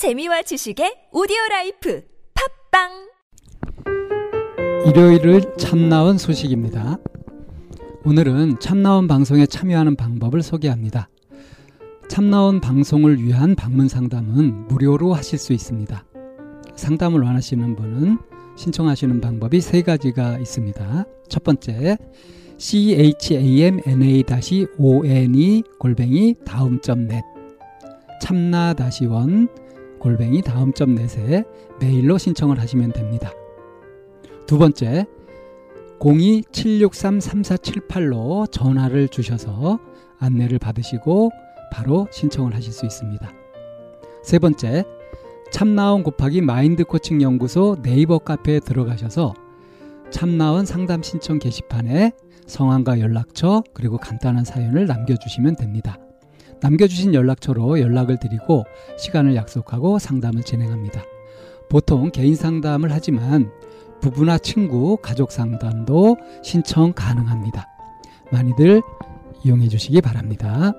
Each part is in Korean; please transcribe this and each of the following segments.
재미와 지식의 오디오 라이프 팟빵 일요일을 참나원 소식입니다. 오늘은 참나원 방송에 참여하는 방법을 소개합니다. 참나원 방송을 위한 방문 상담은 무료로 하실 수 있습니다. 상담을 원하시는 분은 신청하시는 방법이 세 가지가 있습니다. 첫 번째, chamna-one 골뱅이 다음.net 참나-원 골뱅이 다음.net에 메일로 신청을 하시면 됩니다. 두 번째, 02-763-3478로 전화를 주셔서 안내를 받으시고 바로 신청을 하실 수 있습니다. 세 번째, 참나온 곱하기 마인드 코칭 연구소 네이버 카페에 들어가셔서 참나온 상담 신청 게시판에 성함과 연락처 그리고 간단한 사연을 남겨주시면 됩니다. 남겨주신 연락처로 연락을 드리고 시간을 약속하고 상담을 진행합니다. 보통 개인 상담을 하지만 부부나 친구, 가족 상담도 신청 가능합니다. 많이들 이용해 주시기 바랍니다.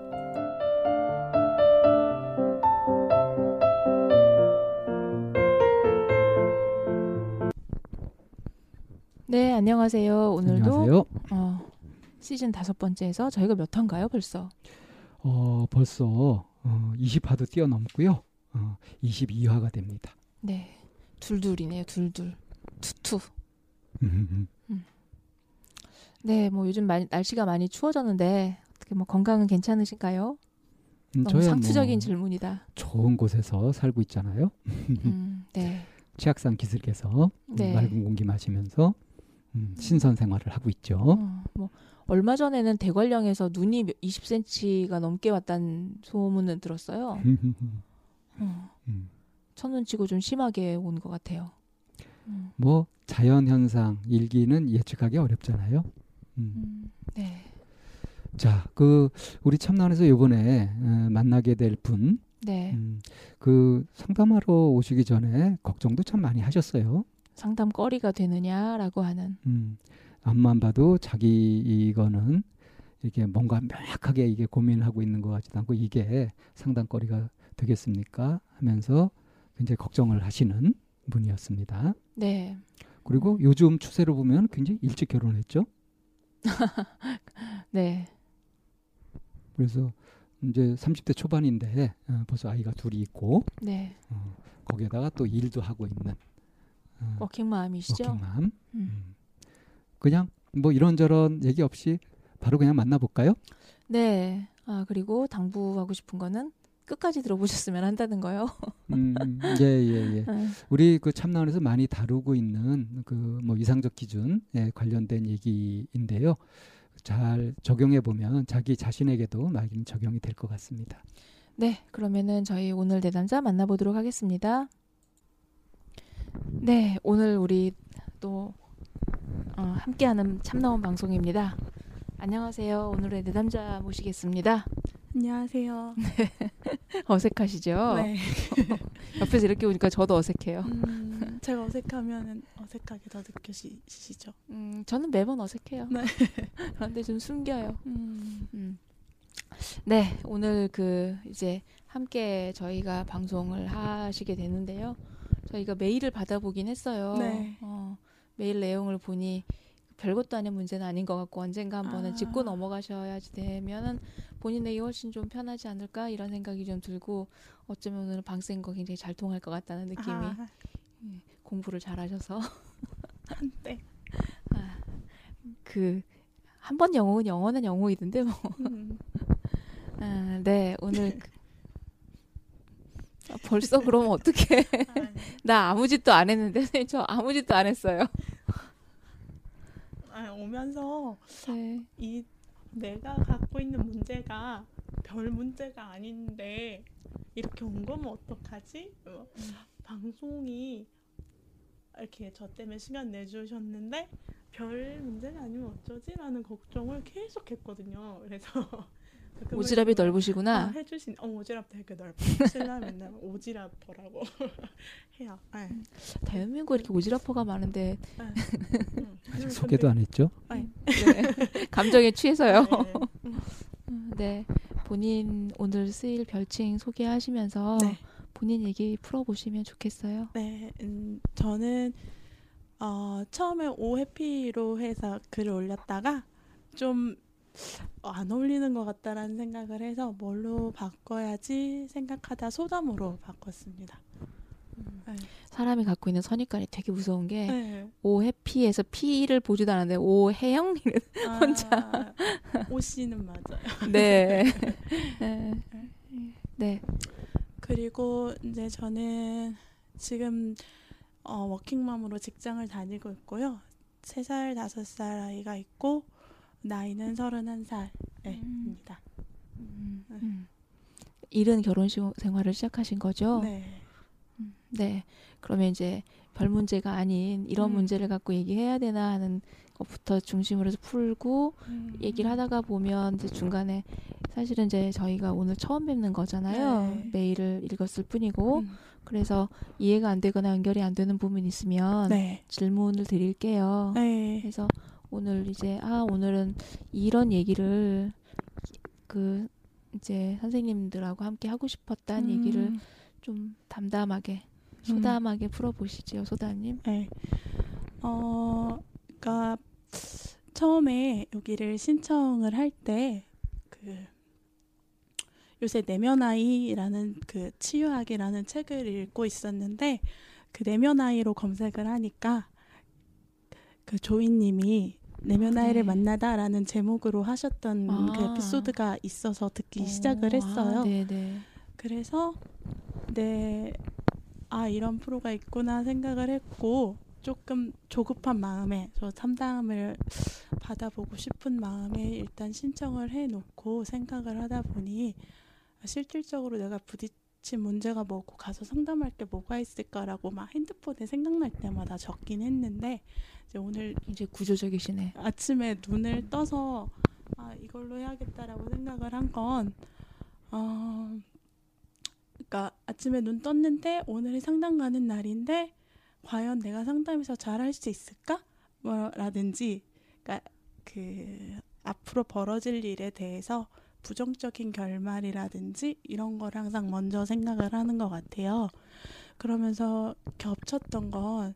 네, 안녕하세요. 오늘도 안녕하세요. 어, 시즌 다섯 번째에서 저희가 몇 화인가요, 벌써? 어, 벌써 어, 20화도 뛰어넘고요. 어, 22화가 됩니다. 네, 둘둘이네요, 둘둘, 투투. 네, 뭐 요즘 많이, 날씨가 많이 추워졌는데 어떻게 뭐 건강은 괜찮으신가요? 음, 너무 상투적인 뭐 질문이다. 좋은 곳에서 살고 있잖아요. 음, 네, 치악산 기슭에서 음, 네. 맑은 공기 마시면서 음, 신선 생활을 하고 있죠. 어, 뭐 얼마 전에는 대관령에서 눈이 20cm가 넘게 왔다는 소문을 들었어요. 어, 음. 천눈치고 좀 심하게 온 것 같아요. 음, 뭐 자연 현상 일기는 예측하기 어렵잖아요. 음. 음, 네, 자, 그 우리 참나원에서 이번에 어, 만나게 될 분, 네. 음, 그 상담하러 오시기 전에 걱정도 참 많이 하셨어요. 상담거리가 되느냐라고 하는. 음, 앞만 봐도 자기 이거는 이게 뭔가 명확하게 이게 고민을 하고 있는 것 같지도 않고 이게 상담거리가 되겠습니까? 하면서 굉장히 걱정을 하시는 분이었습니다. 네. 그리고 요즘 추세로 보면 굉장히 일찍 결혼했죠. 네. 그래서 이제 30대 초반인데 어, 벌써 아이가 둘이 있고 네. 어, 거기에다가 또 일도 하고 있는 어, 워킹맘이시죠? 워킹맘. 음. 음. 그냥 뭐 이런저런 얘기 없이 바로 그냥 만나볼까요? 네. 아, 그리고 당부하고 싶은 거는 끝까지 들어보셨으면 한다는 거요. 음, 예, 예, 예. 음, 우리 그 참나원에서 많이 다루고 있는 그 뭐 이상적 기준에 관련된 얘기인데요. 잘 적용해 보면 자기 자신에게도 많이 적용이 될 것 같습니다. 네. 그러면은 저희 오늘 내담자 만나보도록 하겠습니다. 네. 오늘 우리 또 어, 함께하는 참나온 방송입니다. 안녕하세요. 오늘의 내담자 모시겠습니다. 안녕하세요. 어색하시죠? 네. 옆에서 이렇게 오니까 저도 어색해요. 음, 제가 어색하면 어색하게 더 느껴지시죠? 음, 저는 매번 어색해요. 네. 그런데 좀 숨겨요. 음, 음. 네, 오늘 그 이제 함께 저희가 방송을 하시게 되는데요. 저희가 메일을 받아보긴 했어요. 네. 어, 메일 내용을 보니 별것도 아닌 문제는 아닌 것 같고 언젠가 한번은 아. 짚고 넘어가셔야지 되면은 본인에게 훨씬 좀 편하지 않을까 이런 생각이 좀 들고 어쩌면 오늘 방쌤과 굉장히 잘 통할 것 같다는 느낌이 아, 공부를 잘하셔서 한때. 그한 번 영어는 영어는 영어이던데 뭐. 음, 아, 네 오늘 그- 아, 벌써 그러면 어떡해 나 아무 짓도 안 했는데 선생님 저 아무 짓도 안 했어요 아, 오면서 네. 이 내가 갖고 있는 문제가 별 문제가 아닌데 이렇게 온 거면 어떡하지? 어, 방송이 이렇게 저 때문에 시간 내주셨는데 별 문제가 아니면 어쩌지라는 걱정을 계속 했거든요. 그래서 오지랖이 넓으시구나 아, 해주신 어 오지랖 되게 넓어. 신라 맨날 오지랖퍼라고 해요. 네. 대한민국에 이렇게 오지랖퍼가 많은데 네. 음. 소개도 안 했죠? 네. 감정에 취해서요 네. 네 본인 오늘 쓰일 별칭 소개하시면서 네. 본인 얘기 풀어보시면 좋겠어요. 네, 음, 저는 어, 처음에 오해피로 해서 글을 올렸다가 좀 안 어울리는 것 같다라는 생각을 해서 뭘로 바꿔야지 생각하다 소담으로 바꿨습니다. 네. 사람이 갖고 있는 선입관이 되게 무서운 게 네. 오해피에서 피를 보지도 않았는데 오해영 아, 혼자. 오씨는 맞아요. 네. 네. 네. 그리고 이제 저는 지금 어, 워킹맘으로 직장을 다니고 있고요. 세 살, 다섯 살 아이가 있고 나이는 서른한 살입니다. 음, 음. 이른 결혼 시- 생활을 시작하신 거죠? 네. 음, 네. 그러면 이제 별 문제가 아닌 이런 음. 문제를 갖고 얘기해야 되나 하는 것부터 중심으로 해서 풀고 음. 얘기를 하다가 보면 이제 중간에 사실은 이제 저희가 오늘 처음 뵙는 거잖아요. 네. 메일을 읽었을 뿐이고 음. 그래서 이해가 안 되거나 연결이 안 되는 부분이 있으면 네. 질문을 드릴게요. 네. 그래서 오늘 이제 아 오늘은 이런 얘기를 그 이제 선생님들하고 함께 하고 싶었다는 음. 얘기를 좀 담담하게 소담하게 풀어보시지요, 소담님. 네. 어, 그러니까 처음에 여기를 신청을 할 때 그 요새 내면 아이라는 그 치유학이라는 책을 읽고 있었는데 그 내면 아이로 검색을 하니까 그 조이님이 내면 아, 아이를 네. 만나다라는 제목으로 하셨던 그 아. 에피소드가 있어서 듣기 어, 시작을 했어요. 아, 네네. 그래서 네, 아 이런 프로가 있구나 생각을 했고 조금 조급한 마음에 저 상담을 받아보고 싶은 마음에 일단 신청을 해놓고 생각을 하다 보니 실질적으로 내가 부딪 힌 문제가 뭐고 가서 상담할 게 뭐가 있을까라고 막 핸드폰에 생각날 때마다 적긴 했는데 이제 오늘 이제 구조적이시네. 아침에 눈을 떠서 아 이걸로 해야겠다라고 생각을 한 건 어, 그러니까 아침에 눈 떴는데 오늘이 상담 가는 날인데 과연 내가 상담에서 잘할 수 있을까? 뭐라든지 그러니까 그 앞으로 벌어질 일에 대해서 부정적인 결말이라든지 이런 걸 항상 먼저 생각을 하는 것 같아요. 그러면서 겹쳤던 건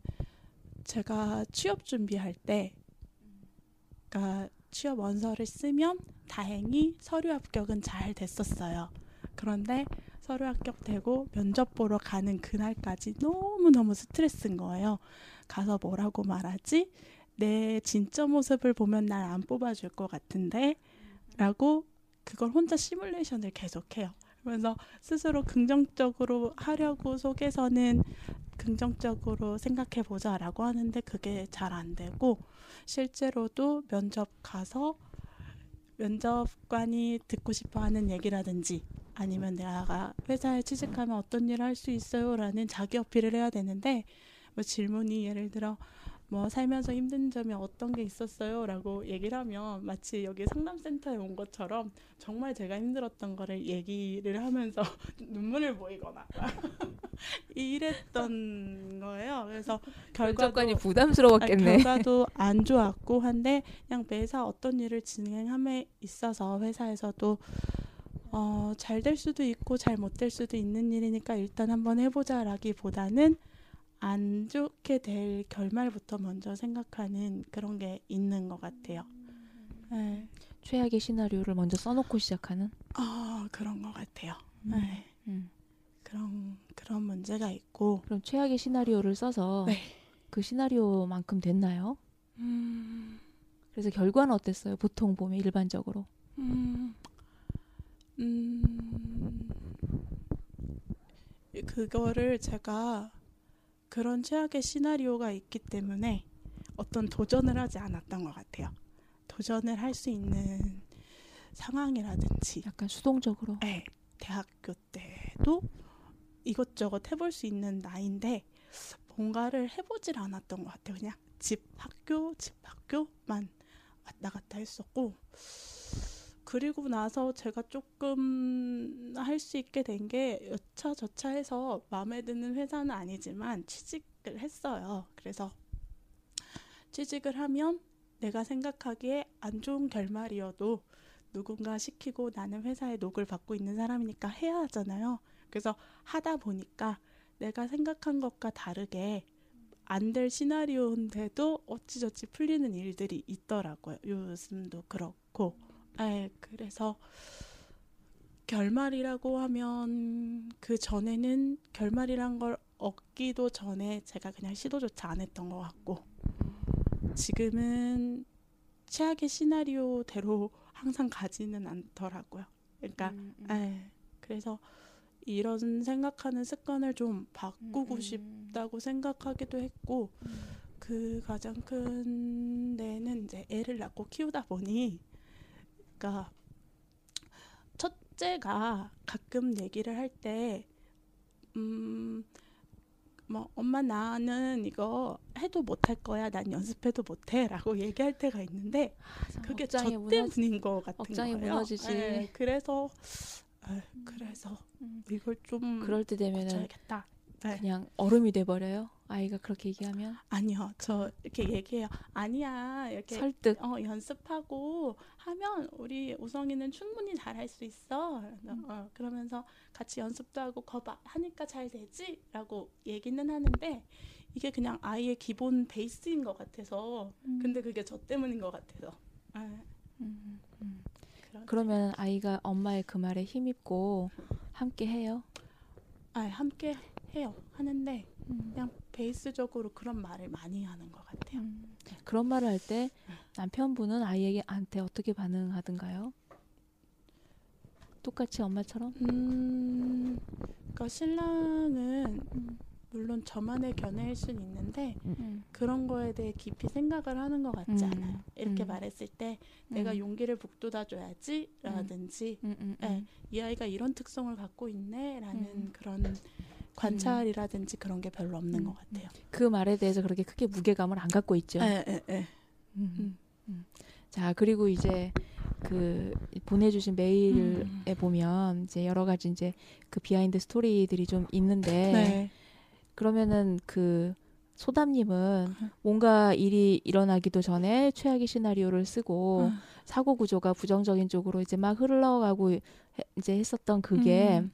제가 취업 준비할 때 그러니까 취업 원서를 쓰면 다행히 서류 합격은 잘 됐었어요. 그런데 서류 합격되고 면접 보러 가는 그날까지 너무너무 스트레스인 거예요. 가서 뭐라고 말하지? 내 진짜 모습을 보면 날 안 뽑아줄 것 같은데? 라고 그걸 혼자 시뮬레이션을 계속해요. 그러면서 스스로 긍정적으로 하려고 속에서는 긍정적으로 생각해 보자라고 하는데 그게 잘 안 되고 실제로도 면접 가서 면접관이 듣고 싶어 하는 얘기라든지 아니면 내가 회사에 취직하면 어떤 일을 할 수 있어요라는 자기 어필을 해야 되는데 뭐 질문이 예를 들어 뭐 살면서 힘든 점이 어떤 게 있었어요 라고 얘기를 하면 마치 여기 상담센터에 온 것처럼 정말 제가 힘들었던 거를 얘기를 하면서 눈물을 보이거나 이랬던 거예요. 그래서 결과도 부담스러웠겠네. 아니, 결과도 안 좋았고 한데 그냥 매사 어떤 일을 진행함에 있어서 회사에서도 어, 잘 될 수도 있고 잘 못 될 수도 있는 일이니까 일단 한번 해보자라기보다는 안 좋게 될 결말부터 먼저 생각하는 그런 게 있는 것 같아요. 네. 최악의 시나리오를 먼저 써놓고 시작하는. 아 그런 것 같아요. 음. 네. 음. 그런 그런 문제가 있고 그럼 최악의 시나리오를 써서 네. 그 시나리오만큼 됐나요? 음, 그래서 결과는 어땠어요? 보통 보면 일반적으로. 음, 음, 그거를 제가 그런 최악의 시나리오가 있기 때문에 어떤 도전을 하지 않았던 것 같아요. 도전을 할 수 있는 상황이라든지, 약간 수동적으로. 네, 대학교 때도 이것저것 해볼 수 있는 나이인데 뭔가를 해보질 않았던 것 같아요. 그냥 집 학교 집 학교만 왔다 갔다 했었고 그리고 나서 제가 조금 할 수 있게 된 게 여차저차 해서 마음에 드는 회사는 아니지만 취직을 했어요. 그래서 취직을 하면 내가 생각하기에 안 좋은 결말이어도 누군가 시키고 나는 회사에 녹을 받고 있는 사람이니까 해야 하잖아요. 그래서 하다 보니까 내가 생각한 것과 다르게 안 될 시나리오인데도 어찌저찌 풀리는 일들이 있더라고요. 요즘도 그렇고. 예, 그래서 결말이라고 하면 그 전에는 결말이란 걸 얻기도 전에 제가 그냥 시도조차 안 했던 것 같고 지금은 최악의 시나리오대로 항상 가지는 않더라고요. 그러니까 음, 음. 예, 그래서 이런 생각하는 습관을 좀 바꾸고 음, 음. 싶다고 생각하기도 했고 음. 그 가장 큰 데는 이제 애를 낳고 키우다 보니 그러니까 첫째가 가끔 얘기를 할 때 음, 뭐 엄마 나는 이거 해도 못할 거야. 난 연습해도 못해라고 얘기할 때가 있는데 아, 그게 저 때문인 것 같은 억장이 거예요. 무너지지. 예, 그래서 에, 그래서 음. 이걸 좀 그럴 때 되면은 고쳐야겠다. 네. 그냥 얼음이 돼 버려요. 아이가 그렇게 얘기하면 아니요, 저 이렇게 얘기해요. 아니야, 이렇게 설득. 어, 연습하고 하면 우리 우성이는 충분히 잘할 수 있어. 음. 어, 그러면서 같이 연습도 하고 거봐 하니까 잘 되지라고 얘기는 하는데 이게 그냥 아이의 기본 베이스인 것 같아서 근데 그게 저 때문인 것 같아서. 예, 음, 음. 그런- 그러면 아이가 엄마의 그 말에 힘입고 함께 해요. 아, 함께 해요. 하는데 음. 그냥 베이스적으로 그런 말을 많이 하는 것 같아요. 음. 그런 말을 할 때 남편분은 아이에게 한테 어떻게 반응하던가요? 똑같이 엄마처럼? 음, 그러니까 신랑은 음. 물론 저만의 견해일 수는 있는데 음. 그런 거에 대해 깊이 생각을 하는 것 같지 음, 않아요. 이렇게 음. 말했을 때 내가 음. 용기를 북돋아줘야지 라든지 음, 음, 네. 음. 이 아이가 이런 특성을 갖고 있네라는 음. 그런 관찰이라든지 그런 게 별로 없는 음. 것 같아요. 그 말에 대해서 그렇게 크게 무게감을 안 갖고 있죠. 음. 음. 음. 자 그리고 이제 그 보내주신 메일에 음. 보면 이제 여러 가지 이제 그 비하인드 스토리들이 좀 있는데 네. 그러면은 그 소담님은 뭔가 일이 일어나기도 전에 최악의 시나리오를 쓰고 음. 사고 구조가 부정적인 쪽으로 이제 막 흘러가고 해- 이제 했었던 그게 음.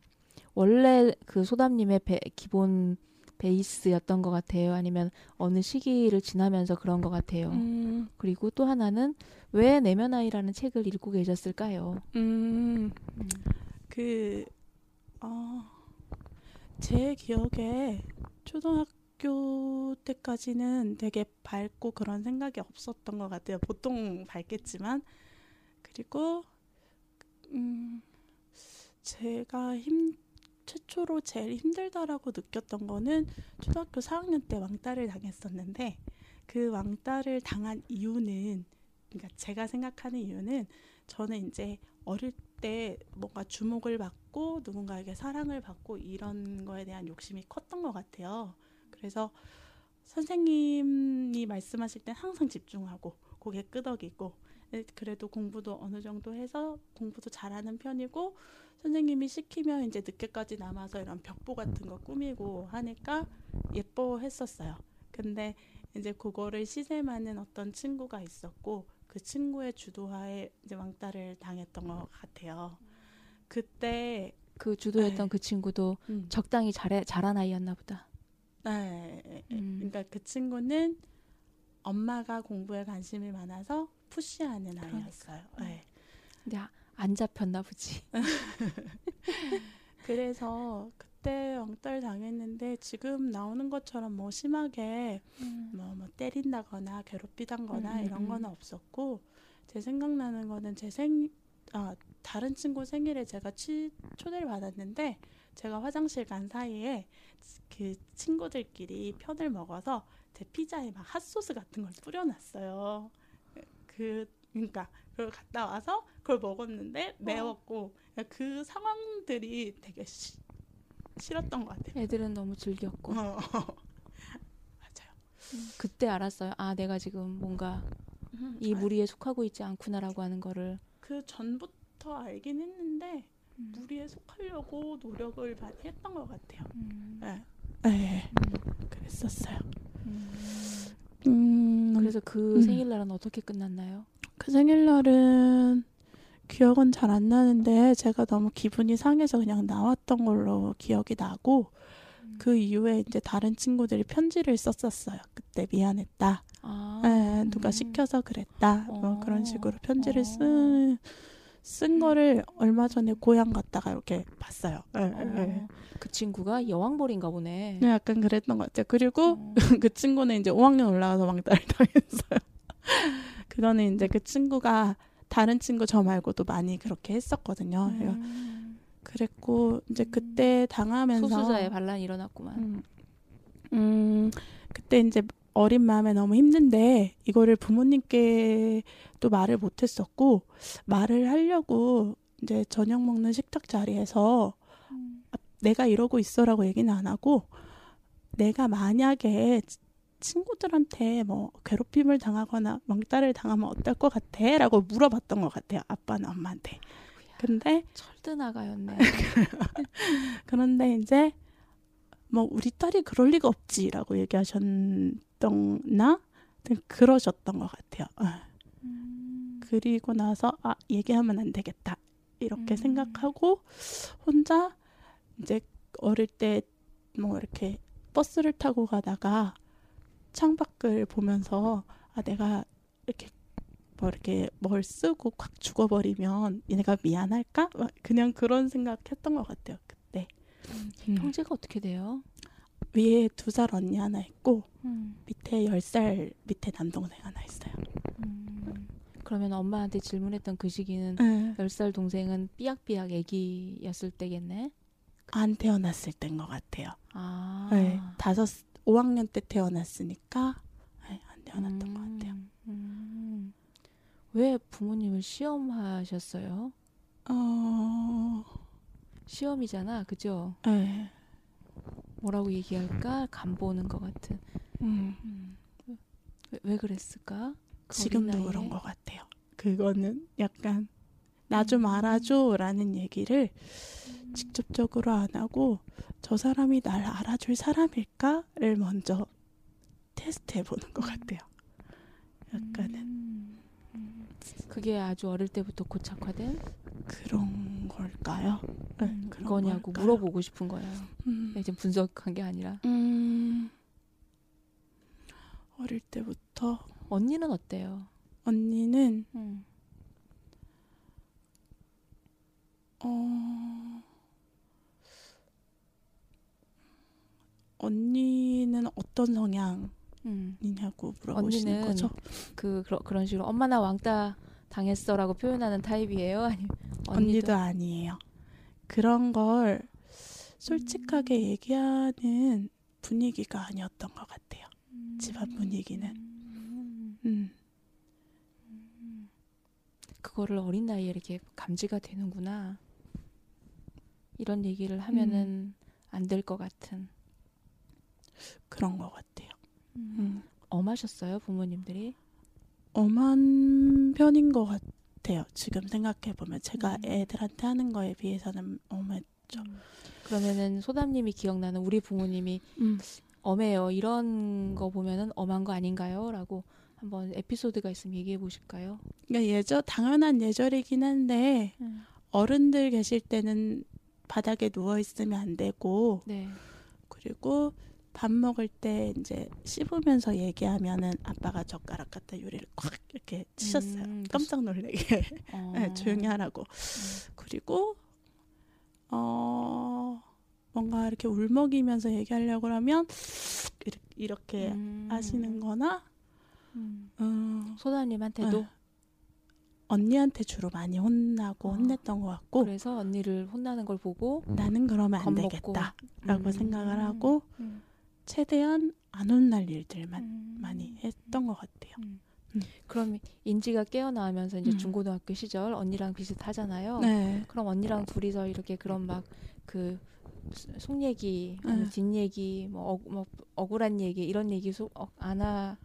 원래 그 소담님의 배- 기본 베이스였던 것 같아요. 아니면 어느 시기를 지나면서 그런 것 같아요. 음, 그리고 또 하나는 왜 내면 아이라는 책을 읽고 계셨을까요? 음, 음. 그, 어, 제 기억에 초등학교 때까지는 되게 밝고 그런 생각이 없었던 것 같아요. 보통 밝겠지만. 그리고, 음, 제가 힘, 최초로 제일 힘들다라고 느꼈던 거는 초등학교 4학년 때 왕따를 당했었는데 그 왕따를 당한 이유는 그러니까 제가 생각하는 이유는 저는 이제 어릴 때 뭔가 주목을 받고 누군가에게 사랑을 받고 이런 거에 대한 욕심이 컸던 것 같아요. 그래서 선생님이 말씀하실 땐 항상 집중하고 고개 끄덕이고 에, 그래도 공부도 어느 정도 해서 공부도 잘하는 편이고 선생님이 시키면 이제 늦게까지 남아서 이런 벽보 같은 거 꾸미고 하니까 예뻐했었어요. 근데 이제 그거를 시샘하는 어떤 친구가 있었고 그 친구의 주도하에 이제 왕따를 당했던 것 같아요. 그때 그 주도했던 네. 그 친구도 음, 적당히 잘해, 잘한 아이였나 보다. 네, 음. 그러니까 그 친구는 엄마가 공부에 관심이 많아서 푸시하는 그러니까. 아이였어요. 네. 근데 아- 안 잡혔나 보지. 그래서 그때 왕따를 당했는데 지금 나오는 것처럼 뭐 심하게 뭐, 뭐 때린다거나 괴롭히다거나 음, 음, 이런 음. 거는 없었고 제 생각나는 거는 제 생 아, 다른 친구 생일에 제가 치, 초대를 받았는데 제가 화장실 간 사이에 그 친구들끼리 편을 먹어서 제 피자에 막 핫소스 같은 걸 뿌려놨어요. 그 그러니까 그걸 갔다 와서 그걸 먹었는데 매웠고 그 상황들이 되게 시, 싫었던 것 같아요. 애들은 너무 즐겼고 어. 맞아요. 그때 알았어요. 아 내가 지금 뭔가 이 아, 무리에 속하고 있지 않구나라고 하는 거를. 그 전부터 알긴 했는데 무리에 속하려고 노력을 많이 했던 것 같아요. 음. 네, 네 그랬었어요. 음. 음, 그래서 그 음. 생일날은 어떻게 끝났나요? 그 생일날은 기억은 잘 안 나는데 제가 너무 기분이 상해서 그냥 나왔던 걸로 기억이 나고 그 이후에 이제 다른 친구들이 편지를 썼었어요. 그때 미안했다. 아, 예, 누가 음. 시켜서 그랬다. 뭐 어. 그런 식으로 편지를 어. 쓴, 쓴 거를 얼마 전에 고향 갔다가 이렇게 봤어요. 예. 어, 그 친구가 여왕벌인가 보네. 네, 약간 그랬던 것 같아요. 그리고 어. 그 친구는 이제 5학년 올라가서 왕따를 당했어요. 그거는 이제 그 친구가 다른 친구 저 말고도 많이 그렇게 했었거든요. 음, 그랬고 이제 그때 당하면서 소수자의 반란이 일어났구만. 음, 음, 그때 이제 어린 마음에 너무 힘든데 이거를 부모님께 또 말을 못했었고 말을 하려고 이제 저녁 먹는 식탁 자리에서 음. 내가 이러고 있어라고 얘기는 안 하고 내가 만약에 치- 친구들한테 뭐 괴롭힘을 당하거나 왕따를 당하면 어떨 것 같아? 라고 물어봤던 것 같아요. 아빠는 엄마한테. 근데 철드나가였네. 그런데 이제 뭐 우리 딸이 그럴 리가 없지라고 얘기하셨던 나 하여튼 그러셨던 것 같아요. 어. 음. 그리고 나서 아 얘기하면 안 되겠다 이렇게 음. 생각하고 혼자 이제 어릴 때 뭐 이렇게 버스를 타고 가다가 창밖을 보면서 아 내가 이렇게 뭐 이렇게 뭘 쓰고 콱 죽어버리면 얘네가 미안할까 막 그냥 그런 생각했던 것 같아요 그때 음. 형제가 어떻게 돼요? 위에 두 살 언니 하나 있고 음. 밑에 열 살 밑에 남동생 하나 있어요. 음. 그러면 엄마한테 질문했던 그 시기는 네. 10살 동생은 삐약삐약 애기였을 때겠네. 안 태어났을 때인 것 같아요. 아. 네, 다섯 5학년 때 태어났으니까 네, 안 태어났던 것 같아요. 음, 음. 왜 부모님을 시험하셨어요? 어, 시험이잖아, 그죠? 네, 뭐라고 얘기할까? 간 보는 것 같은. 음, 음. 왜, 왜 그랬을까? 그 지금도? 그런 것 같아요. 그거는 약간 나좀 음. 알아줘라는 얘기를 직접적으로 안 하고 저 사람이 날 알아줄 사람일까를 먼저 테스트해 보는 것 같아요. 약간은 음. 음. 그게 아주 어릴 때부터 고착화된 그런 걸까요? 네, 음, 그런 거냐고 걸까요? 물어보고 싶은 거예요. 음, 이제 분석한 게 아니라 음, 어릴 때부터 언니는 어때요? 언니는 음. 어 언니는 어떤 성향 이냐고 음. 물어보시는 언니는 거죠? 그 그러, 그런 식으로 엄마 나 왕따 당했어라고 표현하는 타입이에요? 아니면 언니도 아니에요. 그런 걸 솔직하게 음. 얘기하는 분위기가 아니었던 것 같아요. 집안 분위기는. 음. 음. 그거를 어린 나이에 이렇게 감지가 되는구나. 이런 얘기를 하면은 안 될 것 같은. 그런 것 같아요. 음. 엄하셨어요 부모님들이? 엄한 편인 것 같아요. 지금 생각해 보면 제가 음. 애들한테 하는 거에 비해서는 엄했. 그러면은 소담님이 기억나는 우리 부모님이 음. 엄해요 이런 거 보면은 엄한 거 아닌가요?라고 한번 에피소드가 있으면 얘기해 보실까요? 그러니까 예절 당연한 예절이긴 한데 음. 어른들 계실 때는 바닥에 누워 있으면 안 되고 네. 그리고 밥 먹을 때 이제 씹으면서 얘기하면은 아빠가 젓가락 갖다 요리를 콱 이렇게 치셨어요. 음, 깜짝 놀래게 어. 네, 조용히 하라고. 그리고 어 뭔가 이렇게 울먹이면서 얘기하려고 하면 이렇게, 음. 하시는거나 음. 음, 소담님한테도 네. 언니한테 주로 많이 혼나고 어. 혼냈던 것 같고 그래서 언니를 혼나는 걸 보고 나는 그러면 안. 되겠다라고 음. 생각을 하고 음. 최대한 안 혼날 일들만 음. 많이 했던 것 같아요. 그럼 인지가 깨어나면서 이제 음. 중고등학교 시절 언니랑 비슷하잖아요. 네. 그럼 언니랑 둘이서 이렇게 그런 막 그 속 얘기, 네. 뒷 얘기, 뭐, 어, 뭐 억울한 얘기 이런 얘기 속 어, 안하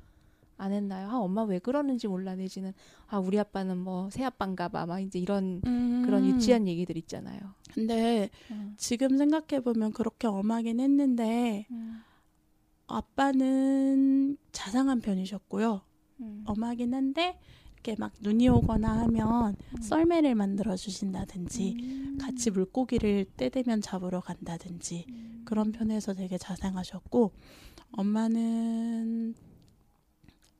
안 했나요? 아 엄마 왜 그러는지 몰라 내지는 아 우리 아빠는 뭐 새 아빠인가 봐 막 이제 이런 그런 음. 유치한 얘기들 있잖아요. 근데 음. 지금 생각해 보면 그렇게 엄하긴 했는데 아빠는 자상한 편이셨고요. 음. 엄하긴 한데 이렇게 막 눈이 오거나 하면 음. 썰매를 만들어 주신다든지 음. 같이 물고기를 때 되면 잡으러 간다든지 음. 그런 편에서 되게 자상하셨고 엄마는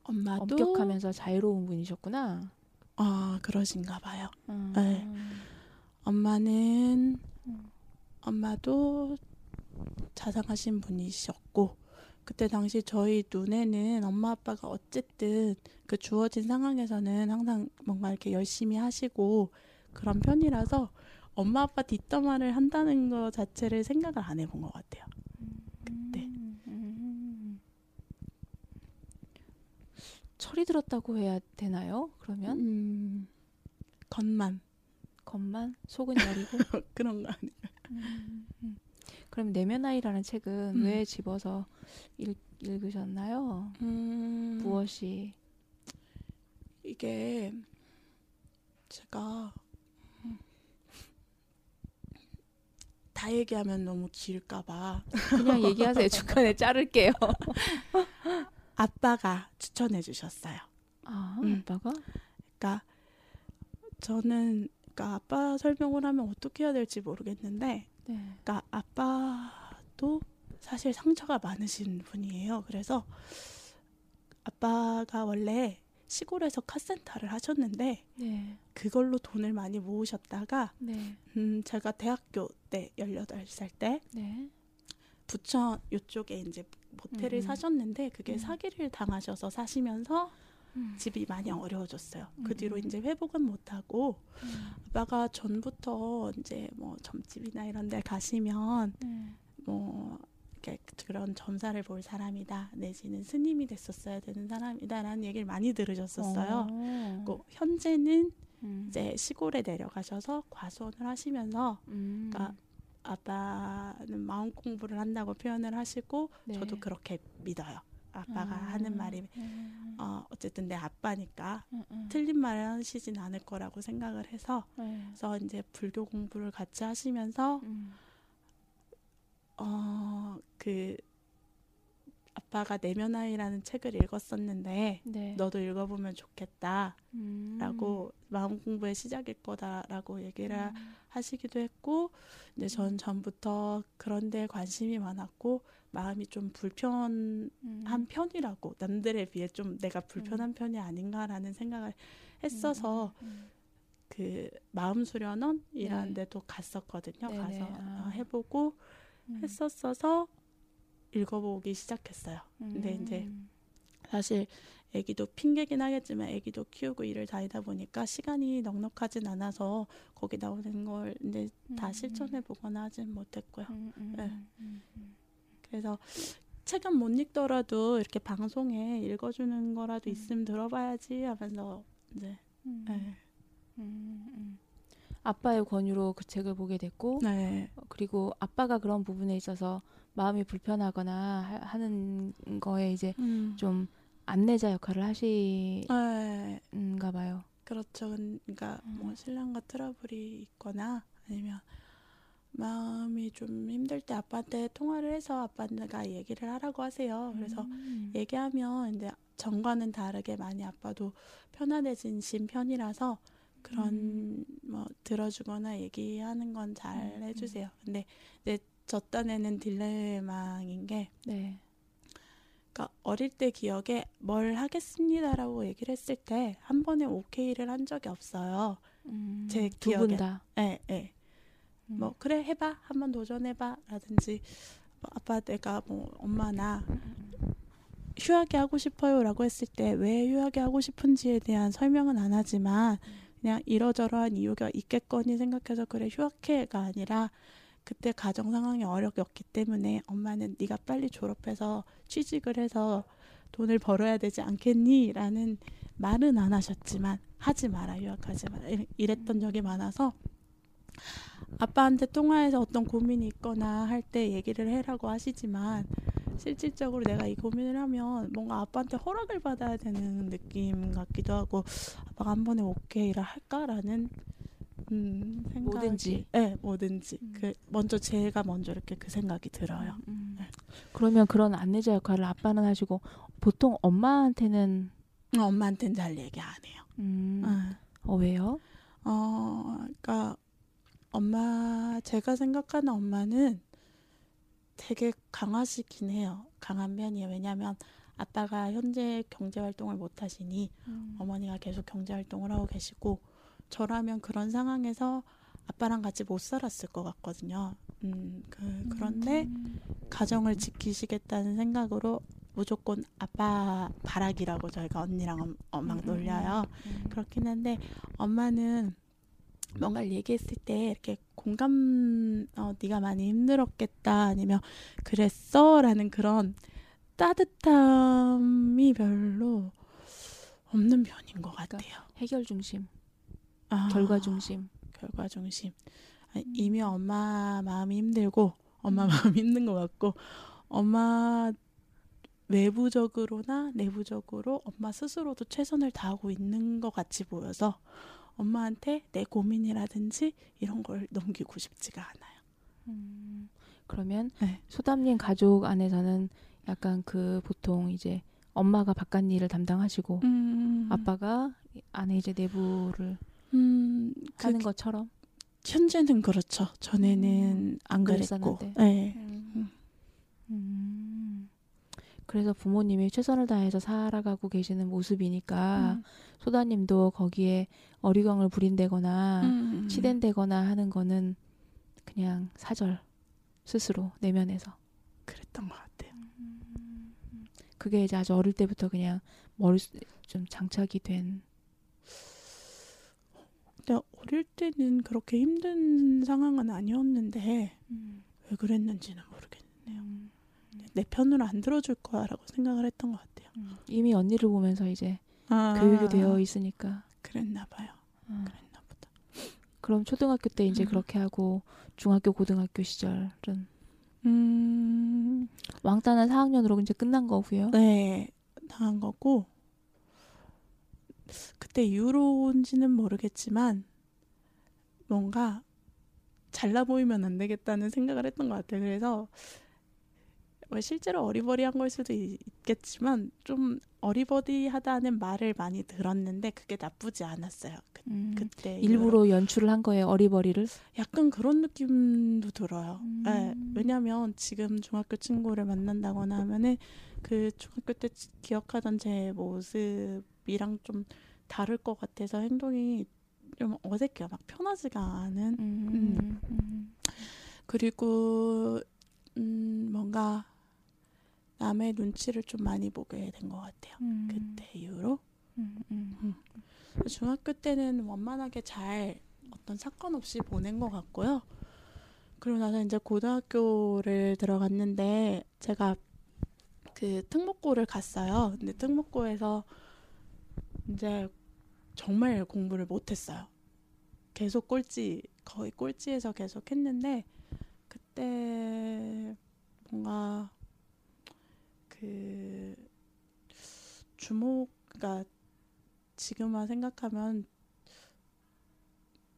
엄마도 엄격하면서 자유로운 분이셨구나. 아 그러신가 봐요. 음. 네. 엄마는 음. 엄마도 자상하신 분이셨고 그때 당시 저희 눈에는 엄마 아빠가 어쨌든 그 주어진 상황에서는 항상 뭔가 이렇게 열심히 하시고 그런 편이라서 엄마 아빠 뒷담화를 한다는 거 자체를 생각을 안 해본 것 같아요. 그때. 음. 음. 철이 들었다고 해야 되나요? 그러면 음, 겉만 겉만 속은 여리고. 그런 거 아니에요. 그럼 내면 아이라는 책은 음. 왜 집어서 읽, 읽으셨나요? 음, 무엇이? 이게 제가 다 얘기하면 너무 길까봐 그냥 얘기하세요. 중간에 자를게요. 아빠가 추천해 주셨어요. 아, 음. 아빠가? 그러니까 저는 그러니까 아빠 설명을 하면 어떻게 해야 될지 모르겠는데 네. 그러니까 아빠도 사실 상처가 많으신 분이에요. 그래서 아빠가 원래 시골에서 카센터를 하셨는데 네. 그걸로 돈을 많이 모으셨다가 네. 음 제가 대학교 때 18살 때 네. 부천 요쪽에 이제 모텔을 음. 사셨는데 그게 음. 사기를 당하셔서 사시면서 음. 집이 많이 어려워졌어요. 그 음. 뒤로 이제 회복은 못 하고 음. 아빠가 전부터 이제 뭐 점집이나 이런 데 가시면 네. 뭐 이렇게 그런 점사를 볼 사람이다 내지는 스님이 됐었어야 되는 사람이다라는 얘기를 많이 들으셨었어요. 어. 그 현재는 음. 이제 시골에 내려가셔서 과수원을 하시면서 음. 그러니까 아빠는 마음 공부를 한다고 표현을 하시고 네. 저도 그렇게 믿어요. 아빠가 아. 하는 말이 음. 어, 어쨌든 내 아빠니까 음, 음. 틀린 말을 하시진 않을 거라고 생각을 해서 네. 그래서 이제 불교 공부를 같이 하시면서 음. 어그 아빠가 내면 아이라는 책을 읽었었는데 네. 너도 읽어보면 좋겠다라고 음. 마음 공부의 시작일 거다라고 얘기를 음. 하시기도 했고 근데 전 전부터 그런 데 관심이 많았고 마음이 좀 불편한 음. 편이라고 남들에 비해 좀 내가 불편한 편이 아닌가라는 생각을 했어서 음. 그 마음 수련원이라는 네. 데도 갔었거든요. 네네. 가서 아. 어, 해보고 음. 했었어서 읽어보기 시작했어요. 근데 음. 이제 사실 아기도 핑계긴 하겠지만 아기도 키우고 일을 다니다 보니까 시간이 넉넉하진 않아서 거기 나오는 걸 이제 다 음. 실천해 보거나 하진 못했고요. 음, 음, 네. 음, 음, 음. 그래서 책은 못 읽더라도 이렇게 방송에 읽어주는 거라도 음. 있으면 들어봐야지 하면서 이제 음. 네. 음, 음. 아빠의 권유로 그 책을 보게 됐고 네. 어, 그리고 아빠가 그런 부분에 있어서 마음이 불편하거나 하- 하는 거에 이제 음. 좀 안내자 역할을 하시는가 네. 봐요. 그렇죠. 그러니까 뭐 음. 신랑과 트러블이 있거나 아니면 마음이 좀 힘들 때 아빠한테 통화를 해서 아빠가 얘기를 하라고 하세요. 그래서 음. 얘기하면 이제 전과는 다르게 많이 아빠도 편안해진 편이라서 그런 음. 뭐 들어주거나 얘기하는 건잘 음, 해주세요. 근데 이제 저 딴에는 딜레마인 게 네. 그러니까 어릴 때 기억에 뭘 하겠습니다라고 얘기를 했을 때 한 번에 오케이를 한 적이 없어요. 음. 제 기억에. 다. 예, 예. 음. 뭐 그래 해봐 한번 도전해봐라든지 뭐 아빠 내가 뭐 엄마나 휴학이 하고 싶어요라고 했을 때 왜 휴학이 하고 싶은지에 대한 설명은 안 하지만 그냥 이러저러한 이유가 있겠거니 생각해서 그래 휴학해가 아니라 그때 가정 상황이 어렵기 때문에 엄마는 네가 빨리 졸업해서 취직을 해서 돈을 벌어야 되지 않겠니라는 말은 안 하셨지만 하지 마라 휴학하지 마라. 이랬던 적이 많아서 아빠한테 통화해서 어떤 고민이 있거나 할 때 얘기를 해라고 하시지만 실질적으로 내가 이 고민을 하면 뭔가 아빠한테 허락을 받아야 되는 느낌 같기도 하고 아빠가 한 번에 오케이를 할까라는 음, 생각이 뭐든지. 네, 뭐든지 음. 그 먼저 제가 먼저 이렇게 그 생각이 들어요. 음. 네. 그러면 그런 안내자 역할을 아빠는 하시고 보통 엄마한테는 어, 엄마한테는 잘 얘기 안 해요. 음. 아. 어 왜요? 어, 그러니까 엄마 제가 생각하는 엄마는 되게 강하시긴 해요. 강한 편이에요. 왜냐하면 아빠가 현재 경제 활동을 못 하시니 음. 어머니가 계속 경제 활동을 하고 계시고 저라면 그런 상황에서 아빠랑 같이 못 살았을 것 같거든요. 음, 그, 그런데 음. 가정을 지키시겠다는 생각으로 무조건 아빠 바라기라고 저희가 언니랑 엄, 엄마가 음, 음, 놀려요. 음. 그렇긴 한데 엄마는 뭔가를 얘기했을 때 이렇게 공감 어 네가 많이 힘들었겠다 아니면 그랬어라는 그런 따뜻함이 별로 없는 편인 것 그러니까 같아요. 해결 중심, 아, 결과 중심. 결과 중심. 아니, 음. 이미 엄마 마음이 힘들고 엄마 음. 마음이 힘든 것 같고 엄마 외부적으로나 내부적으로 엄마 스스로도 최선을 다하고 있는 것 같이 보여서 엄마한테 내 고민이라든지 이런 걸 넘기고 싶지가 않아요. 음. 그러면 네. 소담님 가족 안에서는 약간 그 보통 이제 엄마가 바깥 일을 담당하시고 음, 아빠가 안에 이제 내부를 음, 그 하는 것처럼. 현재는 그렇죠. 전에는 안 그랬고. 그랬었는데. 네. 음. 음. 그래서 부모님이 최선을 다해서 살아가고 계시는 모습이니까 음. 소다님도 거기에 어리광을 부린다거나 음. 치댄다거나 하는 거는 그냥 사절 스스로 내면에서 그랬던 것 같아요. 그게 이제 아주 어릴 때부터 그냥 머리 좀 장착이 된 근데 어릴 때는 그렇게 힘든 상황은 아니었는데 왜 그랬는지는 모르겠네요. 음. 내 편으로 안 들어줄 거야라고 생각을 했던 것 같아요. 이미 언니를 보면서 이제 아, 교육이 되어 있으니까 그랬나 봐요. 어. 그랬나 보다. 그럼 초등학교 때 이제 음. 그렇게 하고 중학교 고등학교 시절은 음, 왕따는 4학년으로 이제 끝난 거고요. 네, 당한 거고 그때 이후로인지는 모르겠지만 뭔가 잘나 보이면 안 되겠다는 생각을 했던 것 같아요. 그래서 뭐 실제로 어리버리한 걸 수도 있- 있겠지만 좀 어리버리하다는 말을 많이 들었는데 그게 나쁘지 않았어요. 그, 음, 그때 일부러 연출을 한 거예요 어리버리를. 약간 그런 느낌도 들어요. 음. 네, 왜냐면 지금 중학교 친구를 만난다거나 하면은 그 중학교 때 지- 기억하던 제 모습 이랑 좀 다를 것 같아서 행동이 좀 어색해요. 막 편하지가 않은. 음, 음. 그리고 음, 뭔가 남의 눈치를 좀 많이 보게 된 것 같아요. 음, 그때 이후로. 음, 음. 중학교 때는 원만하게 잘 어떤 사건 없이 보낸 것 같고요. 그리고 나서 이제 고등학교를 들어갔는데 제가 그 특목고를 갔어요. 근데 특목고에서 이제 정말 공부를 못했어요. 계속 꼴찌, 거의 꼴찌에서 계속 했는데 그때 뭔가 그 주목, 그러니까 지금만 생각하면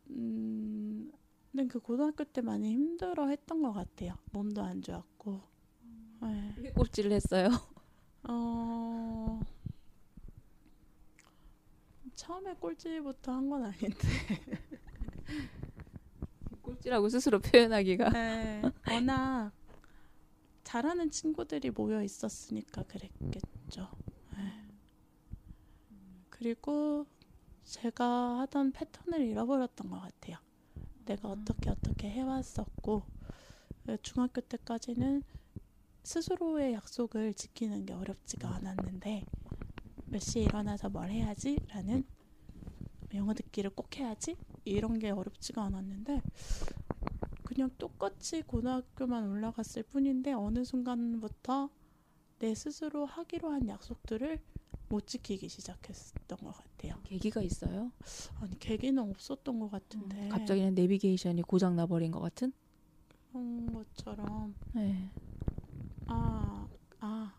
음, 근데 그 고등학교 때 많이 힘들어 했던 것 같아요. 몸도 안 좋았고. 네. 왜 꼴찌를 했어요? 어, 처음에 꼴찌부터 한 건 아닌데. 꼴찌라고 스스로 표현하기가. 네, 워낙 잘하는 친구들이 모여 있었으니까 그랬겠죠. 네. 그리고 제가 하던 패턴을 잃어버렸던 것 같아요. 내가 어떻게 어떻게 해왔었고 그 중학교 때까지는 스스로의 약속을 지키는 게 어렵지가 않았는데 몇 시에 일어나서 뭘 해야지라는 영어 듣기를 꼭 해야지 이런 게 어렵지가 않았는데 그냥 똑같이 고등학교만 올라갔을 뿐인데 어느 순간부터 내 스스로 하기로 한 약속들을 못 지키기 시작했던 것 같아요. 계기가 있어요? 아니 계기는 없었던 것 같은데 음, 갑자기는 내비게이션이 고장 나버린 것 같은? 그런 것처럼 네. 아, 아.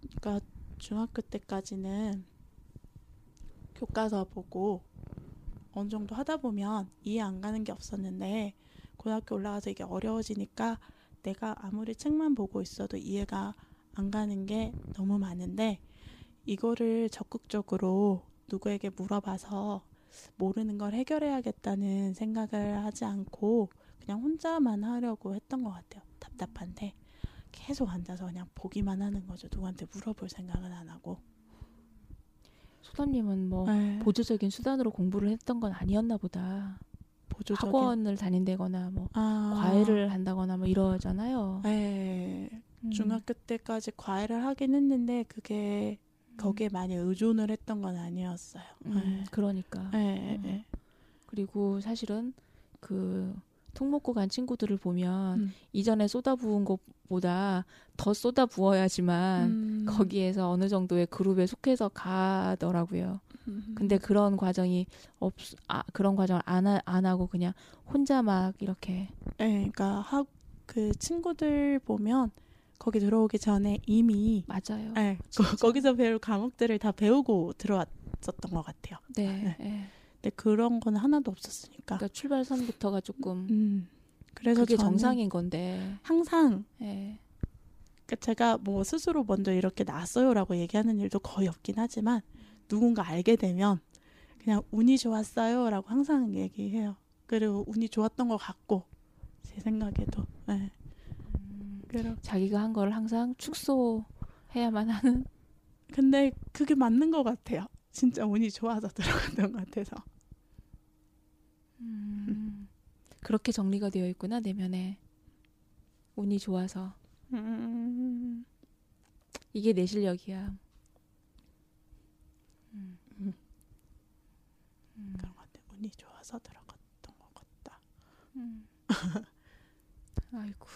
그러니까 중학교 때까지는 교과서 보고 어느 정도 하다 보면 이해 안 가는 게 없었는데 고등학교 올라가서 이게 어려워지니까 내가 아무리 책만 보고 있어도 이해가 안 가는 게 너무 많은데 이거를 적극적으로 누구에게 물어봐서 모르는 걸 해결해야겠다는 생각을 하지 않고 그냥 혼자만 하려고 했던 것 같아요. 답답한데 계속 앉아서 그냥 보기만 하는 거죠. 누구한테 물어볼 생각은 안 하고. 소담님은 뭐 네. 보조적인 수단으로 공부를 했던 건 아니었나 보다. 보조적인 학원을 다닌다거나 뭐 아, 과외를 한다거나 뭐 이러잖아요. 네. 음. 중학교 때까지 과외를 하긴 했는데 그게 음. 거기에 많이 의존을 했던 건 아니었어요. 음, 그러니까. 네. 음. 네. 그리고 사실은 그 통목고 간 친구들을 보면 음. 이전에 쏟아부은 것 보다 더 쏟아 부어야지만 음. 거기에서 어느 정도의 그룹에 속해서 가더라고요. 음. 근데 그런 과정이 없, 아, 그런 과정을 안, 하, 안 하고 그냥 혼자 막 이렇게 네, 그러니까 하, 그 친구들 보면 거기 들어오기 전에 이미 맞아요. 네. 거, 거기서 배울 과목들을 다 배우고 들어왔었던 것 같아요. 네. 네. 예. 근데 그런 건 하나도 없었으니까. 그러니까 출발선부터가 조금 음. 그래서 그게 정상인 건데. 항상 예. 그러니까 제가 뭐 스스로 먼저 이렇게 나왔어요라고 얘기하는 일도 거의 없긴 하지만 누군가 알게 되면 그냥 운이 좋았어요라고 항상 얘기해요. 그리고 운이 좋았던 것 같고 제 생각에도. 네. 그럼 자기가 한 거를 항상 축소해야만 하는 근데 그게 맞는 것 같아요. 진짜 운이 좋아서 들어갔던 것 같아서. 음, 그렇게 정리가 되어 있구나 내면에 운이 좋아서 음. 이게 내 실력이야. 음. 음. 음. 그런 것 같아요. 운이 좋아서 들어갔던 것 같다. 음. 아이고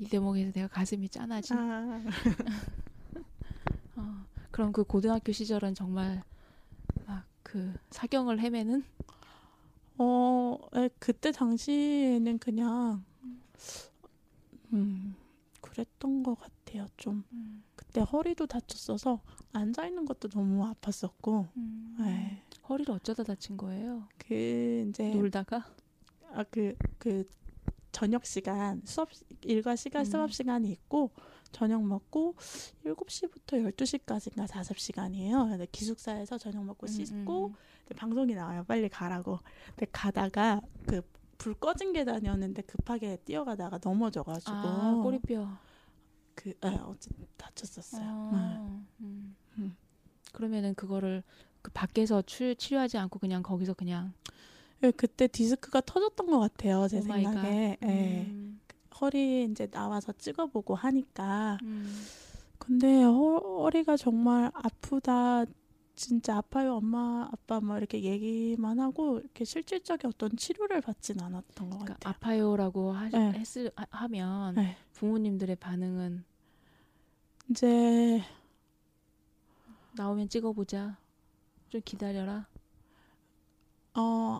이 대목에서 내가 가슴이 짠하지. 아. 어, 그럼 그 고등학교 시절은 정말 막 그 사경을 헤매는 어, 에, 그때 당시에는 그냥 음, 그랬던 것 같아요. 좀 그때 허리도 다쳤어서 앉아 있는 것도 너무 아팠었고, 네. 허리를 어쩌다 다친 거예요? 그 이제 놀다가 아그그 저녁 시간 수업 일과 시간 음. 수업 시간이 있고 저녁 먹고 7시부터 12시까지인가 자습 시간이에요. 근데 기숙사에서 저녁 먹고 씻고 음, 근데 방송이 나와요. 빨리 가라고. 근데 가다가 그 불 꺼진 계단이었는데 급하게 뛰어가다가 넘어져가지고 아 꼬리뼈. 그 예, 어쨌든 다쳤었어요. 네. 아, 음. 음. 그러면은 그거를 그 밖에서 치, 치료하지 않고 그냥 거기서 그냥 네. 그때 디스크가 터졌던 것 같아요. 제. 생각에 예. 음, 허리 이제 나와서 찍어보고 하니까 음. 근데 허, 허리가 정말 아프다. 진짜 아파요, 엄마, 아빠, 뭐 이렇게 얘기만 하고 이렇게 실질적인 어떤 치료를 받진 않았던 것 그러니까 같아요. 아파요라고 하, 네. 했을 하- 하면 네. 부모님들의 반응은 이제 나오면 찍어보자. 좀 기다려라. 어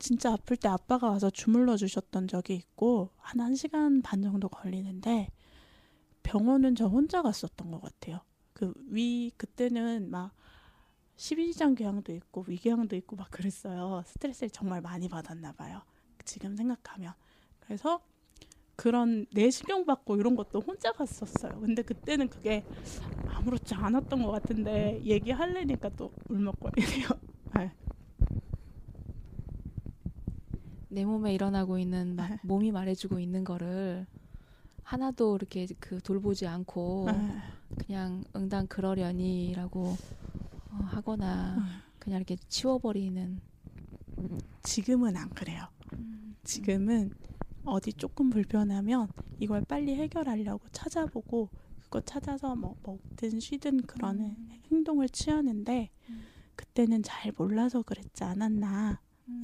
진짜 아플 때 아빠가 와서 주물러 주셨던 적이 있고 한 1시간 반 정도 걸리는데 병원은 저 혼자 갔었던 것 같아요. 그 위 그때는 막 12지장 궤양도 있고 위궤양도 있고 막 그랬어요. 스트레스를 정말 많이 받았나 봐요. 지금 생각하면. 그래서 그런 내시경 받고 이런 것도 혼자 갔었어요. 근데 그때는 그게 아무렇지 않았던 것 같은데 얘기하려니까 또 울먹거리네요. 네. 내 몸에 일어나고 있는 막 몸이 말해주고 있는 거를 하나도 이렇게 그 돌보지 않고 네. 그냥 응당 그러려니라고 어, 하거나 그냥 이렇게 치워버리는 지금은 안 그래요. 지금은 어디 조금 불편하면 이걸 빨리 해결하려고 찾아보고 그거 찾아서 뭐 먹든 쉬든 그런 음. 행동을 취하는데 음. 그때는 잘 몰라서 그랬지 않았나. 음.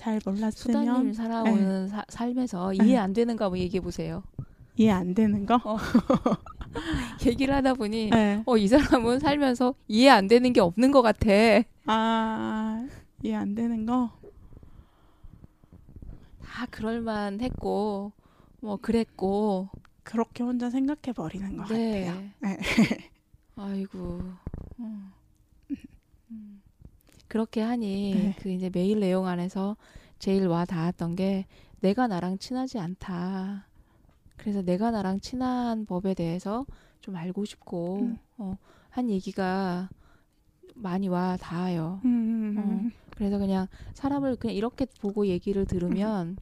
에. 잘 몰랐으면 수다님 살아오는 사- 삶에서 이해 안 되는 거 한번 얘기해 보세요. 이해 안 되는 거. 얘기를 하다 보니 네. 어이 사람은 살면서 이해 안 되는 게 없는 것 같아. 아 이해 안 되는 거. 다 그럴만 했고 뭐 그랬고 그렇게 혼자 생각해 버리는 것 네. 같아요. 네. 아이고. 음. 음. 그렇게 하니 네. 그 이제 메일 내용 안에서 제일 와 닿았던 게 내가 나랑 친하지 않다. 그래서 내가 나랑 친한 법에 대해서 좀 알고 싶고 음. 어, 한 얘기가 많이 와 닿아요. 음. 어. 그래서 그냥 사람을 그냥 이렇게 보고 얘기를 들으면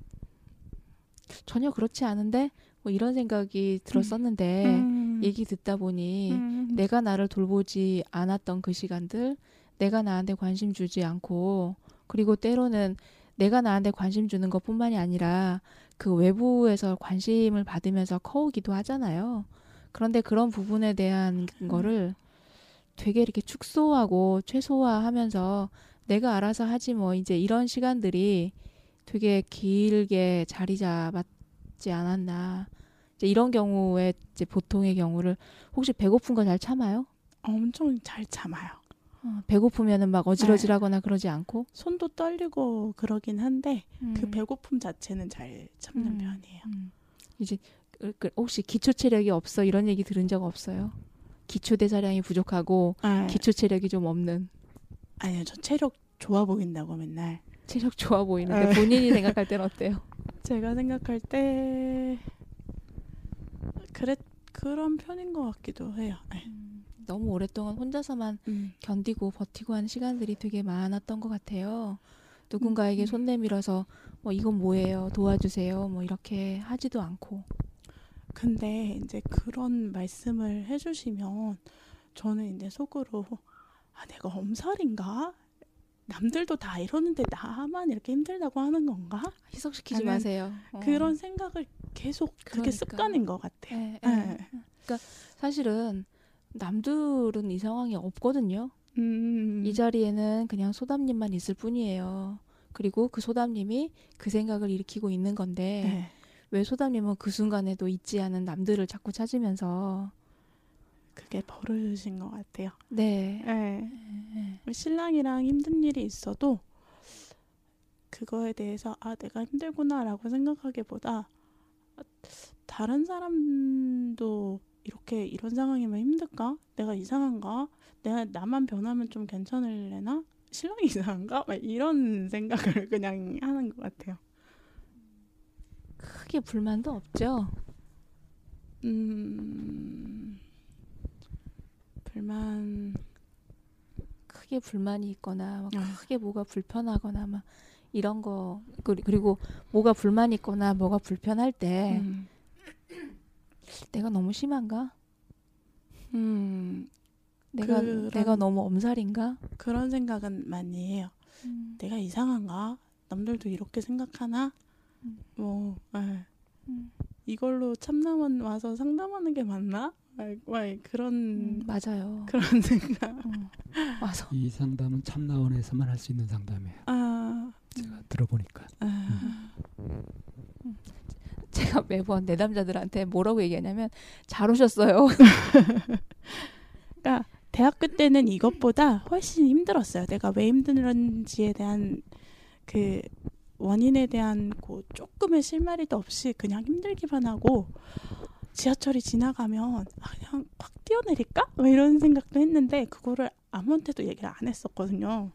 전혀 그렇지 않은데 뭐 이런 생각이 들었었는데 음. 얘기 듣다 보니 음. 내가 나를 돌보지 않았던 그 시간들, 내가 나한테 관심 주지 않고, 그리고 때로는 내가 나한테 관심 주는 것 뿐만이 아니라 그 외부에서 관심을 받으면서 커오기도 하잖아요. 그런데 그런 부분에 대한 거를 되게 이렇게 축소하고 최소화하면서 내가 알아서 하지 뭐 이제 이런 시간들이 되게 길게 자리 잡았지 않았나. 이제 이런 경우에 이제 보통의 경우를 혹시 배고픈 거 잘 참아요? 엄청 잘 참아요. 어, 배고프면은 막 어지러지라거나 그러지 않고 손도 떨리고 그러긴 한데 그 음, 배고픔 자체는 잘 참는 음. 편이에요. 음. 이제 그- 그 혹시 기초 체력이 없어 이런 얘기 들은 적 없어요? 기초 대사량이 부족하고 아, 기초 체력이 좀 없는 아니요, 저 체력 좋아 보인다고 맨날. 체력 좋아 보이는데 아. 본인이 생각할 때는 어때요? 제가 생각할 때 그래 그런 편인 것 같기도 해요. 네. 너무 오랫동안 혼자서만 음. 견디고 버티고 하는 시간들이 되게 많았던 것 같아요. 누군가에게 음. 손 내밀어서 뭐 이건 뭐예요 도와주세요 뭐 이렇게 하지도 않고 근데 이제 그런 말씀을 해주시면 저는 이제 속으로 아 내가 엄살인가? 남들도 다 이러는데 나만 이렇게 힘들다고 하는 건가? 희석시키지 마세요. 어. 그런 생각을 계속 그게 그러니까. 습관인 것 같아요. 예, 예. 네. 사실은 남들은 이 상황이 없거든요. 음. 이 자리에는 그냥 소담님만 있을 뿐이에요. 그리고 그 소담님이 그 생각을 일으키고 있는 건데 네. 왜 소담님은 그 순간에도 있지 않은 남들을 자꾸 찾으면서 그게 버릇인 것 같아요. 네. 네. 신랑이랑 힘든 일이 있어도 그거에 대해서 아 내가 힘들구나라고 생각하기보다 아, 다른 사람도 이렇게 이런 상황이면 힘들까? 내가 이상한가? 내가 나만 변하면 좀 괜찮을래나? 신랑이 이상한가? 막 이런 생각을 그냥 하는 것 같아요. 크게 불만도 없죠. 음 불만 크게 불만이 있거나 막 아. 크게 뭐가 불편하거나 막 이런 거 그리- 그리고 뭐가 불만이 있거나 뭐가 불편할 때 음, 내가 너무 심한가? 음 내가 그런- 내가 너무 엄살인가? 그런 생각은 많이 해요. 내가 이상한가? 남들도 이렇게 생각하나? 음. 뭐, 에, 음. 이걸로 참나만 와서 상담하는 게 맞나? 막, 막 그런 음, 맞아요. 그런 생각. 어. 와서 이 상담은 참나원에서만 할 수 있는 상담이에요. 아, 제가 들어보니까. 아, 제가 매번 내담자들한테 뭐라고 얘기하냐면 잘 오셨어요. 대학교 때는 이것보다 훨씬 힘들었어요. 내가 왜 힘든지에 대한 그 원인에 대한 그 조금의 실마리도 없이 그냥 힘들기만 하고 지하철이 지나가면 아, 그냥 확 뛰어내릴까? 뭐 이런 생각도 했는데 그거를 아무한테도 얘기를 안 했었거든요.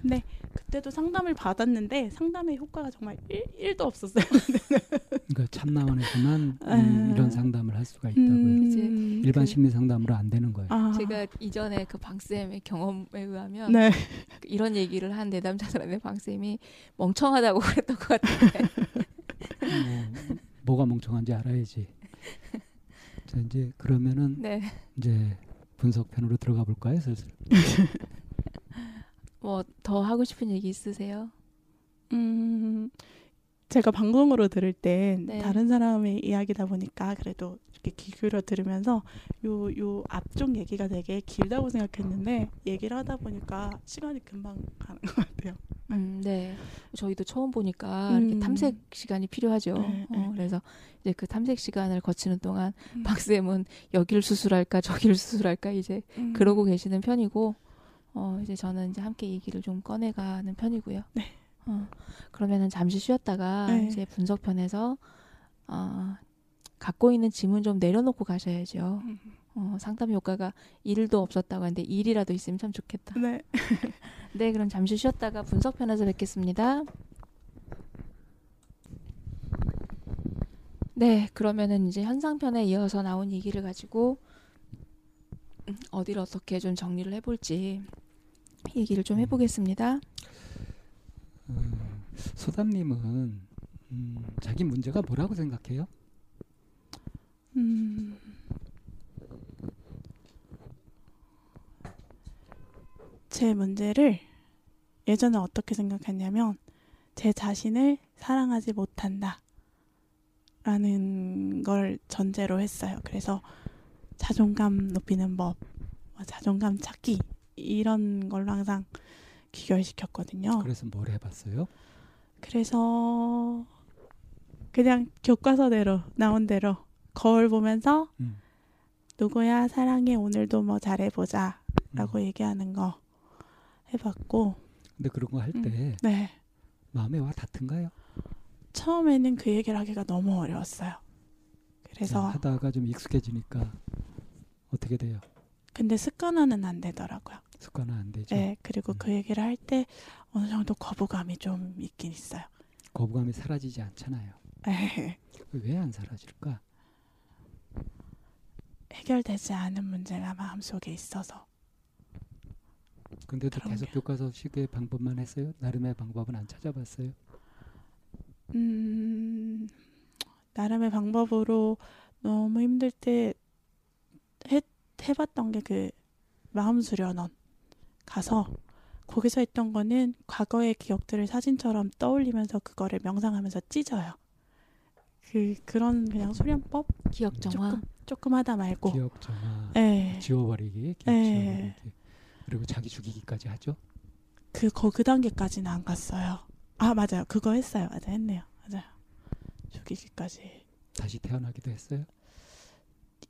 근데 그때도 상담을 받았는데 상담의 효과가 정말 1, 도 없었어요. 그러니까 참나원에서만 아. 이, 이런 상담을 할 수가 있다고요. 음, 일반 그- 심리 상담으로 안 되는 거예요. 아, 제가 이전에 그 방쌤의 경험에 의하면 네. 이런 얘기를 한 내담자들한테 방쌤이 멍청하다고 그랬던 것 같은데 뭐, 뭐가 멍청한지 알아야지. 자 이제 그러면은 네. 이제 분석편으로 들어가 볼까요, 슬슬? 뭐 더 하고 싶은 얘기 있으세요? 음, 제가 방송으로 들을 땐 네. 다른 사람의 이야기다 보니까 그래도 이렇게 귀 기울여 들으면서 요, 요 앞쪽 얘기가 되게 길다고 생각했는데 얘기를 하다 보니까 시간이 금방 가는 것 같아요. 음, 네. 저희도 처음 보니까 이렇게 음. 탐색 시간이 필요하죠. 네, 어, 네. 그래서 이제 그 탐색 시간을 거치는 동안 음. 박쌤은 여기를 수술할까 저기를 수술할까 이제 음. 그러고 계시는 편이고 어 이제 저는 이제 함께 얘기를 좀 꺼내가는 편이고요. 네. 어 그러면은 잠시 쉬었다가 네. 이제 분석편에서 어 갖고 있는 짐은 좀 내려놓고 가셔야죠. 음. 어 상담 효과가 일도 없었다고 하는데 일이라도 있으면 참 좋겠다. 네. 네, 그럼 잠시 쉬었다가 분석편에서 뵙겠습니다. 네, 그러면은 이제 현상편에 이어서 나온 얘기를 가지고 음, 어디를 어떻게 좀 정리를 해볼지 얘기를 좀 해보겠습니다. 음, 소담님은 음, 자기 문제가 뭐라고 생각해요? 음. 제 문제를 예전에 어떻게 생각했냐면 제 자신을 사랑하지 못한다. 라는 걸 전제로 했어요. 그래서 자존감 높이는 법, 뭐 자존감 찾기 이런 걸로 항상 귀결시켰거든요. 그래서 뭘 해봤어요? 그래서 그냥 교과서대로 나온 대로 거울 보면서 음. 누구야 사랑해 오늘도 뭐 잘해보자 라고 음. 얘기하는 거 해봤고 근데 그런 거 할때네 마음에 와 닿던가요? 처음에는 그 얘기를 하기가 너무 어려웠어요 그래서 네, 하다가 좀 익숙해지니까 어떻게 돼요? 근데 습관화는 안 되더라고요 습관은 안 되죠. 네 그리고 음. 그 얘기를 할 때 어느 정도 거부감이 좀 있긴 있어요 거부감이 사라지지 않잖아요. 네. 왜안 사라질까? 해결되지 않은 문제가 마음속에 있어서 근데도 계속 게. 교과서 식의 방법만 했어요? 나름의 방법은 안 찾아봤어요? 음, 나름의 방법으로 너무 힘들 때 해, 해봤던 게 그 마음 수련원 가서 거기서 했던 거는 과거의 기억들을 사진처럼 떠올리면서 그거를 명상하면서 찢어요. 그 그런 그냥 수련법 기억 정화. 조금 조금 하다 말고. 기억 정화, 네. 지워버리기, 기억 네. 지워버리기. 그리고 자기 죽이기까지 하죠. 그거 그 단계까지는 안 갔어요. 아 맞아요. 그거 했어요. 맞아 했네요. 맞아요. 죽이기까지. 다시 태어나기도 했어요.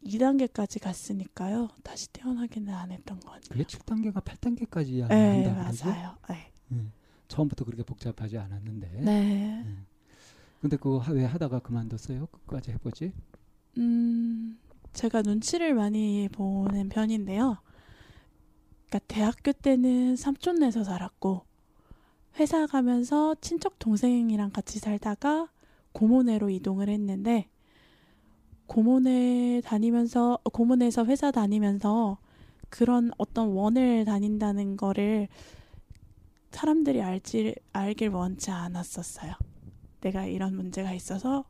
2단계까지 갔으니까요. 다시 태어나기는 안 했던 것 같아요. 그게 7단계가 8단계까지 네, 한다 그러죠? 맞아요. 네. 음, 처음부터 그렇게 복잡하지 않았는데. 네. 음. 근데 그거 하- 왜 하다가 그만뒀어요? 끝까지 해보지? 음, 제가 눈치를 많이 보는 편인데요. 그러니까 대학교 때는 삼촌네서 살았고 회사 가면서 친척 동생이랑 같이 살다가 고모네로 이동을 했는데 고모네 다니면서 고모네에서 회사 다니면서 그런 어떤 원을 다닌다는 거를 사람들이 알지 알길 원치 않았었어요. 내가 이런 문제가 있어서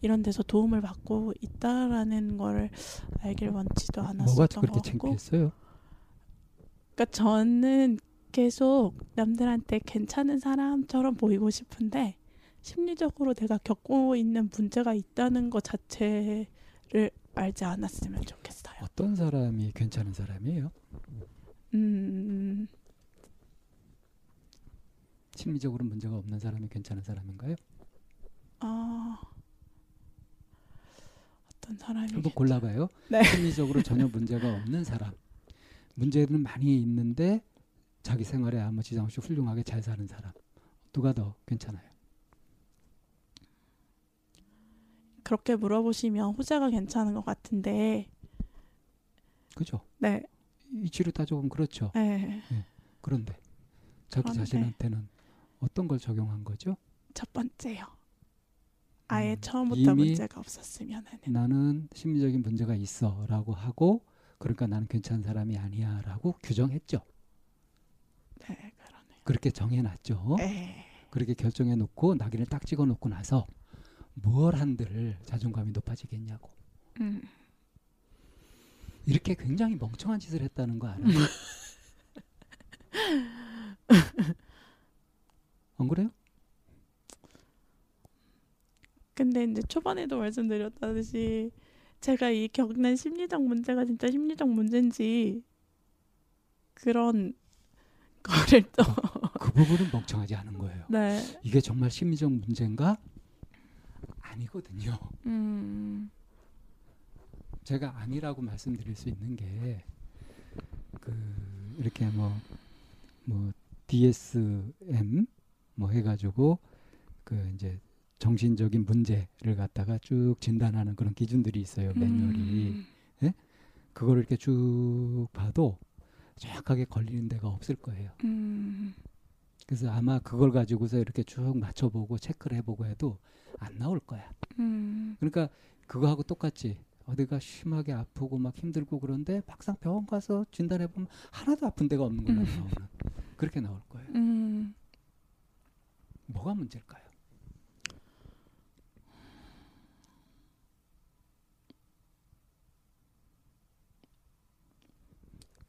이런 데서 도움을 받고 있다라는 거를 알길 원치도 않았었던 그렇게 것 같고 창피했어요? 그러니까 저는 계속 남들한테 괜찮은 사람처럼 보이고 싶은데 심리적으로 내가 겪고 있는 문제가 있다는 것 자체 를 알지 않았으면 좋겠어요. 어떤 사람이 괜찮은 사람이에요? 음, 심리적으로 문제가 없는 사람이 괜찮은 사람인가요? 아, 어떤 사람이 한번 골라봐요. 네. 심리적으로 전혀 문제가 없는 사람. 문제는 많이 있는데 자기 생활에 아무 지장 없이 훌륭하게 잘 사는 사람. 누가 더 괜찮아요? 그렇게 물어보시면 후자가 괜찮은 것 같은데, 그죠? 네, 이치로 따져보면 그렇죠. 네. 그런데 자기 그런데. 자신한테는 어떤 걸 적용한 거죠? 첫 번째요. 아예 음, 처음부터 문제가 없었으면 하는. 나는 심리적인 문제가 있어라고 하고 그러니까 나는 괜찮은 사람이 아니야라고 규정했죠. 네, 그러네요. 그렇게 정해놨죠. 네. 그렇게 결정해놓고 낙인을 딱 찍어놓고 나서 뭘 한들 자존감이 높아지겠냐고. 음. 이렇게 굉장히 멍청한 짓을 했다는 거 알아요? 안 그래요? 근데 이제 초반에도 말씀드렸다듯이 제가 이 겪는 심리적 문제가 진짜 심리적 문제인지 그런 거를 또 그 부분은 멍청하지 않은 거예요. 네. 이게 정말 심리적 문제인가? 아니거든요. 음, 제가 아니라고 말씀드릴 수 있는 게 그 이렇게 뭐뭐 DSM 뭐 해가지고 그 이제 정신적인 문제를 갖다가 쭉 진단하는 그런 기준들이 있어요 매뉴얼이 음. 그거를 이렇게 쭉 봐도 정확하게 걸리는 데가 없을 거예요. 음. 그래서 아마 그걸 가지고서 이렇게 쭉 맞춰보고 체크를 해보고 해도 안 나올 거야. 음. 그러니까 그거하고 똑같지. 어디가 심하게 아프고 막 힘들고 그런데 막상 병원 가서 진단해 보면 하나도 아픈 데가 없는 걸로 나오는. 그렇게 나올 거예요. 음. 뭐가 문제일까요?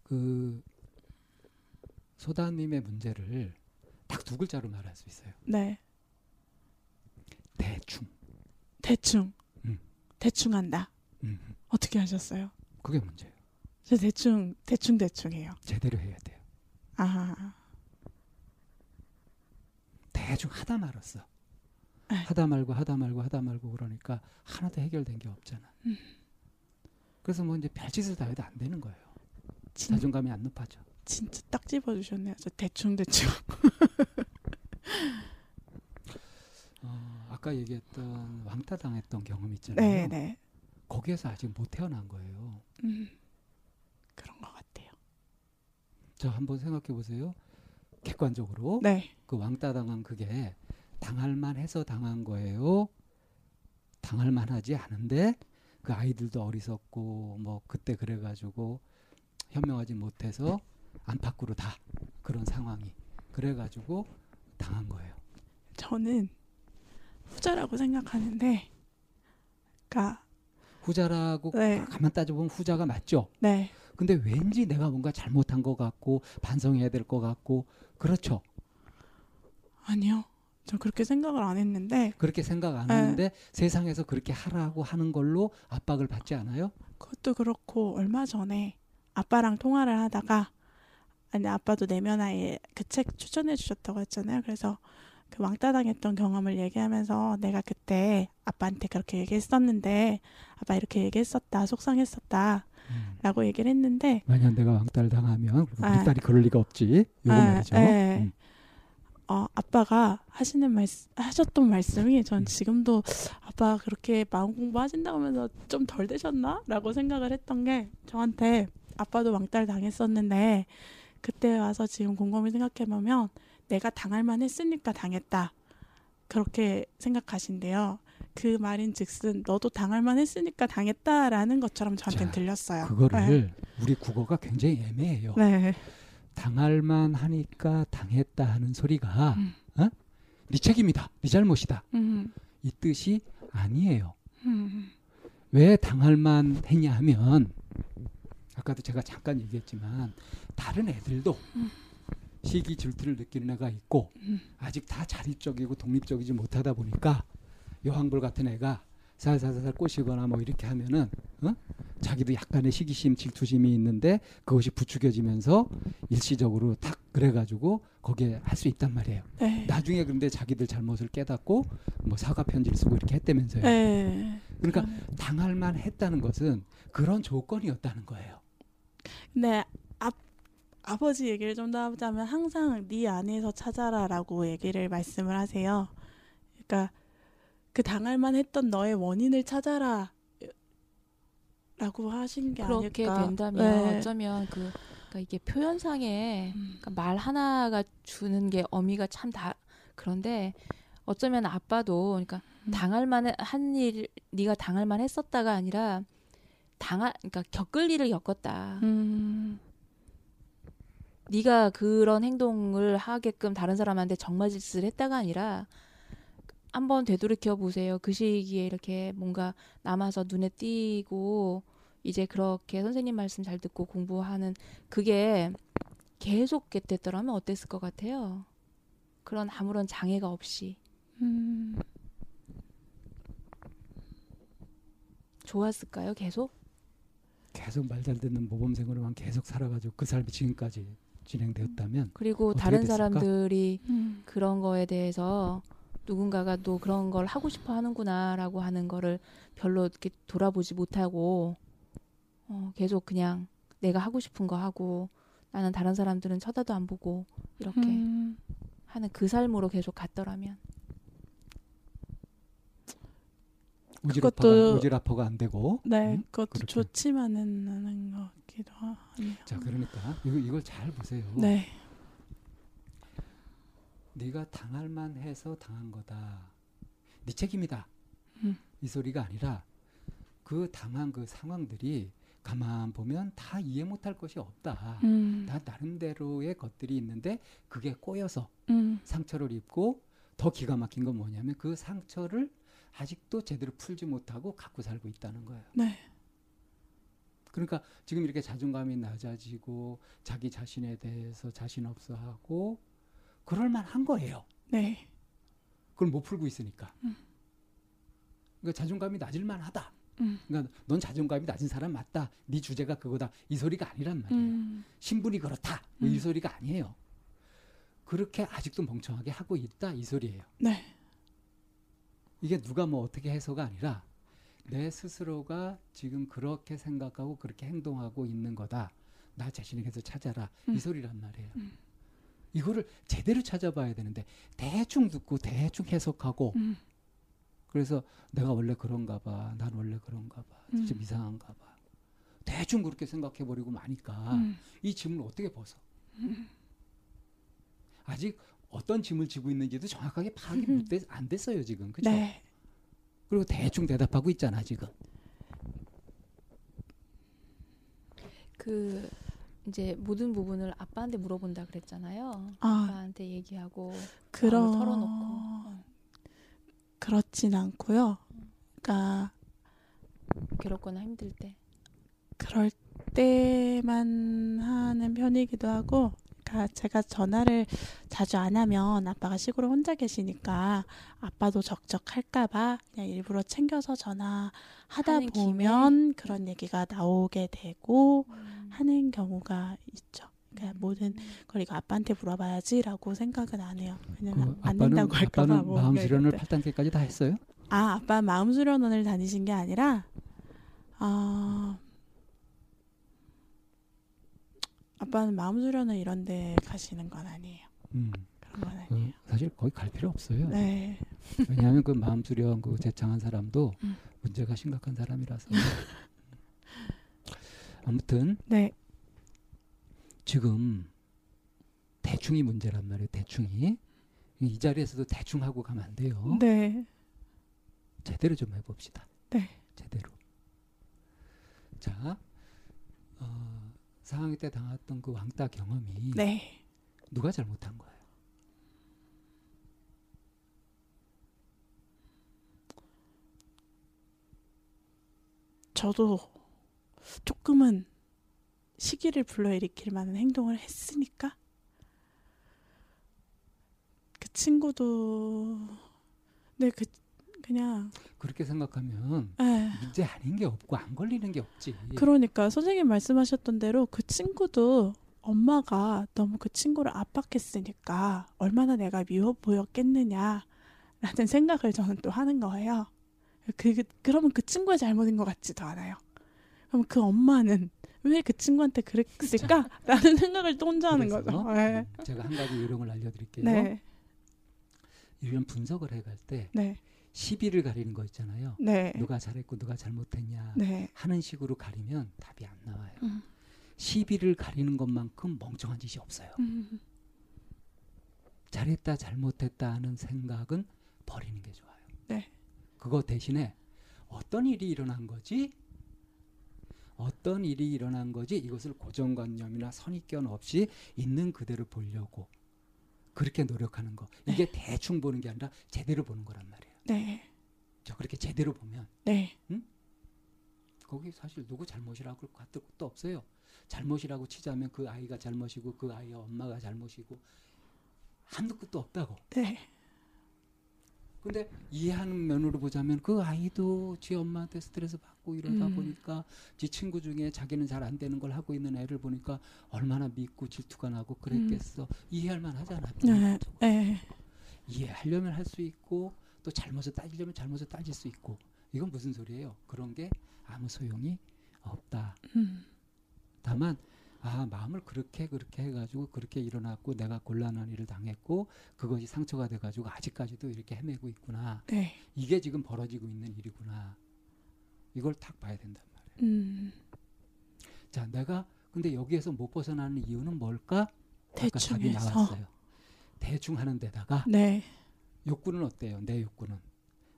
그 소다님의 문제를 딱 두 글자로 말할 수 있어요. 네. 대충. 대충. 음. 대충 한다. 음, 어떻게 하셨어요? 그게 문제예요. 저 대충 대충 대충 해요. 제대로 해야 돼요. 아. 대충 하다 말았어. 네. 하다 말고 하다 말고 하다 말고 그러니까 하나도 해결된 게 없잖아. 음. 그래서 뭐 이제 별짓을 다 해도 안 되는 거예요. 진, 자존감이 안 높아져. 진짜 딱 집어 주셨네요. 저 대충 대충. 어, 아까 얘기했던 왕따 당했던 경험 있잖아요. 네, 네. 거기에서 아직 못 태어난 거예요. 음. 그런 것 같아요. 자, 한번 생각해 보세요. 객관적으로 네. 그 왕따 당한 그게 당할 만해서 당한 거예요. 당할 만하지 않은데 그 아이들도 어리석고 뭐 그때 그래가지고 현명하지 못해서 안팎으로 다 그런 상황이 그래가지고 당한 거예요. 저는 후자라고 생각하는데 그러니까 후자라고 네. 가만 따져보면 후자가 맞죠. 네. 근데 왠지 내가 뭔가 잘못한 것 같고 반성해야 될 것 같고 그렇죠. 아니요. 저 그렇게 생각을 안 했는데 그렇게 생각 안 네. 하는데 세상에서 그렇게 하라고 하는 걸로 압박을 받지 않아요? 그것도 그렇고 얼마 전에 아빠랑 통화를 하다가 아니 아빠도 내면아예 그 책 추천해 주셨다고 했잖아요. 그래서 그 왕따 당했던 경험을 얘기하면서 내가 그때 아빠한테 그렇게 얘기했었는데 아빠 이렇게 얘기했었다 속상했었다 음. 라고 얘기를 했는데 만약 내가 왕따를 당하면 우리 아. 딸이 그럴 리가 없지. 요거 아, 말이죠. 예. 음. 어, 아빠가 하시는 말씀 하셨던 말씀이 전 지금도 아빠가 그렇게 마음 공부 하신다고 하면서 좀 덜 되셨나? 라고 생각을 했던 게 저한테 아빠도 왕따를 당했었는데 그때 와서 지금 곰곰이 생각해보면 내가 당할 만 했으니까 당했다. 그렇게 생각하신대요. 그 말인 즉슨 너도 당할 만 했으니까 당했다라는 것처럼 저한테는 자, 들렸어요. 그거를 우리 국어가 굉장히 애매해요. 네. 네. 당할 만 하니까 당했다 하는 소리가 음. 어? 네 책임이다. 네 잘못이다. 음, 이 뜻이 아니에요. 음, 왜 당할 만 했냐 하면 아까도 제가 잠깐 얘기했지만 다른 애들도 음. 시기 질투를 느끼는 애가 있고 음. 아직 다 자립적이고 독립적이지 못하다 보니까 여왕벌 같은 애가 살살살살 꼬시거나 뭐 이렇게 하면은 어? 자기도 약간의 시기심 질투심이 있는데 그것이 부추겨지면서 일시적으로 탁 그래가지고 거기에 할 수 있단 말이에요. 네. 나중에 근데 자기들 잘못을 깨닫고 뭐 사과 편지를 쓰고 이렇게 했다면서요. 네. 그러니까 당할 만 했다는 것은 그런 조건이었다는 거예요. 네, 아, 아버지 얘기를 좀 더 하자면 항상 네 안에서 찾아라라고 얘기를 말씀을 하세요. 그러니까 그 당할만 했던 너의 원인을 찾아라. 라고 하신 게 그렇게 아닐까. 된다면 네. 어쩌면 그 그러니까 이게 표현상에 음. 그러니까 말 하나가 주는 게 어미가 참 다 그런데 어쩌면 아빠도 그러니까 음. 당할 만한 한일 네가 당할 만 했었다가 아니라 당할 그러니까 겪을 일을 겪었다. 음, 네가 그런 행동을 하게끔 다른 사람한테 정말짓을 했다가 아니라 한번 되돌이켜 보세요. 그 시기에 이렇게 뭔가 남아서 눈에 띄고 이제 그렇게 선생님 말씀 잘 듣고 공부하는 그게 계속 됐더라면 어땠을 것 같아요. 그런 아무런 장애가 없이 음, 좋았을까요? 계속? 계속 말 잘 듣는 모범생으로만 계속 살아가지고 그 삶이 지금까지 진행되었다면 그리고 다른 됐을까? 사람들이 음, 그런 거에 대해서 누군가가 또 그런 걸 하고 싶어 하는구나라고 하는 거를 별로 이렇게 돌아보지 못하고 어, 계속 그냥 내가 하고 싶은 거 하고 나는 다른 사람들은 쳐다도 안 보고 이렇게 음, 하는 그 삶으로 계속 갔더라면 우지라퍼가 그것도- 우지라퍼가 안 되고 네, 음? 그것도 그렇게. 좋지만은 않은 것 같기도 하네요. 자 그러니까 이거, 이걸 잘 보세요. 네, 네가 당할 만해서 당한 거다. 네 책임이다. 음. 이 소리가 아니라 그 당한 그 상황들이 가만 보면 다 이해 못할 것이 없다. 음. 다 나름대로의 것들이 있는데 그게 꼬여서 음. 상처를 입고 더 기가 막힌 건 뭐냐면 그 상처를 아직도 제대로 풀지 못하고 갖고 살고 있다는 거예요. 네. 그러니까 지금 이렇게 자존감이 낮아지고 자기 자신에 대해서 자신 없어 하고 그럴 만한 거예요. 네. 그걸 못 풀고 있으니까. 그러니까 자존감이 낮을 만하다. 음. 그러니까 넌 자존감이 낮은 사람 맞다. 네 주제가 그거다. 이 소리가 아니란 말이에요. 음. 신분이 그렇다. 뭐이 음. 소리가 아니에요. 그렇게 아직도 멍청하게 하고 있다. 이 소리예요. 네. 이게 누가 뭐 어떻게 해서가 아니라 내 스스로가 지금 그렇게 생각하고 그렇게 행동하고 있는 거다. 나 자신에게서 찾아라. 음. 이 소리란 말이에요. 이거를 제대로 찾아봐야 되는데 대충 듣고 대충 해석하고 음. 그래서 내가 원래 그런가 봐. 난 원래 그런가 봐. 음. 좀 이상한가 봐. 대충 그렇게 생각해 버리고 마니까 음. 이 짐을 어떻게 벗어? 아직 어떤 짐을 지고 있는지도 정확하게 파악이 못 됐, 안 됐어요 지금 그죠? 네. 그리고 대충 대답하고 있잖아 지금. 그 이제 모든 부분을 아빠한테 물어본다 그랬잖아요. 아, 아빠한테 얘기하고 그런 털어놓고 그렇진 않고요. 그러니까 괴롭거나 힘들 때. 그럴 때만 하는 편이기도 하고, 그러니까 제가 전화를 자주 안 하면 아빠가 시골에 혼자 계시니까 아빠도 적적할까봐 그냥 일부러 챙겨서 전화하다 하는 김에? 보면 그런 얘기가 나오게 되고 음. 하는 경우가 있죠. 그러니까 모든 걸 이거 아빠한테 물어봐야지라고 생각은 안 해요. 왜냐면 그안 아빠는 된다고 할까봐 아빠는 뭐 마음 수련을 때. 8단계까지 다 했어요? 아, 아빠 마음 수련원을 다니신 게 아니라, 아, 아빠는 마음 수련을 이런 데 가시는 건 아니에요. 음. 그런 건그 아니에요. 사실 거의 갈 필요 없어요. 네. 왜냐하면 그 마음 수련 그 재창한 사람도 음. 문제가 심각한 사람이라서. 아무튼 네. 지금 대충이 문제란 말이에요. 대충이 이 자리에서도 대충 하고 가면 안 돼요. 네. 제대로 좀 해봅시다. 네. 제대로. 자, 어, 상황 때 당했던 그 왕따 경험이 네. 누가 잘못한 거예요? 저도 조금은 시기를 불러일으킬 만한 행동을 했으니까 그 친구도 네, 그 그냥 그렇게 생각하면 에 문제 아닌 게 없고 안 걸리는 게 없지. 그러니까 선생님 말씀하셨던 대로 그 친구도 엄마가 너무 그 친구를 압박했으니까 얼마나 내가 미워 보였겠느냐라는 생각을 저는 또 하는 거예요. 그, 그- 그러면 그 친구의 잘못인 것 같지도 않아요. 그럼 그 엄마는 왜 그 친구한테 그랬을까라는 생각을 또 혼자 하는 거죠. 네. 음, 제가 한 가지 요령을 알려드릴게요. 네, 이런 분석을 해갈 때 네, 시비를 가리는 거 있잖아요. 네, 누가 잘했고 누가 잘못했냐 네, 하는 식으로 가리면 답이 안 나와요. 음. 시비를 가리는 것만큼 멍청한 짓이 없어요. 음, 잘했다 잘못했다 하는 생각은 버리는 게 좋아요. 네. 그거 대신에 어떤 일이 일어난 거지? 어떤 일이 일어난 거지? 이것을 고정관념이나 선입견 없이 있는 그대로 보려고 그렇게 노력하는 거. 이게 대충 보는 게 아니라 제대로 보는 거란 말이에요. 네, 저 그렇게 제대로 보면 네, 거기 사실 누구 잘못이라고 할 것도 없어요. 잘못이라고 치자면 그 아이가 잘못이고 그 아이의 엄마가 잘못이고 한두 끝도 없다고. 네, 근데 이해하는 면으로 보자면 그 아이도 지 엄마한테 스트레스 받고 이러다 음. 보니까 지 친구 중에 자기는 잘 안 되는 걸 하고 있는 애를 보니까 얼마나 믿고 질투가 나고 그랬겠어. 이해할 만하잖아. 음. 네, 네, 이해하려면 할 수 있고 또 잘못을 따지려면 잘못을 따질 수 있고 이건 무슨 소리예요? 그런 게 아무 소용이 없다. 음, 다만 아 마음을 그렇게 그렇게 해가지고 그렇게 일어났고 내가 곤란한 일을 당했고 그것이 상처가 돼가지고 아직까지도 이렇게 헤매고 있구나. 네, 이게 지금 벌어지고 있는 일이구나. 이걸 탁 봐야 된단 말이에요. 음, 자, 내가 근데 여기에서 못 벗어나는 이유는 뭘까? 아까 답이. 나왔어요. 대충 하는 데다가 네, 욕구는 어때요? 내 욕구는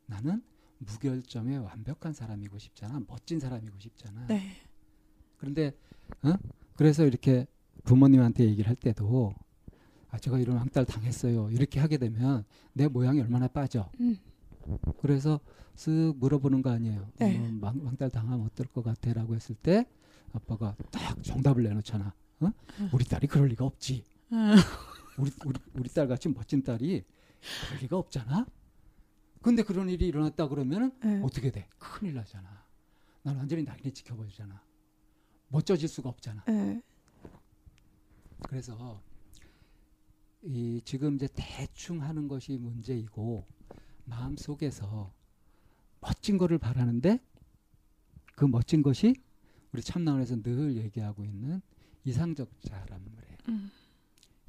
나는 무결점의 완벽한 사람이고 싶잖아. 멋진 사람이고 싶잖아. 네, 그런데 어? 그래서 이렇게 부모님한테 얘기를 할 때도 아 제가 이런 왕따를 당했어요. 이렇게 하게 되면 내 모양이 얼마나 빠져. 음. 그래서 쓱 물어보는 거 아니에요. 네. 뭐 왕, 왕따를 당하면 어떨 것 같아라고 했을 때 아빠가 딱 정답을 내놓잖아. 어? 우리 딸이 그럴 리가 없지. 음. 우리 우리 우리 딸 같이 멋진 딸이 그럴 리가 없잖아. 근데 그런 일이 일어났다 그러면은 네. 어떻게 돼? 큰일 나잖아. 난 완전히 낙인에 지켜버리잖아. 멋져질 수가 없잖아. 네. 그래서 이 지금 이제 대충 하는 것이 문제이고 마음 속에서 멋진 거를 바라는데 그 멋진 것이 우리 참나원에서 늘 얘기하고 있는 이상적 자란 말이에요. 음.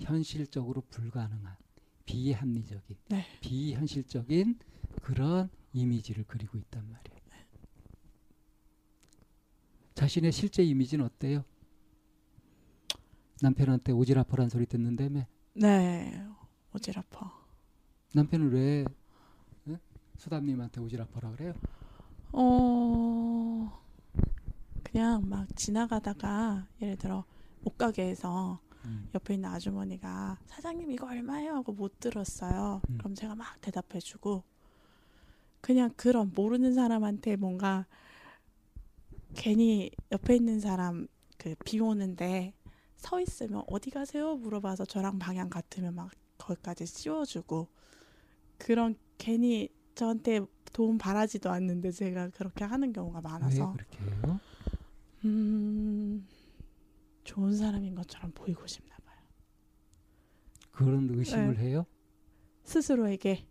현실적으로 불가능한 비합리적인 네. 비현실적인 그런 이미지를 그리고 있단 말이에요. 자신의 실제 이미지는 어때요? 남편한테 오지랖퍼란 소리 듣는다며 네. 어지럽어. 남편은 왜 응? 수담님한테 오지랖퍼라 그래요? 어 그냥 막 지나가다가 예를 들어 옷가게에서 음. 옆에 있는 아주머니가 사장님 이거 얼마예요 하고 못 들었어요. 음. 그럼 제가 막 대답해주고 그냥 그런 모르는 사람한테 뭔가 괜히 옆에 있는 사람 그 비 오는데 서 있으면 어디 가세요 물어봐서 저랑 방향 같으면 막 거기까지 씌워주고 그런 괜히 저한테 도움 바라지도 않는데 제가 그렇게 하는 경우가 왜 많아서? 음 좋은 사람인 것처럼 보이고 싶나 봐요. 그런 의심을 해요? 스스로에게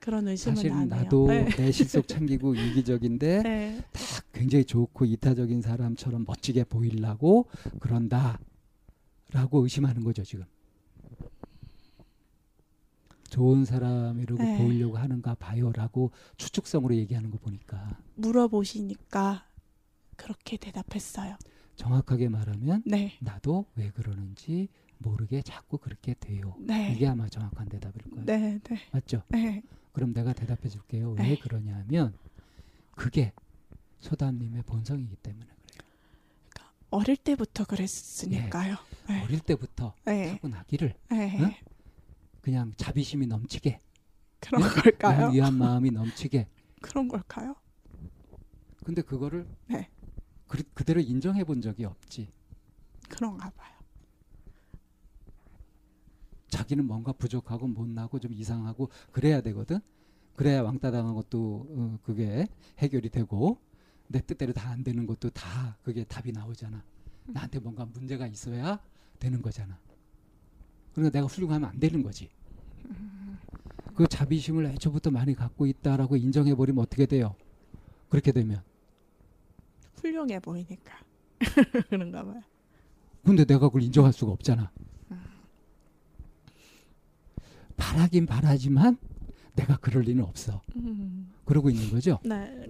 그런 의심은 사실은 안 해요. 나도 네. 내 실속 챙기고 이기적인데 네. 다 굉장히 좋고 이타적인 사람처럼 멋지게 보이려고 그런다. 라고 의심하는 거죠, 지금. 좋은 사람이라고 네. 보이려고 하는가 봐요. 라고 추측성으로 얘기하는 거 보니까 물어보시니까 그렇게 대답했어요. 정확하게 말하면 네. 나도 왜 그러는지 모르게 자꾸 그렇게 돼요. 네. 이게 아마 정확한 대답일 거예요. 네, 네. 맞죠? 네. 그럼 내가 대답해 줄게요. 왜 네. 그러냐면 그게 소담님의 본성이기 때문에 그래요. 어릴 때부터 그랬으니까요. 네. 어릴 때부터 네. 타고나기를 네. 응? 그냥 자비심이 넘치게 그런 네? 걸까요? 난 위한 마음이 넘치게 그런 걸까요? 근데 그거를 네. 그, 그대로 인정해 본 적이 없지. 그런가 봐요. 자기는 뭔가 부족하고 못나고 좀 이상하고 그래야 되거든? 그래야 왕따 당한 것도 어, 그게 해결이 되고 내 뜻대로 다 안 되는 것도 다 그게 답이 나오잖아. 나한테 뭔가 문제가 있어야 되는 거잖아. 그러니까 내가 훌륭하면 안 되는 거지. 그 자비심을 애초부터 많이 갖고 있다라고 인정해 버리면 어떻게 돼요? 그렇게 되면 훌륭해 보이니까. 그런가 봐요. 근데 내가 그걸 인정할 수가 없잖아. 바라긴 바라지만 내가 그럴 리는 없어. 음. 그러고 있는 거죠. 네.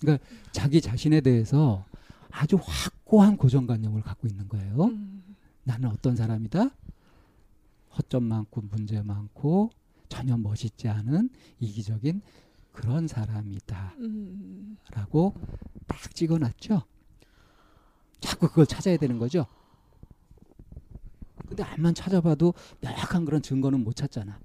그럼 자기 자신에 대해서 아주 확고한 고정관념을 갖고 있는 거예요. 음. 나는 어떤 사람이다? 허점 많고 문제 많고 전혀 멋있지 않은 이기적인 그런 사람이다. 음. 라고 딱 찍어놨죠. 자꾸 그걸 찾아야 되는 거죠. 근데 암만 찾아봐도 명확한 그런 증거는 못 찾잖아.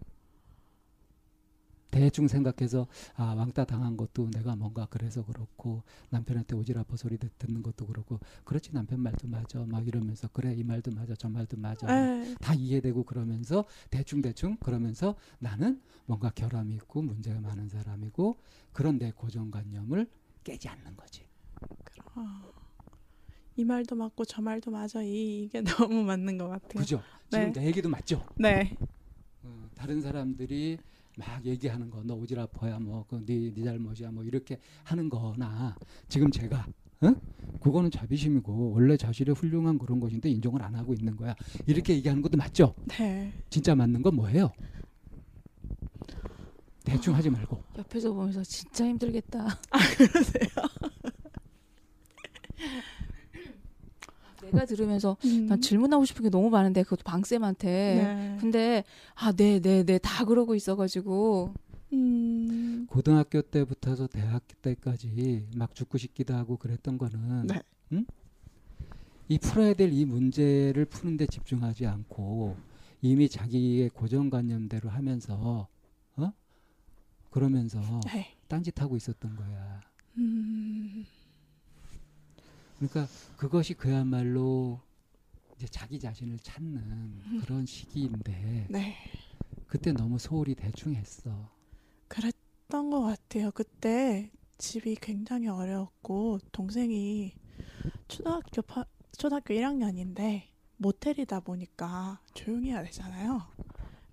대충 생각해서 아 왕따 당한 것도 내가 뭔가 그래서 그렇고 남편한테 오지랖퍼 소리 듣- 듣는 것도 그렇고 그렇지 남편 말도 맞아 막 이러면서 그래 이 말도 맞아 저 말도 맞아 네. 다 이해되고 그러면서 대충 대충 그러면서 나는 뭔가 결함이 있고 문제가 많은 사람이고 그런 내 고정관념을 깨지 않는 거지. 어. 이 말도 맞고 저 말도 맞아. 이, 이게 너무 맞는 것 같아요. 그죠? 지금 네. 내 얘기도 맞죠? 네. 어, 다른 사람들이 막 얘기하는 거 너 오지랖퍼야 뭐그네 네 잘못이야 뭐 이렇게 하는 거나 지금 제가 어? 그거는 자비심이고 원래 자신의 훌륭한 그런 것인데 인정을 안 하고 있는 거야 이렇게 얘기하는 것도 맞죠? 네. 진짜 맞는 건 뭐예요? 대충 하지 말고 옆에서 보면서 진짜 힘들겠다. 내가 들으면서 음. 난 질문하고 싶은 게 너무 많은데 그것도 방쌤한테. 네. 근데 아, 네, 네, 네 다 그러고 있어 가지고 음. 고등학교 때부터서 대학교 때까지 막 죽고 싶기도 하고 그랬던 거는 네. 응? 이 풀어야 될 이 문제를 푸는데 집중하지 않고 이미 자기의 고정관념대로 하면서 어 그러면서 네. 딴짓하고 있었던 거야. 음, 그러니까 그것이 그야말로 이제 자기 자신을 찾는 그런 시기인데 네. 그때 너무 소홀히 대충 했어. 그랬던 것 같아요. 그때 집이 굉장히 어려웠고 동생이 초등학교 파, 초등학교 1학년인데 모텔이다 보니까 조용히 해야 되잖아요.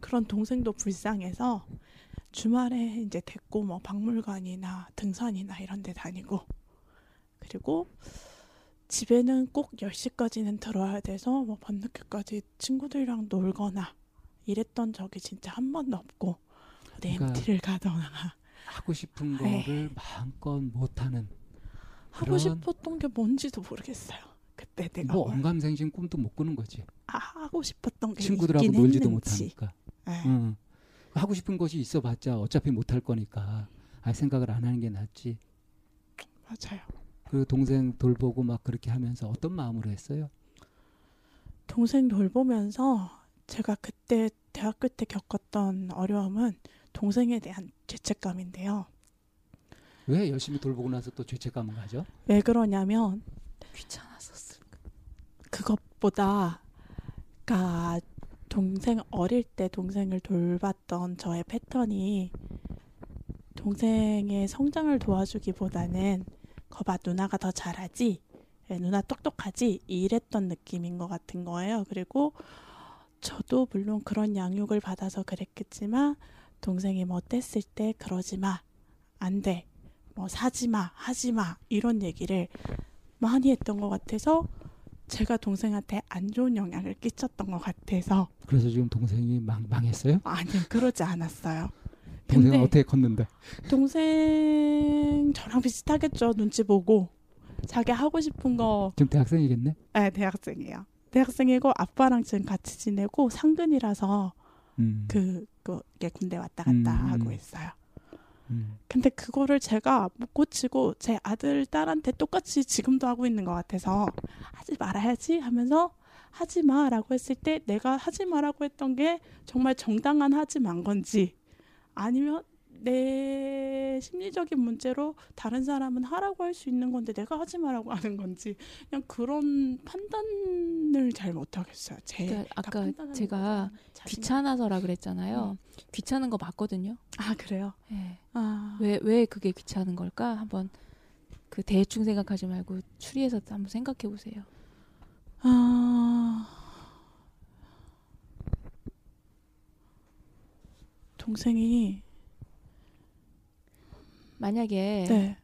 그런 동생도 불쌍해서 주말에 이제 데리고 뭐 박물관이나 등산이나 이런 데 다니고 그리고 집에는 꼭 10시까지는 들어야 돼서 뭐 밤늦게까지 친구들이랑 놀거나 이랬던 적이 진짜 한 번도 없고 그러니까 MT를 가거나 하고 싶은 네. 거를 마음껏 못 하는 하고 그런- 싶었던 게 뭔지도 모르겠어요. 그때 내가 뭐뭘 언감생심 꿈도 못 꾸는 거지. 아, 하고 싶었던 게 친구들하고 놀지도 했는지. 못하니까. 네. 응. 하고 싶은 것이 있어봤자 어차피 못 할 거니까 아 생각을 안 하는 게 낫지. 맞아요. 그리고 동생 돌보고 막 그렇게 하면서 어떤 마음으로 했어요? 동생 돌보면서 제가 그때 대학교 때 겪었던 어려움은 동생에 대한 죄책감인데요. 왜 열심히 돌보고 나서 또 죄책감을 가져? 왜 그러냐면 귀찮았었을까? 그것보다 그러니까 동생 어릴 때 동생을 돌봤던 저의 패턴이 동생의 성장을 도와주기보다는 거봐 누나가 더 잘하지 예, 누나 똑똑하지 이랬던 느낌인 것 같은 거예요 그리고 저도 물론 그런 양육을 받아서 그랬겠지만 동생이 뭐 뗐을 때 그러지 마 안 돼 뭐 사지 마 하지 마 이런 얘기를 많이 했던 것 같아서 제가 동생한테 안 좋은 영향을 끼쳤던 것 같아서 그래서 지금 동생이 망, 망했어요? 아니요 그러지 않았어요. 동생은 어떻게 컸는데? 동생 저랑 비슷하겠죠 눈치 보고 자기 하고 싶은 거 지금 대학생이겠네? 네, 대학생이에요. 대학생이고 아빠랑 지금 같이 지내고 상근이라서 음. 그 그게 군대 왔다 갔다 음, 음. 하고 있어요. 음. 근데 그거를 제가 못 고치고 제 아들 딸한테 똑같이 지금도 하고 있는 것 같아서 하지 말아야지 하면서 하지 마라고 했을 때 내가 하지 마라고 했던 게 정말 정당한 하지 만 건지 아니면 내 심리적인 문제로 다른 사람은 하라고 할 수 있는 건데 내가 하지 마라고 하는 건지 그냥 그런 판단을 잘 못하겠어요. 제 그러니까 아까 판단하는 제가 귀찮아서라 그랬잖아요. 음. 귀찮은 거 맞거든요. 아 그래요? 예. 아, 왜, 왜 그게 귀찮은 걸까? 한번 그 대충 생각하지 말고 추리해서 한번 생각해 보세요. 아 동생이 만약에 네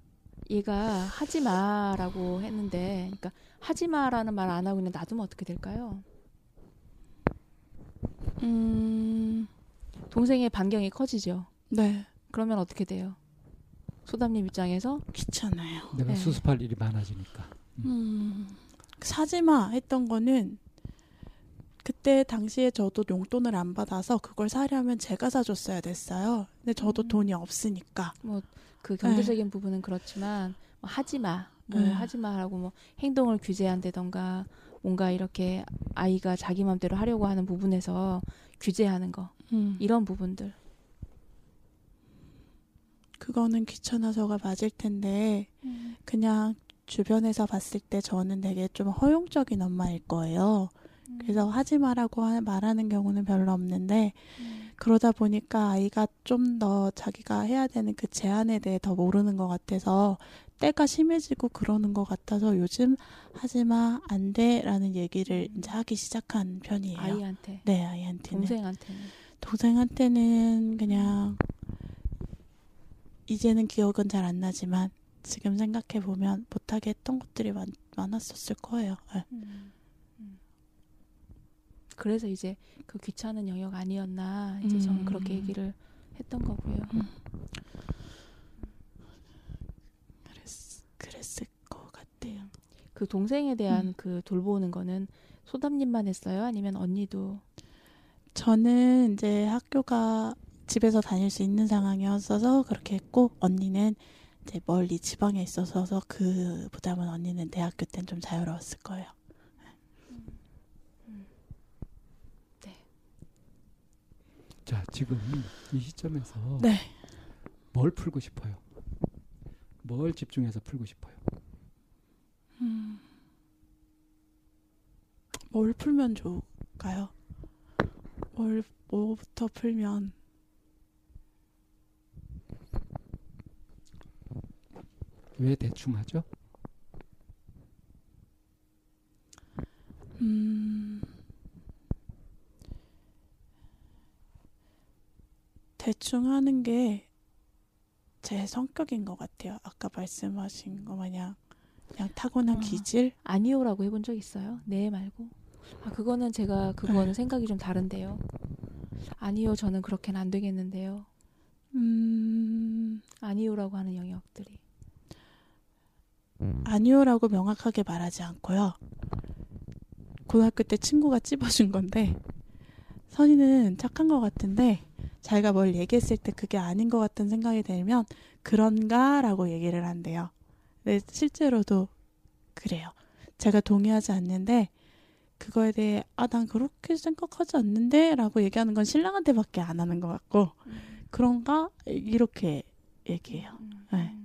얘가 하지 마라고 했는데, 그러니까 하지 마라는 말 안 하고 그냥 놔두면 어떻게 될까요? 음, 동생의 반경이 커지죠. 네 그러면 어떻게 돼요? 소담님 입장에서 귀찮아요. 내가 네. 수습할 일이 많아지니까. 음, 사지마 했던 거는 그때 당시에 저도 용돈을 안 받아서 그걸 사려면 제가 사줬어야 됐어요. 근데 저도 음. 돈이 없으니까. 그 경제적인 부분은 그렇지만 뭐 하지 마, 뭐 네. 하지 마라고 뭐 행동을 규제한다던가 뭔가 이렇게 아이가 자기 맘대로 하려고 하는 부분에서 규제하는 거 음, 이런 부분들. 그거는 귀찮아서가 맞을 텐데 그냥 주변에서 봤을 때 저는 되게 좀 허용적인 엄마일 거예요. 그래서 하지 마라고 하- 말하는 경우는 별로 없는데 그러다 보니까 아이가 좀 더 자기가 해야 되는 그 제한에 대해 더 모르는 것 같아서 때가 심해지고 그러는 것 같아서 요즘 하지 마, 안 돼, 라는 얘기를 이제 하기 시작한 편이에요. 아이한테, 네, 아이한테는. 동생한테는. 동생한테는 그냥 이제는 기억은 잘 안 나지만 지금 생각해 보면 못하게 했던 것들이 많, 많았었을 거예요. 네. 음. 음. 그래서 이제 그 귀찮은 영역 아니었나 이제 저는 그렇게 음. 얘기를 했던 거고요. 그랬, 그랬을 것 같아요. 그 동생에 대한 음. 그 돌보는 거는 소담님만 했어요? 아니면 언니도? 저는 이제 학교가 집에서 다닐 수 있는 상황이었어서 그렇게 했고 언니는 이제 멀리 지방에 있어서 그 부담은 언니는 대학교 땐 좀 자유로웠을 거예요. 자, 지금 이 시점에서 네. 뭘 풀고 싶어요? 뭘 집중해서 풀고 싶어요? 음. 뭘 풀면 좋을까요? 뭘 뭐부터 풀면 왜 대충 하죠? 음. 대충 하는 게 제 성격인 것 같아요. 아까 말씀하신 거 마냥 그냥 타고난 아. 기질. 아니요라고 해본 적 있어요? 네 말고. 아 그거는 제가 그거는 네. 생각이 좀 다른데요. 아니요, 저는 그렇게는 안 되겠는데요. 음. 아니요라고 하는 영역들이. 아니요라고 명확하게 말하지 않고요. 고등학교 때 친구가 찝어준 건데 선이는 착한 것 같은데 자기가 뭘 얘기했을 때 그게 아닌 것 같은 생각이 들면 그런가라고 얘기를 한대요. 근데 실제로도 그래요. 제가 동의하지 않는데 그거에 대해 아 난 그렇게 생각하지 않는데라고 얘기하는 건 신랑한테밖에 안 하는 것 같고 그런가 이렇게 얘기해요. 네.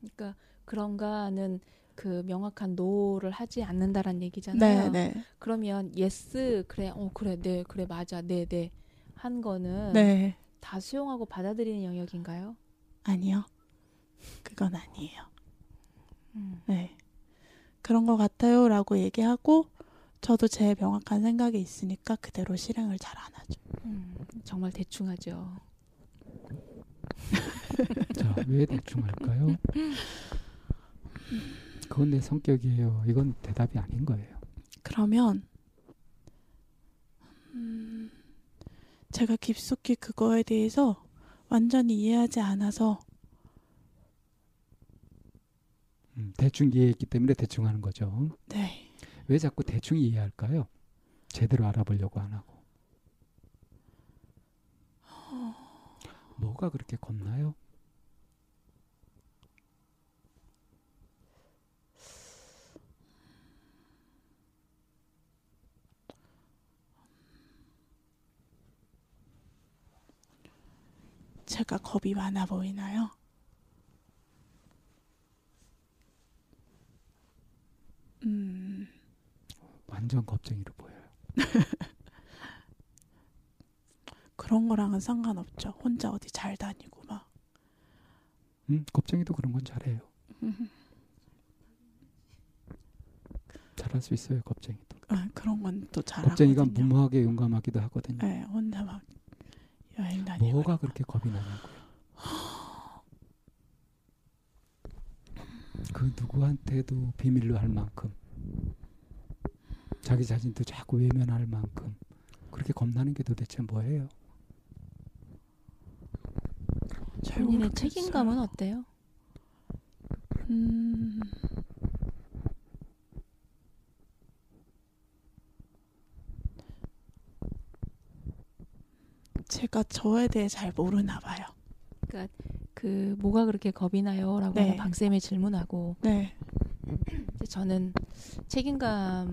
그러니까 그런가는 그 명확한 no를 하지 않는다란 얘기잖아요. 네, 네, 그러면 yes 그래 어 그래 네 그래 맞아 네네 한 거는 네. 다 수용하고 받아들이는 영역인가요? 아니요. 그건 아니에요. 음. 네. 그런 것 같아요 라고 얘기하고 저도 제 명확한 생각이 있으니까 그대로 실행을 잘 안 하죠. 음, 정말 대충 하죠. 자, 왜 대충 할까요? 그건 내 성격이에요. 이건 대답이 아닌 거예요. 그러면 음, 제가 깊숙이 그거에 대해서 완전히 이해하지 않아서 음, 대충 이해했기 때문에 대충 하는 거죠. 네. 왜 자꾸 대충 이해할까요? 제대로 알아보려고 안 하고. 뭐가 그렇게 겁나요? 제가 겁이 많아 보이나요? 음, 완전 겁쟁이로 보여요. 그런 거랑은 상관없죠. 혼자 어디 잘 다니고 막. 음, 겁쟁이도 그런 건 잘해요. 잘할 수 있어요, 겁쟁이도. 아, 그런 건 또 잘하거든요. 겁쟁이가 무모하게 용감하기도 하거든요. 네, 혼자 막 여행 다니고. 뭐가 그렇게 겁이 나냐고요. 그 누구한테도 비밀로 할 만큼 자기 자신도 자꾸 외면할 만큼 그렇게 겁나는 게 도대체 뭐예요? 잘 본인의. 책임감은 어때요? 음, 제가 저에 대해 잘 모르나 봐요. 그 뭐가 그렇게 겁이 나요라고 네. 하는 방쌤의 질문하고 네, 이제 저는 책임감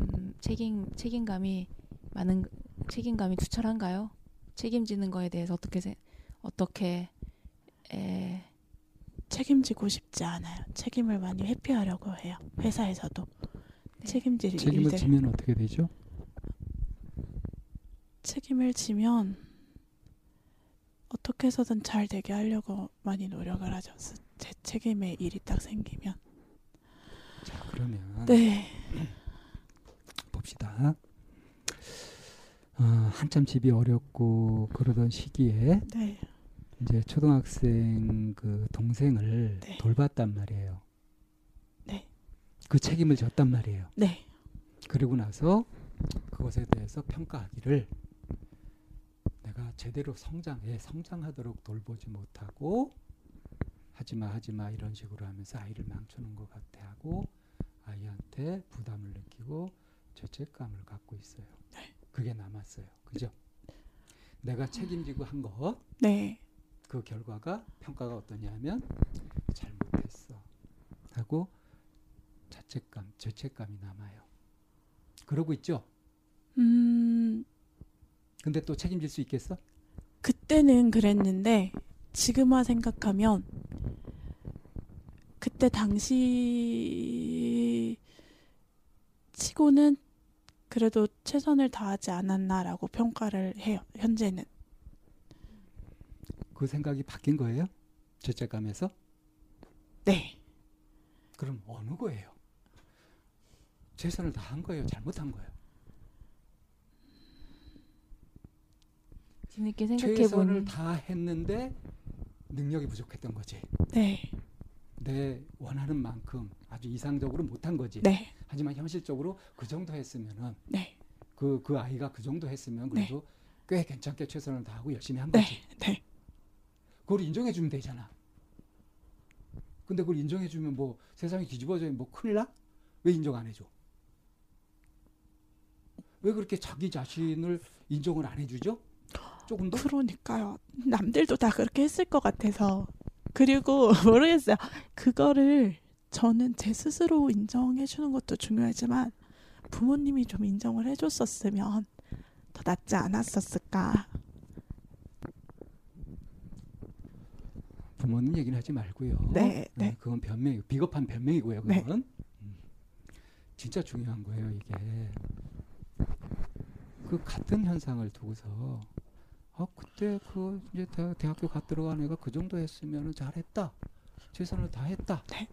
음, 책임 책임감이 많은 책임감이 투철한가요? 책임지는 거에 대해서 어떻게 세, 어떻게 에, 책임지고 싶지 않아요. 책임을 많이 회피하려고 해요. 회사에서도 네. 책임질 책임을 일들 지면 어떻게 되죠? 책임을 지면 어떻게 해서든 잘 되게 하려고 많이 노력을 하죠. 스- 제 책임의 일이 딱 생기면. 자 그러면 네, 봅시다. 어, 한참 집이 어렵고 그러던 시기에 네, 이제 초등학생 그 동생을 네. 돌봤단 말이에요. 네. 그 책임을 졌단 말이에요. 네, 그리고 나서 그것에 대해서 평가하기를 내가 제대로 성장해 성장하도록 돌보지 못하고 하지마 하지마 이런 식으로 하면서 아이를 망쳐놓은 것 같아 하고 아이한테 부담을 느끼고 죄책감을 갖고 있어요. 그게 남았어요. 그죠? 내가 책임지고 한것그 네. 결과가 평가가 어떠냐면 잘못했어 하고 자책감, 죄책감이 남아요. 그러고 있죠. 음, 근데 또 책임질 수 있겠어? 그때는 그랬는데 지금만 생각하면 그때 당시 치고는 그래도 최선을 다하지 않았나라고 평가를 해요. 현재는. 그 생각이 바뀐 거예요? 죄책감에서? 네. 그럼 어느 거예요? 최선을 다한 거예요? 잘못한 거예요? 뒤늦게 생각해 최선을 보니 다 했는데 능력이 부족했던 거지. 네. 내 원하는 만큼 아주 이상적으로 못한 거지. 네. 하지만 현실적으로 그 정도 했으면은 네. 그, 그 아이가 그 정도 했으면 그래도 꽤 괜찮게 최선을 다하고 열심히 한 네. 거지. 네. 그걸 인정해 주면 되잖아. 근데 그걸 인정해 주면 뭐 세상이 뒤집어져면 뭐 큰일 나? 왜 인정 안 해줘? 왜 그렇게 자기 자신을 인정을 안 해주죠? 조금 더? 그러니까요. 남들도 다 그렇게 했을 것 같아서. 그리고 모르겠어요. 그거를 저는 제 스스로 인정해 주는 것도 중요하지만 부모님이 좀 인정을 해 줬었으면 더 낫지 않았었을까. 부모님 얘기는 하지 말고요. 네, 네. 그건 변명, 비겁한 변명이고요. 네. 그건 음. 진짜 중요한 거예요. 이게 그 같은 현상을 두고서 아 그때 그 이제 대, 대학교 갓 들어간 애가 그 정도 했으면 잘했다, 최선을 다했다. 네.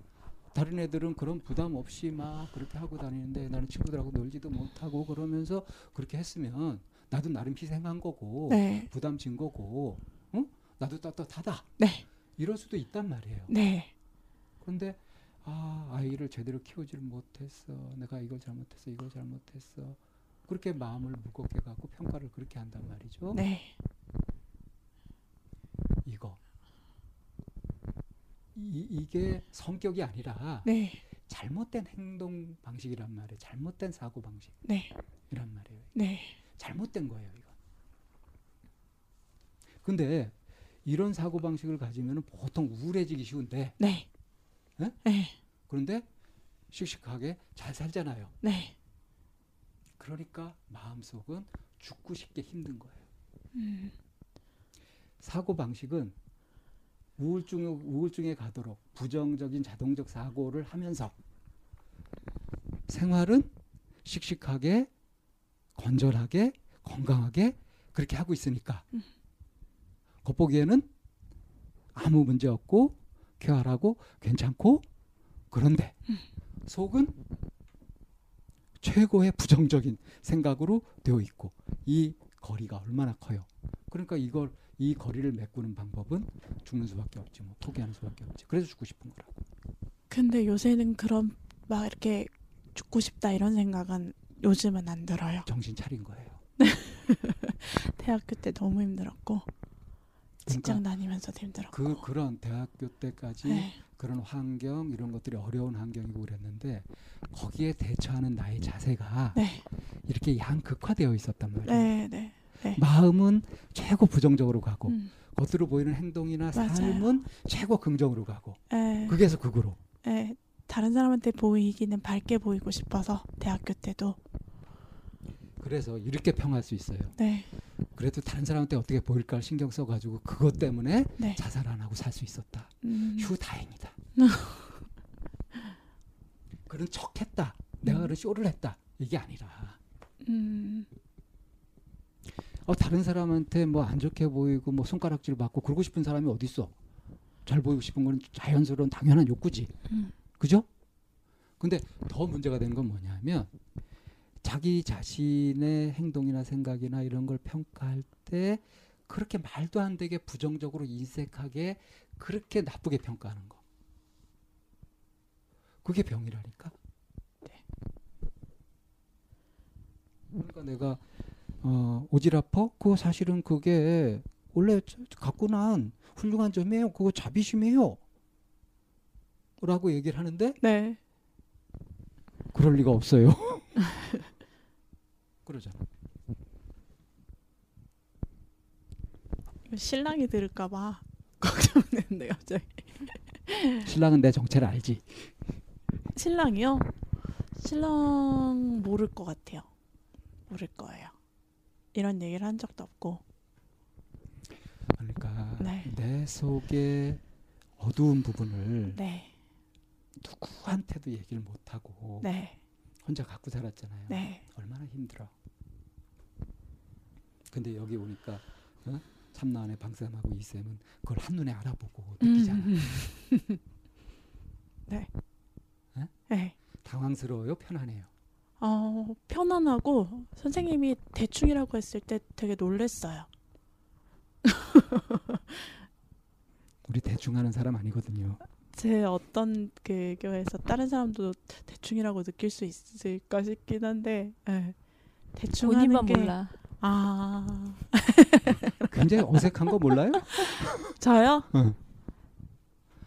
다른 애들은 그런 부담 없이 막 그렇게 하고 다니는데 나는 친구들하고 놀지도 못하고 그러면서 그렇게 했으면 나도 나름 희생한 거고 네. 부담 진 거고, 응? 나도 떳떳하다. 네. 이럴 수도 있단 말이에요. 네. 그런데 아 아이를 제대로 키우지를 못했어. 내가 이걸 잘못했어. 이걸 잘못했어. 그렇게 마음을 무겁게 갖고 평가를 그렇게 한단 말이죠. 네. 이거 이, 이게 성격이 아니라 네. 잘못된 행동 방식이란 말이에요. 잘못된 사고 방식이란 네. 말이에요. 네. 잘못된 거예요, 이건. 근데 이런 사고 방식을 가지면 보통 우울해지기 쉬운데 네. 네? 네. 그런데 씩씩하게 잘 살잖아요. 네. 그러니까 마음속은 죽고 싶게 힘든 거예요. 음. 사고 방식은 우울증 우울증에 가도록 부정적인 자동적 사고를 하면서 생활은 씩씩하게 건전하게 건강하게 그렇게 하고 있으니까 음. 겉보기에는 아무 문제 없고 쾌활하고 괜찮고 그런데 속은 최고의 부정적인 생각으로 되어 있고 이 거리가 얼마나 커요. 그러니까 이걸 이 거리를 메꾸는 방법은 죽는 수밖에 없지 뭐 포기하는 수밖에 없지. 그래서 죽고 싶은 거라고. 근데 요새는 그런 막 이렇게 죽고 싶다 이런 생각은 요즘은 안 들어요. 정신 차린 거예요. 대학교 때 너무 힘들었고 그러니까 다니면서도 힘들었고. 그 그런 대학교 때까지 네. 그런 환경 이런 것들이 어려운 환경이고 그랬는데 거기에 대처하는 나의 자세가 네. 이렇게 양극화되어 있었단 말이에요. 네, 네. 마음은 최고 부정적으로 가고 음. 겉으로 보이는 행동이나 맞아요. 삶은 최고 긍정으로 가고 네. 극에서 극으로 네. 다른 사람한테 보이기는 밝게 보이고 싶어서 대학교 때도 그래서 이렇게 평할 수 있어요. 네. 그래도 다른 사람한테 어떻게 보일까 신경 써가지고 그것 때문에 네. 자살 안 하고 살 수 있었다. 음. 휴 다행이다. 그런 척했다. 내가 그런 쇼를 했다. 이게 아니라 음. 어, 다른 사람한테 뭐 안 좋게 보이고 뭐 손가락질 받고 그러고 싶은 사람이 어디 있어? 잘 보이고 싶은 건 자연스러운 당연한 욕구지. 음. 그죠? 근데 더 문제가 되는 건 뭐냐면 자기 자신의 행동이나 생각이나 이런 걸 평가할 때 그렇게 말도 안 되게 부정적으로 인색하게 그렇게 나쁘게 평가하는 거. 그게 병이라니까. 그러니까 내가 어, 오지랖퍼 그거 사실은 그게 원래 갖고 난 훌륭한 점이에요. 그거 자비심이에요. 라고 얘기를 하는데 네. 그럴 리가 없어요. 그러잖아. 신랑이 들을까봐 걱정되는데 갑자기. 신랑은 내 정체를 알지. 신랑이요? 신랑 모를 것 같아요. 모를 거예요. 이런 얘기를 한 적도 없고. 그러니까 네. 내 속에 어두운 부분을 네, 누구한테도 얘기를 못 하고 네, 혼자 갖고 살았잖아요. 네, 얼마나 힘들어. 근데 여기 오니까 어? 참나안의 방쌤하고 이쌤은 그걸 한눈에 알아보고 느끼잖아. 음. 네. 에? 네. 당황스러워요, 편안해요. 어, 편안하고 선생님이 대충이라고 했을 때 되게 놀랬어요. 우리 대충 하는 사람 아니거든요. 제 어떤 그 교회에서 다른 사람도 대충이라고 느낄 수 있을까 싶긴 한데 예. 대충 본인만 하는 게 몰라. 아 굉장히 어색한 거 몰라요? 저요? 응.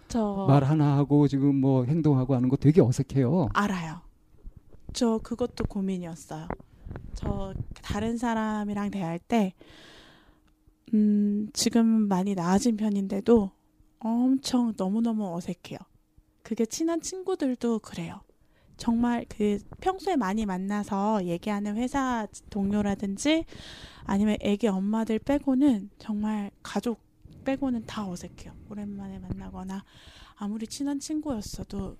저 말 하나 하고 지금 뭐 행동하고 하는 거 되게 어색해요. 알아요. 저 그것도 고민이었어요. 저 다른 사람이랑 대할 때, 음, 지금 많이 나아진 편인데도 엄청 너무너무 어색해요. 그게 친한 친구들도 그래요. 정말 그 평소에 많이 만나서 얘기하는 회사 동료라든지 아니면 애기 엄마들 빼고는 정말 가족 빼고는 다 어색해요. 오랜만에 만나거나 아무리 친한 친구였어도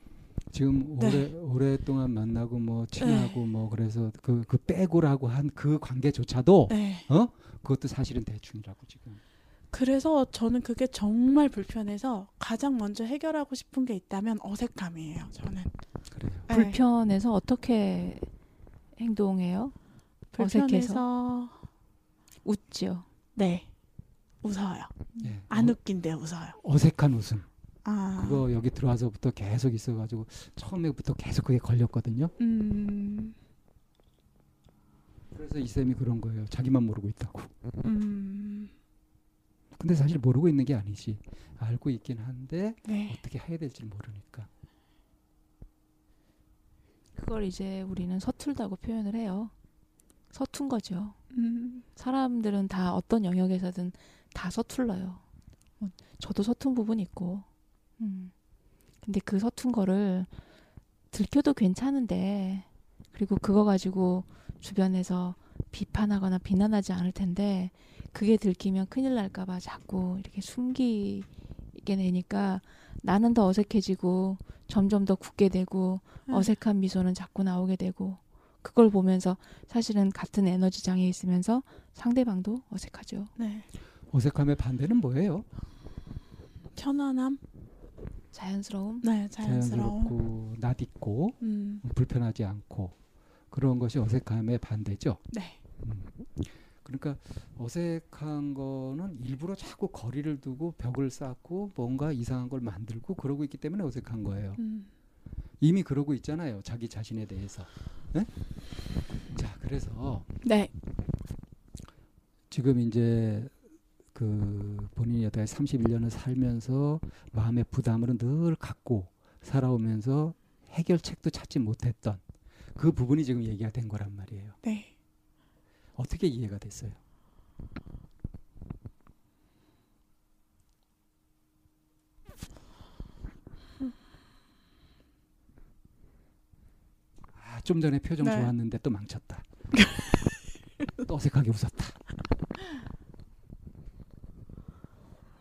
지금 네. 오래 오랫동안 만나고 뭐 친하고 뭐 그래서 그그 빼고라고 한 그 관계조차도 네. 어 그것도 사실은 대충이라고 지금. 그래서 저는 그게 정말 불편해서 가장 먼저 해결하고 싶은 게 있다면 어색함이에요. 저는 그래요. 네. 불편해서 어떻게 행동해요? 불편해서 웃지요. 네 웃어요. 예. 안 어, 웃긴데 웃어요. 어색한 웃음. 아 그거 여기 들어와서부터 계속 있어가지고 처음에부터 계속 그게 걸렸거든요. 음, 그래서 이 쌤이 그런 거예요. 자기만 모르고 있다고. 음, 근데 사실 모르고 있는 게 아니지. 알고 있긴 한데 네 어떻게 해야 될지 모르니까. 그걸 이제 우리는 서툴다고 표현을 해요. 서툰 거죠. 음, 사람들은 다 어떤 영역에서든 다 서툴러요. 어, 저도 서툰 부분이 있고. 음. 근데 그 서툰 거를 들켜도 괜찮은데, 그리고 그거 가지고 주변에서 비판하거나 비난하지 않을 텐데, 그게 들키면 큰일 날까봐 자꾸 이렇게 숨기게 되니까 나는 더 어색해지고, 점점 더 굳게 되고, 음. 어색한 미소는 자꾸 나오게 되고, 그걸 보면서 사실은 같은 에너지장에 있으면서 상대방도 어색하죠. 네 어색함의 반대는 뭐예요? 편안함, 자연스러움. 네 자연스러움. 자연스럽고 낯익고 음, 불편하지 않고 그런 것이 어색함의 반대죠. 네 음. 그러니까 어색한 거는 일부러 자꾸 거리를 두고 벽을 쌓고 뭔가 이상한 걸 만들고 그러고 있기 때문에 어색한 거예요. 음, 이미 그러고 있잖아요. 자기 자신에 대해서. 네? 자, 그래서 네 지금 이제 그 본인이 여태까지 31년을 살면서 마음의 부담을 늘 갖고 살아오면서 해결책도 찾지 못했던 그 부분이 지금 얘기가 된 거란 말이에요. 네. 어떻게 이해가 됐어요? 아, 좀 전에 표정 네. 좋았는데 또 망쳤다. 또 어색하게 웃었다.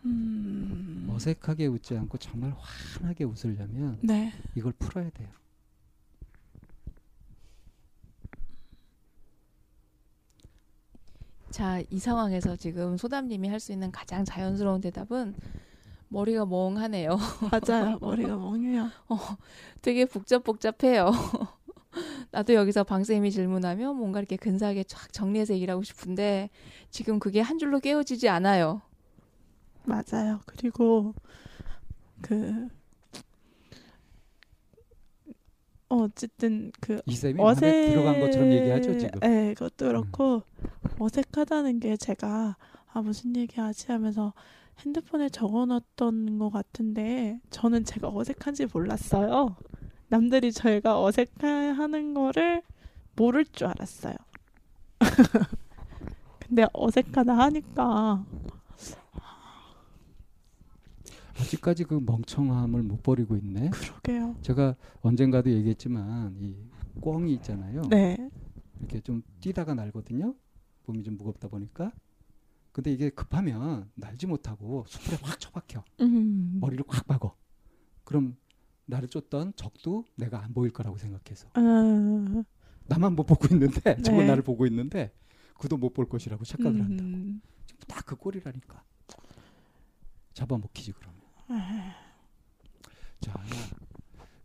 음, 어색하게 웃지 않고 정말 환하게 웃으려면 네 이걸 풀어야 돼요. 자, 이 상황에서 지금 소담님이 할 수 있는 가장 자연스러운 대답은 머리가 멍하네요. 맞아요 머리가 멍해요. 되게 복잡복잡해요. 나도 여기서 방쌤이 질문하면 뭔가 이렇게 근사하게 쫙 정리해서 얘기를 하고 싶은데 지금 그게 한 줄로 깨어지지 않아요. 맞아요. 그리고 그 어, 어쨌든 그 어색 들어간 것처럼 얘기하죠 지금. 음. 네, 그것도 그렇고 어색하다는 게 제가 아 무슨 얘기하지 하면서 핸드폰에 적어놨던 것 같은데 저는 제가 어색한지 몰랐어요. 남들이 저희가 어색해하는 거를 모를 줄 알았어요. 근데 어색하다 하니까 아직까지 그 멍청함을 못 버리고 있네. 그러게요. 제가 언젠가도 얘기했지만 이 꿩이 있잖아요. 네. 이렇게 좀 뛰다가 날거든요. 몸이 좀 무겁다 보니까. 근데 이게 급하면 날지 못하고 숲에 확 처박혀. 음. 머리를 꽉 박어. 그럼 나를 쫓던 적도 내가 안 보일 거라고 생각해서 아, 나만 못 보고 있는데 네. 나를 보고 있는데 그도 못 볼 것이라고 착각을 한다. 음. 딱그 꼴이라니까. 잡아먹히지 그러면. 아, 자,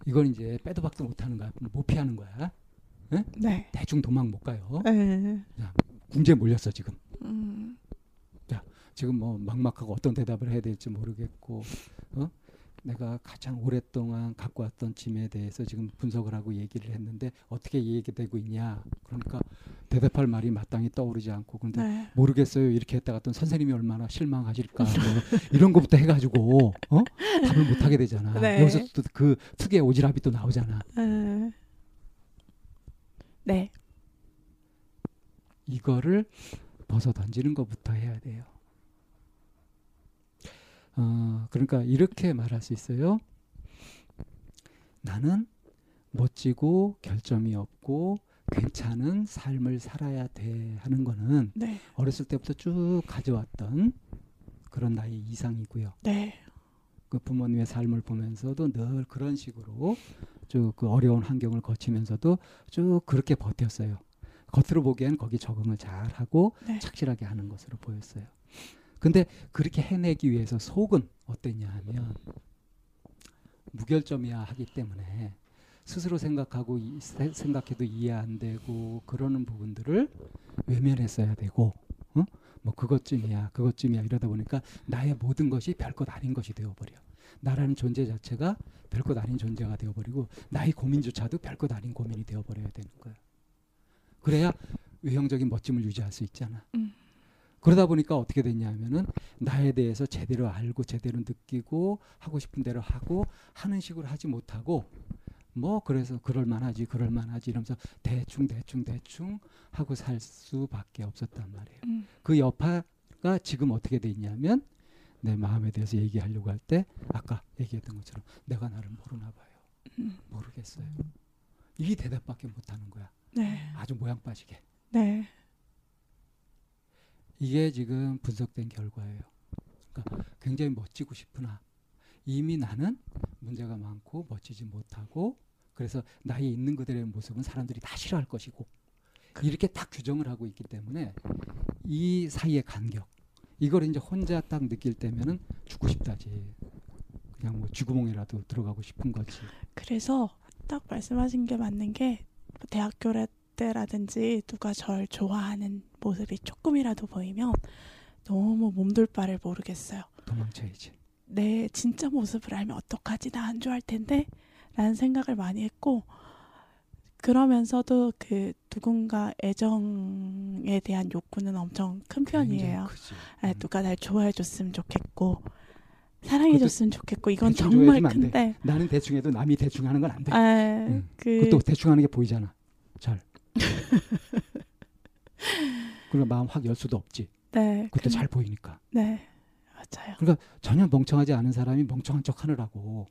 이건 이제 빼도 박도 못하는 거야. 못 피하는 거야. 네. 대충 도망 못 가요. 네. 궁지에 몰렸어 지금. 음. 지금 뭐 막막하고 어떤 대답을 해야 될지 모르겠고, 어? 내가 가장 오랫동안 갖고 왔던 짐에 대해서 지금 분석을 하고 얘기를 했는데 어떻게 얘기되고 있냐. 그러니까 대답할 말이 마땅히 떠오르지 않고 근데 네. 모르겠어요. 이렇게 했다가 또 선생님이 얼마나 실망하실까 뭐 이런 것부터 해가지고 어? 답을 못 하게 되잖아. 네. 여기서 또 그 특유의 오지랖이 또 나오잖아. 네. 네. 이거를 벗어 던지는 것부터 해야 돼요. 어, 그러니까 이렇게 말할 수 있어요. 나는 멋지고 결점이 없고 괜찮은 삶을 살아야 돼 하는 거는 네. 어렸을 때부터 쭉 가져왔던 그런 나의 이상이고요. 네. 그 부모님의 삶을 보면서도 늘 그런 식으로 쭉 그 어려운 환경을 거치면서도 쭉 그렇게 버텼어요. 겉으로 보기엔 거기 적응을 잘 하고 네. 착실하게 하는 것으로 보였어요. 근데 그렇게 해내기 위해서 속은 어땠냐 하면 무결점이야 하기 때문에 스스로 생각하고 이- 세- 생각해도 이해 안 되고 그러는 부분들을 외면했어야 되고 어? 뭐 그것쯤이야 그것쯤이야 이러다 보니까 나의 모든 것이 별것 아닌 것이 되어버려 나라는 존재 자체가 별것 아닌 존재가 되어버리고 나의 고민조차도 별것 아닌 고민이 되어버려야 되는 거야 그래야 외형적인 멋짐을 유지할 수 있잖아 음. 그러다 보니까 어떻게 됐냐 하면은 나에 대해서 제대로 알고 제대로 느끼고 하고 싶은 대로 하고 하는 식으로 하지 못하고 뭐 그래서 그럴 만하지 그럴 만하지 이러면서 대충 대충 대충 하고 살 수밖에 없었단 말이에요. 음. 그 여파가 지금 어떻게 돼 있냐면 내 마음에 대해서 얘기하려고 할 때 아까 얘기했던 것처럼 내가 나를 모르나 봐요. 음. 모르겠어요. 이 대답밖에 못 하는 거야. 네. 아주 모양 빠지게. 네. 이게 지금 분석된 결과예요. 그러니까 굉장히 멋지고 싶으나 이미 나는 문제가 많고 멋지지 못하고 그래서 나의 있는 그대로의 모습은 사람들이 다 싫어할 것이고 이렇게 딱 규정을 하고 있기 때문에 이 사이의 간격 이걸 이제 혼자 딱 느낄 때면은 죽고 싶다지 그냥 뭐 쥐구멍이라도 들어가고 싶은 거지 그래서 딱 말씀하신 게 맞는 게뭐 대학교 때라든지 누가 절 좋아하는 모습이 조금이라도 보이면 너무 몸둘 바를 모르겠어요. 도망쳐야지 내 진짜 모습을 알면 어떡하지 나 안 좋아할 텐데 라는 생각을 많이 했고 그러면서도 그 누군가 애정에 대한 욕구는 엄청 큰 편이에요. 아, 음. 누가 날 좋아해 줬으면 좋겠고 사랑해 줬으면 좋겠고 이건 정말. 큰데 나는 대충 해도 남이 대충 하는 건 안 돼. 아, 응. 그 그것도 대충 하는 게 보이잖아. 잘. 그러니까 마음 확 열 수도 없지. 네, 그것도 그- 잘 보이니까. 네, 맞아요. 그러니까 전혀 멍청하지 않은 사람이 멍청한 척 하느라고.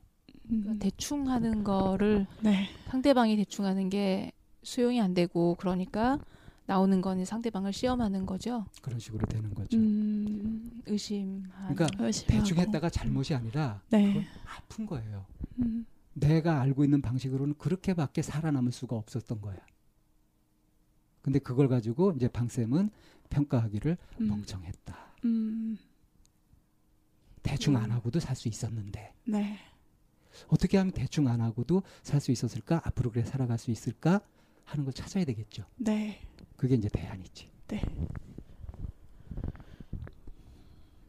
음, 대충 하는 거를 네, 상대방이 대충 하는 게 수용이 안 되고 그러니까 나오는 거는 상대방을 시험하는 거죠. 그런 식으로 되는 거죠. 음, 의심하는. 그러니까 열심히 대충. 했다가 잘못이 아니라 네, 그건 아픈 거예요. 음, 내가 알고 있는 방식으로는 그렇게밖에 살아남을 수가 없었던 거야. 근데 그걸 가지고 이제 방쌤은 평가하기를 음, 멍청했다. 음, 대충 음. 안 하고도 살 수 있었는데 네, 어떻게 하면 대충 안 하고도 살 수 있었을까? 앞으로 그래 살아갈 수 있을까? 하는 걸 찾아야 되겠죠. 네, 그게 이제 대안이지. 네.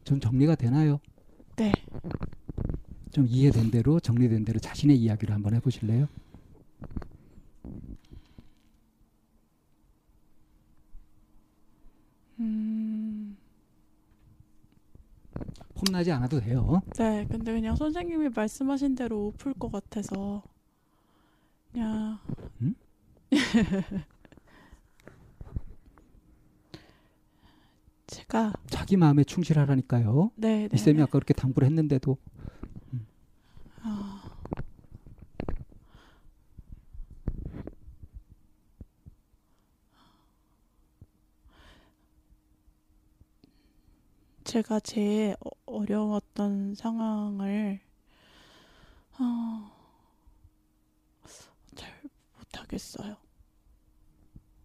좀 정리가 되나요? 네. 좀 이해된 대로 정리된 대로 자신의 이야기를 한번 해보실래요? 음, 폼나지 않아도 돼요. 네. 근데 그냥 선생님이 말씀하신 대로 풀 것 같아서 그냥 음? 제가 자기 마음에 충실하라니까요. 네, 네, 이 쌤이 네. 아까 그렇게 당부를 했는데도 제가 제일 어- 어려웠던 상황을 어, 잘 못하겠어요.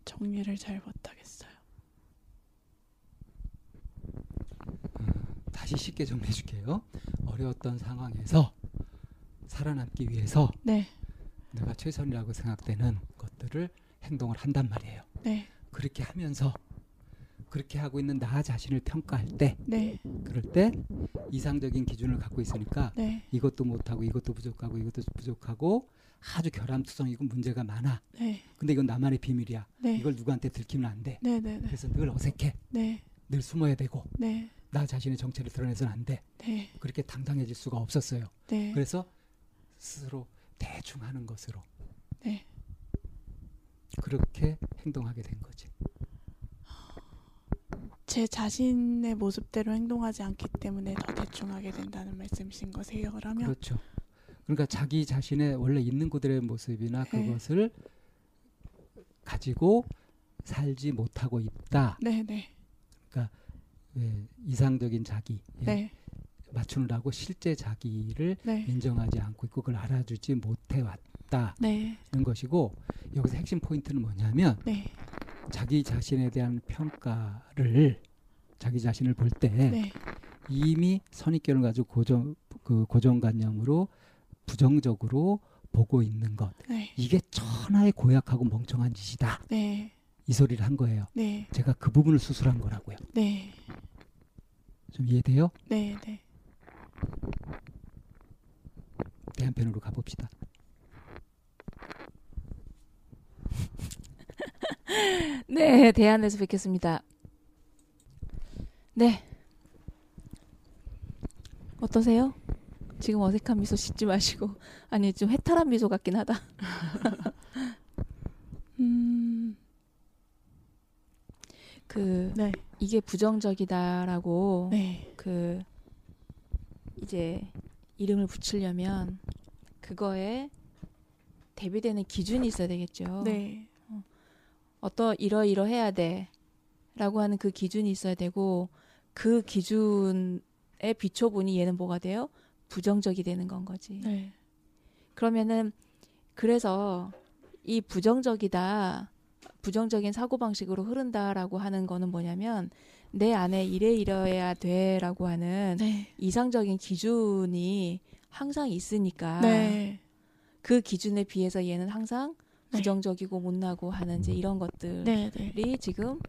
정리를 잘 못하겠어요. 다시 쉽게 정리해 줄게요. 어려웠던 상황에서 살아남기 위해서 네, 내가 최선이라고 생각되는 것들을 행동을 한단 말이에요. 네, 그렇게 하면서 그렇게 하고 있는 나 자신을 평가할 때 네, 그럴 때 이상적인 기준을 갖고 있으니까 네, 이것도 못하고 이것도 부족하고 이것도 부족하고 아주 결함투성이고 문제가 많아. 네, 근데 이건 나만의 비밀이야. 네, 이걸 누구한테 들키면 안 돼. 네, 네, 네, 그래서 늘 어색해. 네, 늘 숨어야 되고 네, 나 자신의 정체를 드러내서는 안 돼. 네, 그렇게 당당해질 수가 없었어요. 네, 그래서 스스로 대충 하는 것으로 네. 그렇게 행동하게 된 거지. 제 자신의 모습대로 행동하지 않기 때문에 더 대충하게 된다는 말씀이신 거세요, 그러면? 그렇죠. 그러니까 자기 자신의 원래 있는 그들의 모습이나 네. 그것을 가지고 살지 못하고 있다. 네, 네, 예, 이상적인 자기 예, 네, 맞추느라고 실제 자기를 네, 인정하지 않고 있고 그걸 알아주지 못해 왔다는 네, 것이고 여기서 핵심 포인트는 뭐냐면 네, 자기 자신에 대한 평가를 자기 자신을 볼때 네, 이미 선입견을 가지고 고정 그 고정관념으로 부정적으로 보고 있는 것 네, 이게 천하의 고약하고 멍청한 짓이다 네, 이 소리를 한 거예요. 네, 제가 그 부분을 수술한 거라고요. 네, 좀 이해돼요? 네, 네. 대한편으로 가봅시다. 네, 대안에서 뵙겠습니다. 네. 어떠세요? 지금 어색한 미소 짓지 마시고 아니 좀 해탈한 미소 같긴 하다. 음, 그 네, 이게 부정적이다라고 네, 그 이제 이름을 붙이려면 그거에 대비되는 기준이 있어야 되겠죠. 네, 어떤 이러 이러 해야 돼라고 하는 그 기준이 있어야 되고 그 기준에 비춰보니 얘는 뭐가 돼요? 부정적이 되는 건 거지. 네, 그러면은 그래서 이 부정적이다 부정적인 사고 방식으로 흐른다라고 하는 거는 뭐냐면 내 안에 이래 이래야 돼라고 하는 네, 이상적인 기준이 항상 있으니까 네, 그 기준에 비해서 얘는 항상 네. 부정적이고 못나고 하는 이제 이런 것들이 네, 네. 지금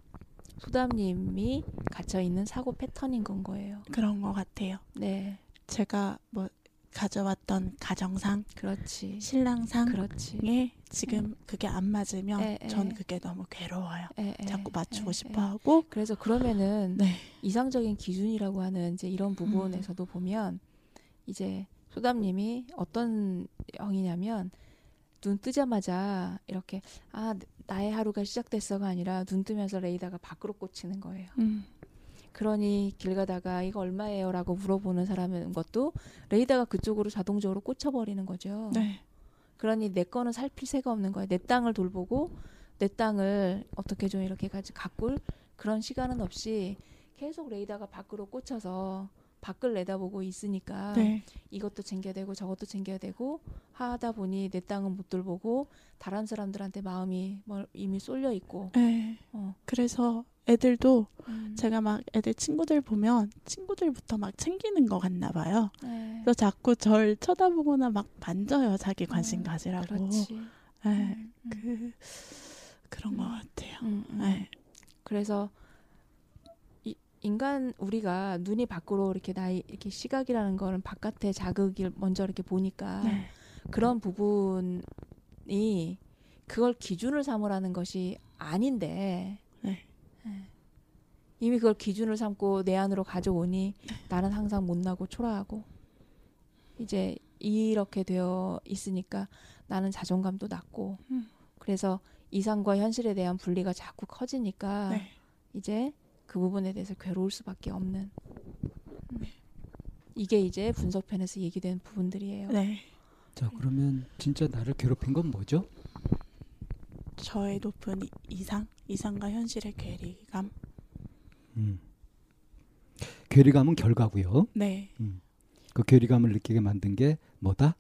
소담님이 gat혀 있는 사고 패턴인 건 거예요. 그런 것 같아요. 네, 제가 뭐 가져왔던 가정상, 그렇지, 신랑상에 그렇지. 지금 그게 안 맞으면 에, 에. 전 그게 너무 괴로워요. 에, 에, 자꾸 맞추고 에, 싶어 에. 하고, 그래서 그러면은 네, 이상적인 기준이라고 하는 이제 이런 부분에서도 보면 이제 소담님이 어떤 형이냐면 눈 뜨자마자 이렇게 아 나의 하루가 시작됐어가 아니라 눈 뜨면서 레이다가 밖으로 꽂히는 거예요. 음, 그러니 길 가다가 이거 얼마예요라고 물어보는 사람은 것도 레이다가 그쪽으로 자동적으로 꽂혀버리는 거죠. 네, 그러니 내 거는 살필 새가 없는 거야. 내 땅을 돌보고 내 땅을 어떻게 좀 이렇게 가지 가꿀 그런 시간은 없이 계속 레이다가 밖으로 꽂혀서 밖을 내다보고 있으니까 네, 이것도 챙겨야 되고 저것도 챙겨야 되고 하다 보니 내 땅은 못 돌보고 다른 사람들한테 마음이 뭐 이미 쏠려 있고 네. 어. 그래서 애들도 음. 제가 막 애들 친구들 보면 친구들부터 막 챙기는 것 같나 봐요. 네. 그래서 자꾸 절 쳐다보거나 막 만져요. 자기 관심 음, 가지라고. 그렇지. 네, 음, 음. 그 그런 것 음. 같아요. 음, 음. 네, 그래서 이, 인간 우리가 눈이 밖으로 이렇게 나이 이렇게 시각이라는 거는 바깥의 자극을 먼저 이렇게 보니까 네, 그런 부분이 그걸 기준을 삼으라는 것이 아닌데 네. 예. 이미 그걸 기준을 삼고 내 안으로 가져오니 나는 항상 못나고 초라하고 이제 이렇게 되어 있으니까 나는 자존감도 낮고 음. 그래서 이상과 현실에 대한 분리가 자꾸 커지니까 네. 이제 그 부분에 대해서 괴로울 수밖에 없는 음. 이게 이제 분석편에서 얘기된 부분들이에요. 네. 자 그러면 진짜 나를 괴롭힌 건 뭐죠? 저의 높은 이- 이상, 이상과 현실의 괴리감. 음. 괴리감은 결과고요. 네. 그 괴리감을 느끼게 만든 게 뭐다?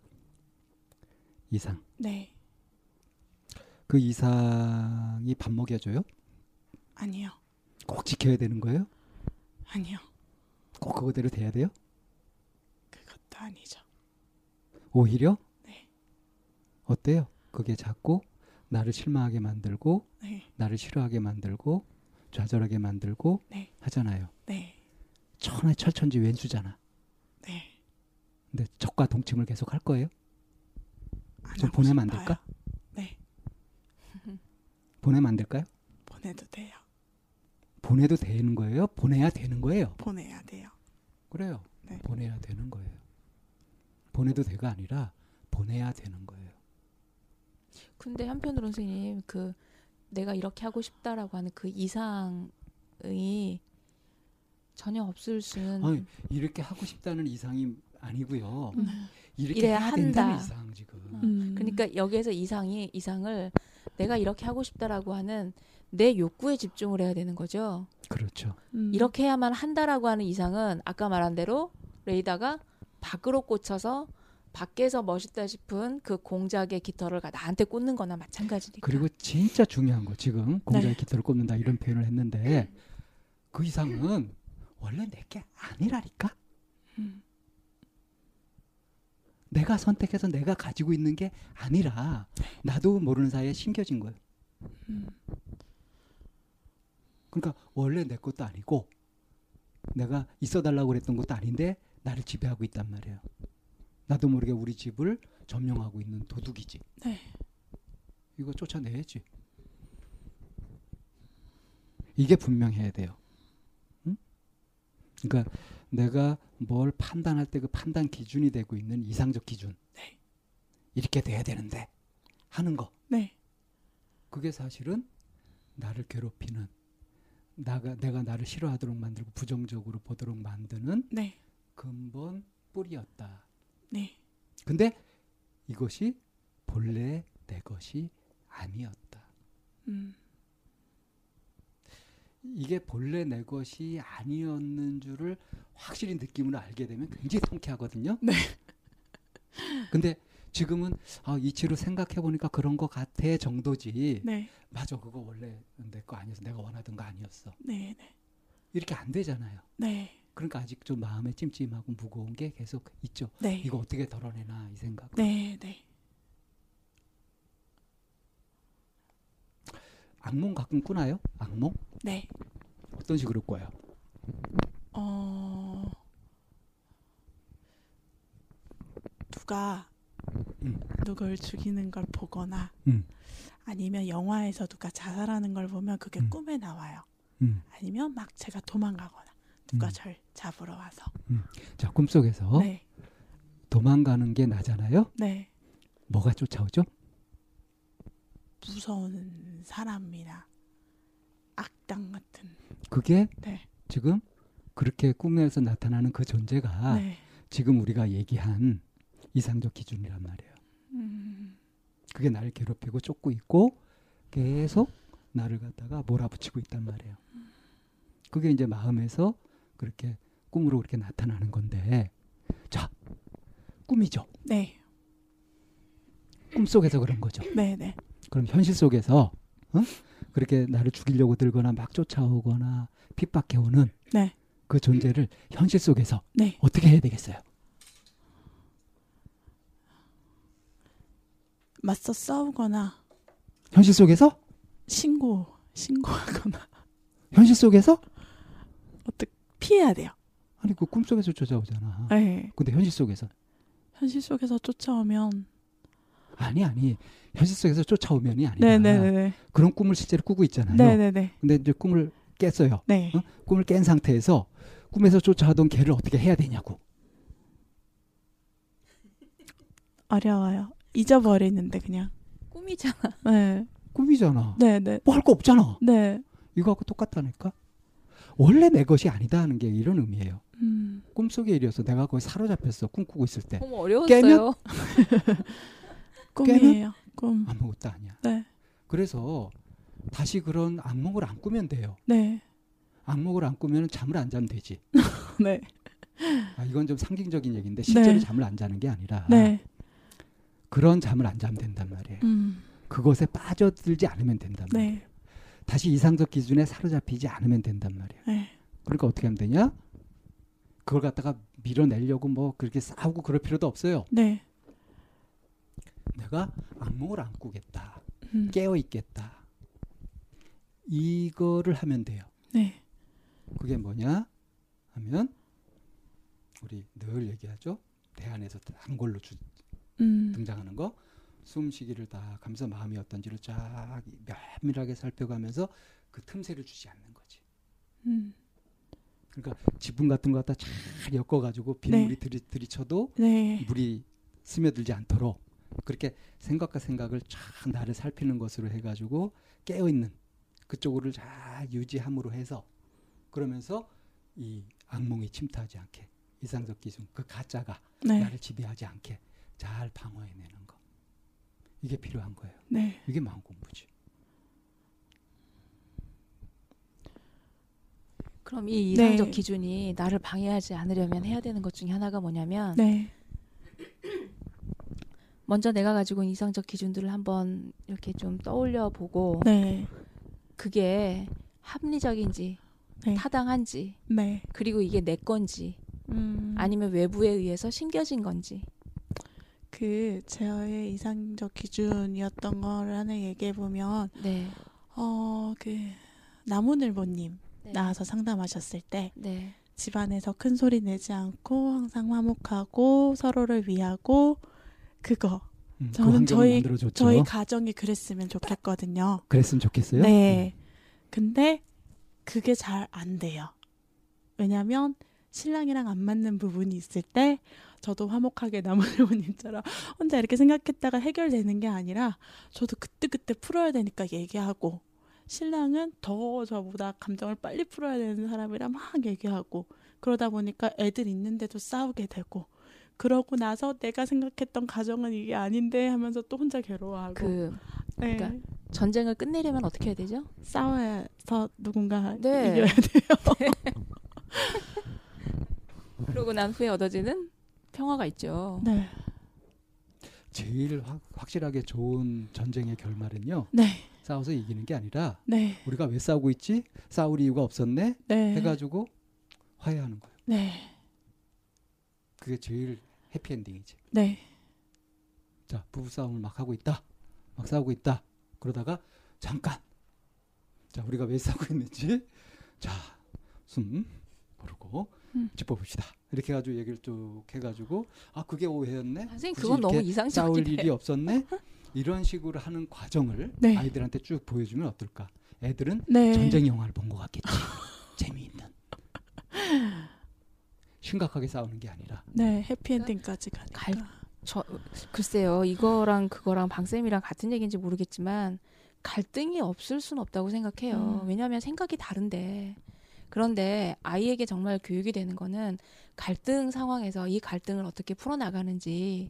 이상. 네. 그 이상이 밥 먹여줘요? 아니요. 꼭 지켜야 되는 거예요? 아니요. 꼭 그거대로 돼야 돼요? 그것도 아니죠. 오히려 네. 어때요? 그게 자꾸 나를 실망하게 만들고 네. 나를 싫어하게 만들고 좌절하게 만들고 네. 하잖아요. 네. 천하의 철천지 왼수잖아. 네. 근데 적과 동침을 계속 할 거예요? 안좀 보내면 안 싶어요. 될까? 네. 보내면 안 될까요? 보내도 돼요. 보내도 되는 거예요? 보내야 되는 거예요? 보내야 돼요. 그래요. 네. 보내야 되는 거예요. 보내도 돼가 아니라 보내야 되는 거예요. 근데 한편으로 선생님 그 내가 이렇게 하고 싶다라고 하는 그 이상이 전혀 없을 수는 아니, 이렇게 하고 싶다는 이상이 아니고요. 음. 이렇게 이래야 해야 된다는 한다. 이상 지금. 음. 그러니까 여기에서 이상이 이상을 내가 이렇게 하고 싶다라고 하는 내 욕구에 집중을 해야 되는 거죠. 그렇죠. 음. 이렇게 해야만 한다라고 하는 이상은 아까 말한 대로 레이다가 밖으로 꽂혀서 밖에서 멋있다 싶은 그 공작의 깃털을 가- 나한테 꽂는 거나 마찬가지니까. 그리고 진짜 중요한 거 지금 공자의 네. 깃털을 꼽는다 이런 표현을 했는데 그 이상은 원래 내게 아니라니까. 음. 내가 선택해서 내가 가지고 있는 게 아니라 나도 모르는 사이에 심겨진 거예요. 음. 그러니까 원래 내 것도 아니고 내가 있어 달라고 그랬던 것도 아닌데 나를 지배하고 있단 말이에요. 나도 모르게 우리 집을 점령하고 있는 도둑이지. 네. 이거 쫓아내야지. 이게 분명해야 돼요. 응? 그러니까 내가 뭘 판단할 때 그 판단 기준이 되고 있는 이상적 기준. 네. 이렇게 돼야 되는데 하는 거. 네. 그게 사실은 나를 괴롭히는 나가 내가 나를 싫어하도록 만들고 부정적으로 보도록 만드는 네. 근본 뿌리였다. 네. 근데 이것이 본래 내 것이 아니었다. 음. 이게 본래 내 것이 아니었는 줄을 확실히 느낌으로 알게 되면 굉장히 통쾌하거든요. 네. 근데 지금은 아, 이치로 생각해 보니까 그런 것 같아 정도지. 네. 맞아, 그거 원래 내 거 아니었어. 내가 원하던 거 아니었어. 네. 네. 이렇게 안 되잖아요. 네. 그러니까 아직 좀 마음에 찜찜하고 무거운 게 계속 있죠. 네. 이거 어떻게 덜어내나 이 생각. 네. 네. 악몽 가끔 꾸나요? 악몽? 네. 어떤 식으로 꿔요? 어. 누가 음. 누굴 죽이는 걸 보거나 음. 아니면 영화에서 누가 자살하는 걸 보면 그게 음. 꿈에 나와요. 음. 아니면 막 제가 도망가거나 누가 음. 절 잡으러 와서. 자, 꿈속에서 네. 도망가는 게 나잖아요. 네. 뭐가 쫓아오죠? 무서운 사람이나 악당 같은. 그게 네. 지금 그렇게 꿈에서 나타나는 그 존재가 네. 지금 우리가 얘기한 이상적 기준이란 말이에요. 음. 그게 나를 괴롭히고 쫓고 있고 계속 나를 갖다가 몰아붙이고 있단 말이에요. 그게 이제 마음에서 그렇게 꿈으로 그렇게 나타나는 건데 자 꿈이죠. 네. 꿈 속에서 그런 거죠. 네. 네. 그럼 현실 속에서 어? 그렇게 나를 죽이려고 들거나 막 쫓아오거나 핍박해오는 네. 그 존재를 현실 속에서 네. 어떻게 해야 되겠어요? 맞서 싸우거나 현실 속에서 신고 신고하거나 현실 속에서 어떻게 피해야 돼요. 아니 그 꿈속에서 쫓아오잖아. 네. 근데 현실 속에서 현실 속에서 쫓아오면 아니 아니 현실 속에서 쫓아오면이 아니라 네네네 그런 꿈을 실제로 꾸고 있잖아요. 네네네 근데 이제 꿈을 깼어요. 네 어? 꿈을 깬 상태에서 꿈에서 쫓아오던 개를 어떻게 해야 되냐고. 어려워요 잊어버리는데 그냥 꿈이잖아. 네 꿈이잖아. 네 네 뭐 할 거 없잖아. 네 이거하고 똑같다니까. 원래 내 것이 아니다 하는 게 이런 의미예요. 음, 꿈속의 일이어서 내가 거기 사로잡혔어. 꿈꾸고 있을 때 어머 어려웠어요. 꿈이에요 꿈 아무것도 아니야. 네. 그래서 다시 그런 악몽을 안 꾸면 돼요. 네. 악몽을 안 꾸면 잠을 안 자면 되지. 네. 아, 이건 좀 상징적인 얘기인데 실제로 네. 잠을 안 자는 게 아니라 네. 그런 잠을 안 자면 된단 말이에요. 음. 그것에 빠져들지 않으면 된단 말이에요. 네. 다시 이상적 기준에 사로잡히지 않으면 된단 말이에요. 네. 그러니까 어떻게 하면 되냐? 그걸 갖다가 밀어내려고 뭐 그렇게 싸우고 그럴 필요도 없어요. 네. 내가 악몽을 안 꾸겠다. 음. 깨어 있겠다. 이거를 하면 돼요. 네. 그게 뭐냐? 하면 우리 늘 얘기하죠. 대 안에서 단골로 주- 음. 등장하는 거. 숨쉬기를 다 감서 마음이 어떤지를 쫙 면밀하게 살펴가면서 그 틈새를 주지 않는 거지. 음. 그러니까 지붕 같은 거 갖다 잘 엮어가지고 빗물이 들이, 들이쳐도 네. 물이 스며들지 않도록 그렇게 생각과 생각을 쫙 나를 살피는 것으로 해가지고 깨어 있는 그쪽으로 잘 유지함으로 해서 그러면서 이 악몽이 침투하지 않게 이상적 기준 그 가짜가 네. 나를 지배하지 않게 잘 방어해내는 거 이게 필요한 거예요. 네. 이게 마음 공부지. 그럼 이 이상적 네. 기준이 나를 방해하지 않으려면 해야 되는 것 중에 하나가 뭐냐면 네. 먼저 내가 가지고 있는 이상적 기준들을 한번 이렇게 좀 떠올려 보고 네. 그게 합리적인지 네. 타당한지 네. 그리고 이게 내 건지 음. 아니면 외부에 의해서 심겨진 건지 그 제어의 이상적 기준이었던 거를 하나 얘기해 보면 네. 어그 나무늘보님 네. 나와서 상담하셨을 때 네. 집안에서 큰 소리 내지 않고 항상 화목하고 서로를 위하고 그거 음, 그 저는 환경을 저희 만들어줬죠. 저희 가정이 그랬으면 좋겠거든요. 그랬으면 좋겠어요. 네. 근데 그게 잘 안 돼요. 왜냐면 신랑이랑 안 맞는 부분이 있을 때 저도 화목하게 나무늘보님처럼 혼자 이렇게 생각했다가 해결되는 게 아니라 저도 그때그때 풀어야 되니까 얘기하고 신랑은 더 저보다 감정을 빨리 풀어야 되는 사람이라 막 얘기하고 그러다 보니까 애들 있는데도 싸우게 되고 그러고 나서 내가 생각했던 가정은 이게 아닌데 하면서 또 혼자 괴로워하고 그 네. 그러니까 전쟁을 끝내려면 어떻게 해야 되죠? 싸워서 누군가 네. 이겨야 돼요. 그러고 난 후에 얻어지는 평화가 있죠. 네. 제일 확, 확실하게 좋은 전쟁의 결말은요. 네. 싸워서 이기는 게 아니라 네. 우리가 왜 싸우고 있지? 싸울 이유가 없었네. 네. 해가지고 화해하는 거예요. 네. 그게 제일 해피엔딩이지. 네. 자 부부 싸움을 막 하고 있다. 막 싸우고 있다. 그러다가 잠깐. 자 우리가 왜 싸우고 있는지 자 숨 고르고 음. 짚어봅시다. 이렇게 해가지고 얘기를 쭉 해가지고 아 그게 오해였네. 선생님 굳이 그건 너무 이렇게 싸울. 일이 없었네. 이런 식으로 하는 과정을 네. 아이들한테 쭉 보여주면 어떨까? 애들은 네. 전쟁 영화를 본 것 같겠지. 재미있는. 심각하게 싸우는 게 아니라. 네. 해피엔딩까지 가니까. 갈- 저 글쎄요 이거랑 그거랑 방쌤이랑 같은 얘기인지 모르겠지만 갈등이 없을 수는 없다고 생각해요. 음. 왜냐하면 생각이 다른데 그런데 아이에게 정말 교육이 되는 거는 갈등 상황에서 이 갈등을 어떻게 풀어나가는지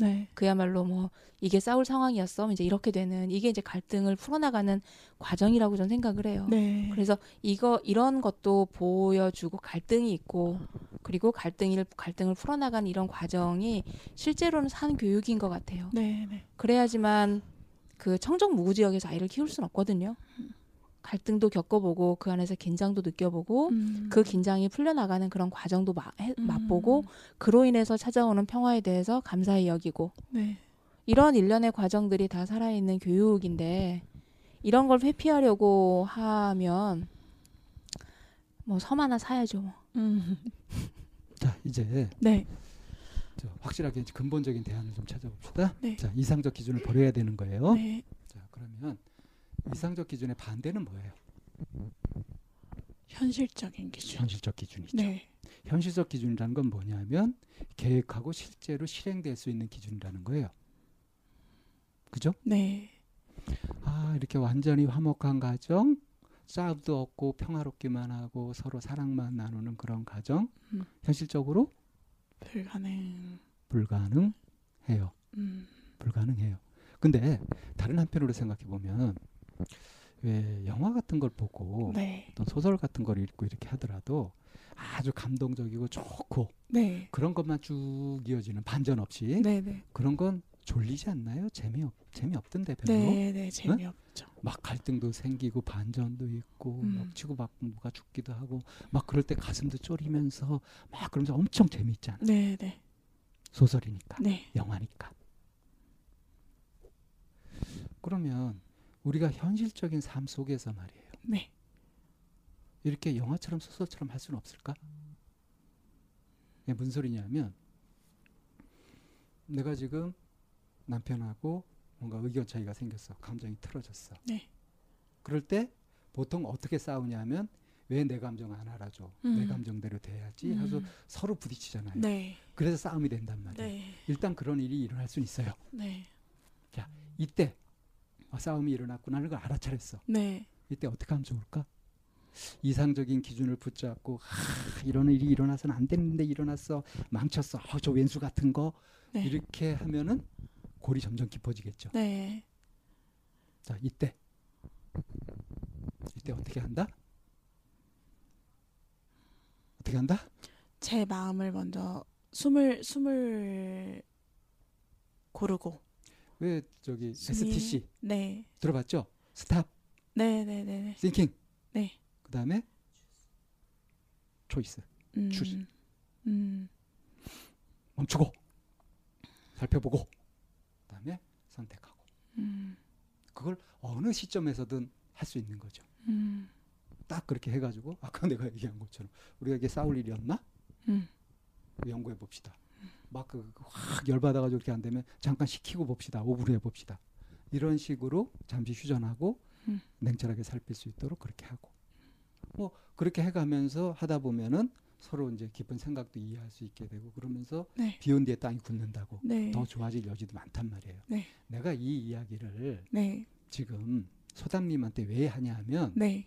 네. 그야말로 뭐 이게 싸울 상황이었어 이제 이렇게 되는 이게 이제 갈등을 풀어나가는 과정이라고 저는 생각을 해요. 네. 그래서 이거 이런 것도 보여주고 갈등이 있고 그리고 갈등을 갈등을 풀어나가는 이런 과정이 실제로는 산 교육인 것 같아요. 네. 네. 그래야지만 그 청정 무구 지역에서 아이를 키울 수는 없거든요. 갈등도 겪어보고 그 안에서 긴장도 느껴보고 음. 그 긴장이 풀려나가는 그런 과정도 마- 해- 음. 맛보고 그로 인해서 찾아오는 평화에 대해서 감사히 여기고 네. 이런 일련의 과정들이 다 살아있는 교육인데 이런 걸 회피하려고 하면 뭐 섬 하나 사야죠. 뭐. 음. 자 이제 네. 저 확실하게 이제 근본적인 대안을 좀 찾아봅시다. 네. 자 이상적 기준을 버려야 되는 거예요. 네. 자 그러면 이상적 기준의 반대는 뭐예요? 현실적인 기준. 현실적 기준이죠. 네. 현실적 기준이라는 건 뭐냐면 계획하고 실제로 실행될 수 있는 기준이라는 거예요. 그죠? 네. 아 이렇게 완전히 화목한 가정, 싸움도 없고 평화롭기만 하고 서로 사랑만 나누는 그런 가정, 음. 현실적으로 불가능. 불가능해요. 음. 불가능해요. 근데 다른 한편으로 생각해 보면 왜 영화 같은 걸 보고 네. 어떤 소설 같은 걸 읽고 이렇게 하더라도 아주 감동적이고 좋고 네. 그런 것만 쭉 이어지는 반전 없이 네, 네. 그런 건 졸리지 않나요? 재미없 재미없던데 별로. 네, 네. 재미없죠. 막 갈등도 생기고 반전도 있고 음. 막 치고 막 누가 죽기도 하고 막 그럴 때 가슴도 쫄이면서 막 그러면서 엄청 재미있잖아. 네, 네. 소설이니까 네. 영화니까. 그러면 우리가 현실적인 삶 속에서 말이에요. 네. 이렇게 영화처럼 소설처럼 할 수는 없을까? 이게 무슨 소리냐면 내가 지금 남편하고 뭔가 의견 차이가 생겼어. 감정이 틀어졌어. 네. 그럴 때 보통 어떻게 싸우냐면 왜 내 감정 안 알아줘? 내 음. 감정대로 돼야지. 해서 음. 서로 부딪히잖아요. 네. 그래서 싸움이 된단 말이에요. 네. 일단 그런 일이 일어날 수는 있어요. 네. 이때 아, 싸움이 일어났구나는 걸 알아차렸어. 네. 이때 어떻게 하면 좋을까? 이상적인 기준을 붙잡고 아, 이런 일이 일어나서는 안 되는데 일어났어 망쳤어 아, 저 왼수 같은 거 네. 이렇게 하면은 골이 점점 깊어지겠죠. 네. 자 이때 이때 어떻게 한다? 어떻게 한다? 제 마음을 먼저 숨을 숨을 고르고 왜 저기 숨이- STC 네. 들어봤죠? 스탑, 네, 네, 네, 네. thinking. 네. 그 다음에 초이스 음. 추스. 음. 멈추고 살펴보고 그 다음에 선택하고 음. 그걸 어느 시점에서든 할 수 있는 거죠. 음. 딱 그렇게 해가지고 아까 내가 얘기한 것처럼 우리가 이게 싸울 일이었나? 음. 연구해 봅시다. 막그확 열받아가지고 이렇게 안 되면 잠깐 식히고 봅시다. 오브를 해봅시다. 이런 식으로 잠시 휴전하고 음. 냉철하게 살필 수 있도록 그렇게 하고 뭐 그렇게 해가면서 하다 보면은 서로 이제 깊은 생각도 이해할 수 있게 되고 그러면서 네. 비온 뒤에 땅이 굳는다고 네. 더 좋아질 여지도 많단 말이에요. 네. 내가 이 이야기를 네. 지금 소담님한테 왜 하냐 하면 네.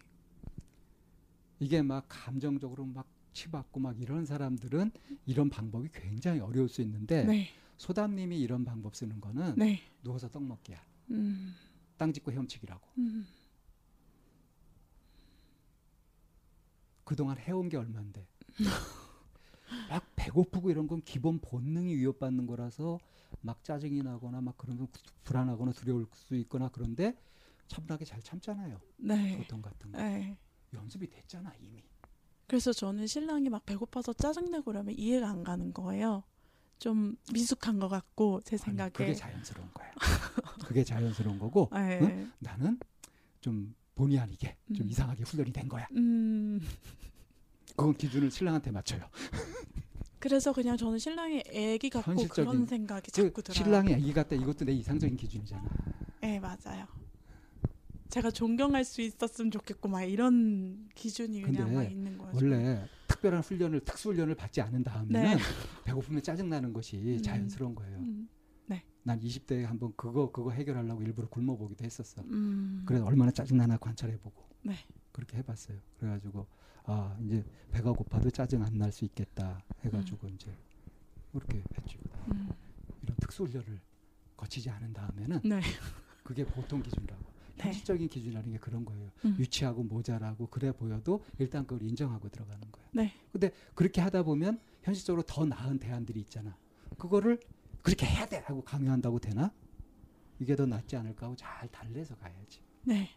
이게 막 감정적으로 막 치받고 막 이런 사람들은 이런 방법이 굉장히 어려울 수 있는데 네. 소담님이 이런 방법 쓰는 거는 네. 누워서 떡 먹기야. 음. 땅 짚고 헤엄치기라고. 음. 그동안 해온 게 얼만데. 막 배고프고 이런 건 기본 본능이 위협받는 거라서 막 짜증이 나거나 막 그런 건 불안하거나 두려울 수 있거나 그런데 차분하게 잘 참잖아요. 네. 소통 같은 거. 네. 연습이 됐잖아 이미. 그래서 저는 신랑이 막 배고파서 짜증내고 그러면 이해가 안 가는 거예요. 좀 미숙한 것 같고 제 아니, 생각에. 그게 자연스러운 거야. 그게 자연스러운 거고 네. 응? 나는 좀 본의 아니게 좀 음. 이상하게 훈련이 된 거야. 음. 그건 기준을 신랑한테 맞춰요. 그래서 그냥 저는 신랑이 애기 같고 현실적인- 그런 생각이 그 자꾸 들어요. 신랑이 아기 같다 이것도 내 이상적인 기준이잖아. 네 맞아요. 제가 존경할 수 있었으면 좋겠고 막 이런 기준이 그냥 막 있는 거예요. 원래 특별한 훈련을 특수 훈련을 받지 않은 다음에는 네. 배고프면 짜증 나는 것이 음. 자연스러운 거예요. 음. 난 20대에 한번 그거 그거 해결하려고 일부러 굶어 보기도 했었어. 음. 그래서 얼마나 짜증 나나 관찰해 보고 네. 그렇게 해 봤어요. 그래 가지고 아 이제 배가 고파도 짜증 안 날 수 있겠다 해 가지고 이제 그렇게 했죠. 음. 이런 특수 훈련을 거치지 않은 다음에는 네. 그게 보통 기준이라고. 네. 현실적인 기준이라는 게 그런 거예요. 음. 유치하고 모자라고 그래 보여도 일단 그걸 인정하고 들어가는 거예요. 네. 근데 그렇게 하다 보면 현실적으로 더 나은 대안들이 있잖아. 그거를 그렇게 해야 돼 하고 강요한다고 되나? 이게 더 낫지 않을까 하고 잘 달래서 가야지. 네.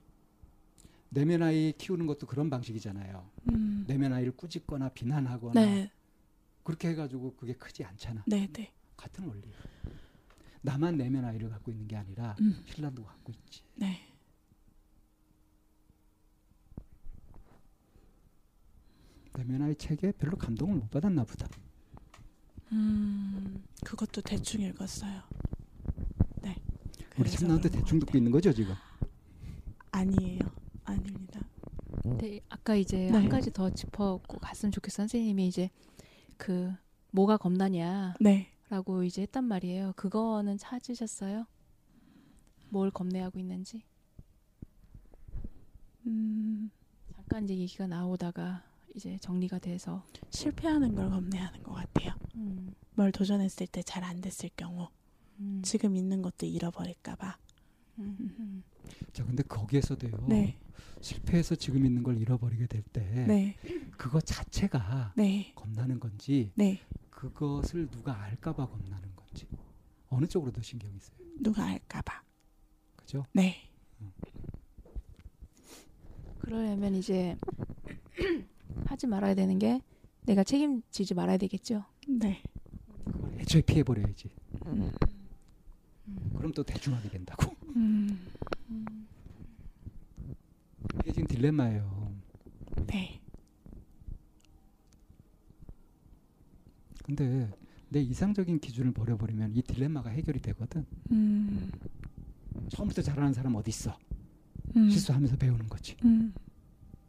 내면 아이 키우는 것도 그런 방식이잖아요. 음. 내면 아이를 꾸짖거나 비난하거나 네. 그렇게 해가지고 그게 크지 않잖아. 네. 네. 같은 원리예요. 나만 내면 아이를 갖고 있는 게 아니라 음. 신랑도 갖고 있지. 네. 내면 아이 책에 별로 감동을 못 받았나 보다. 음. 그것도 대충 읽었어요. 네. 우리 그래서 참나한테 대충 듣고. 있는 거죠 지금? 아니에요. 아닙니다. 네, 아까 이제 네. 한 가지 더 짚어고 갔으면 좋겠어. 선생님이 이제 그 뭐가 겁나냐라고 네. 이제 했단 말이에요. 그거는 찾으셨어요? 뭘 겁내하고 있는지? 음. 잠깐 이제 얘기가 나오다가 이제 정리가 돼서 실패하는 걸 겁내하는 것 같아요. 음, 뭘 도전했을 때 잘 안 됐을 경우 음, 지금 있는 것도 잃어버릴까봐 음. 자, 근데 거기에서도요. 네. 실패해서 지금 있는 걸 잃어버리게 될 때 네. 그거 자체가 네. 겁나는 건지 네. 그것을 누가 알까봐 겁나는 건지 어느 쪽으로 더 신경이 써요. 누가 알까봐. 그죠? 네. 그러려면 이제 하지 말아야 되는 게 내가 책임지지 말아야 되겠죠. 네. 애초에 피해 버려야지. 음. 그럼 또 대충하게 된다고. 음. 이게 지금 딜레마예요. 네. 근데 내 이상적인 기준을 버려버리면 이 딜레마가 해결이 되거든. 음. 처음부터 잘하는 사람 어디 있어? 음. 실수하면서 배우는 거지.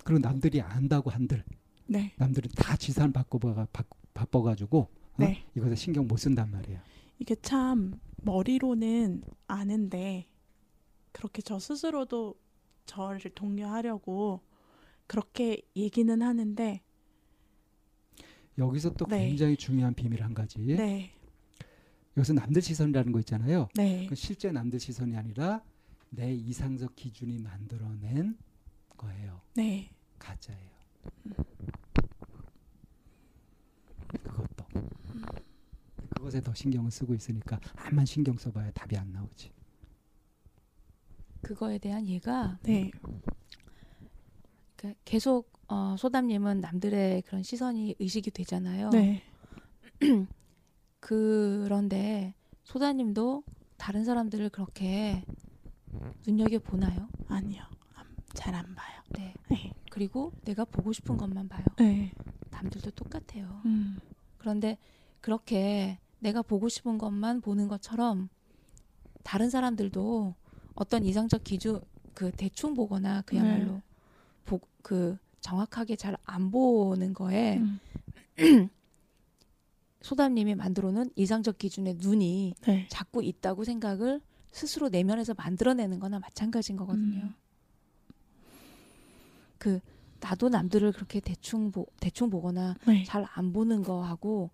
음. 그리고 남들이 안다고 한들 네. 남들은 다 지산 바꿔봐 바빠가지고 어? 네. 이것에 신경 못 쓴단 말이야. 이게 참 머리로는 아는데 그렇게 저 스스로도 저를 독려하려고 그렇게 얘기는 하는데 여기서 또 네. 굉장히 중요한 비밀 한 가지. 네. 여기서 남들 시선이라는 거 있잖아요. 네. 그 실제 남들 시선이 아니라 내 이상적 기준이 만들어낸 거예요. 네. 가짜예요. 그것도 그것에 더 신경을 쓰고 있으니까 암만 신경 써봐야 답이 안 나오지. 그거에 대한 예가 네. 그러니까 계속 어, 소담님은 남들의 그런 시선이 의식이 되잖아요. 네. 그런데 소다님도 다른 사람들을 그렇게 눈여겨 보나요? 아니요. 잘 안 봐요. 네. 네. 그리고 내가 보고 싶은 것만 봐요. 네. 남들도 똑같아요. 음. 그런데 그렇게 내가 보고 싶은 것만 보는 것처럼 다른 사람들도 어떤 이상적 기준 그 대충 보거나 그야말로 네. 보, 그 정확하게 잘 안 보는 거에 음. 소담님이 만들어 놓은 이상적 기준의 눈이 네. 자꾸 있다고 생각을 스스로 내면에서 만들어내는 거나 마찬가지인 거거든요. 음. 그 나도 남들을 그렇게 대충 보 대충 보거나 네. 잘안 보는 거하고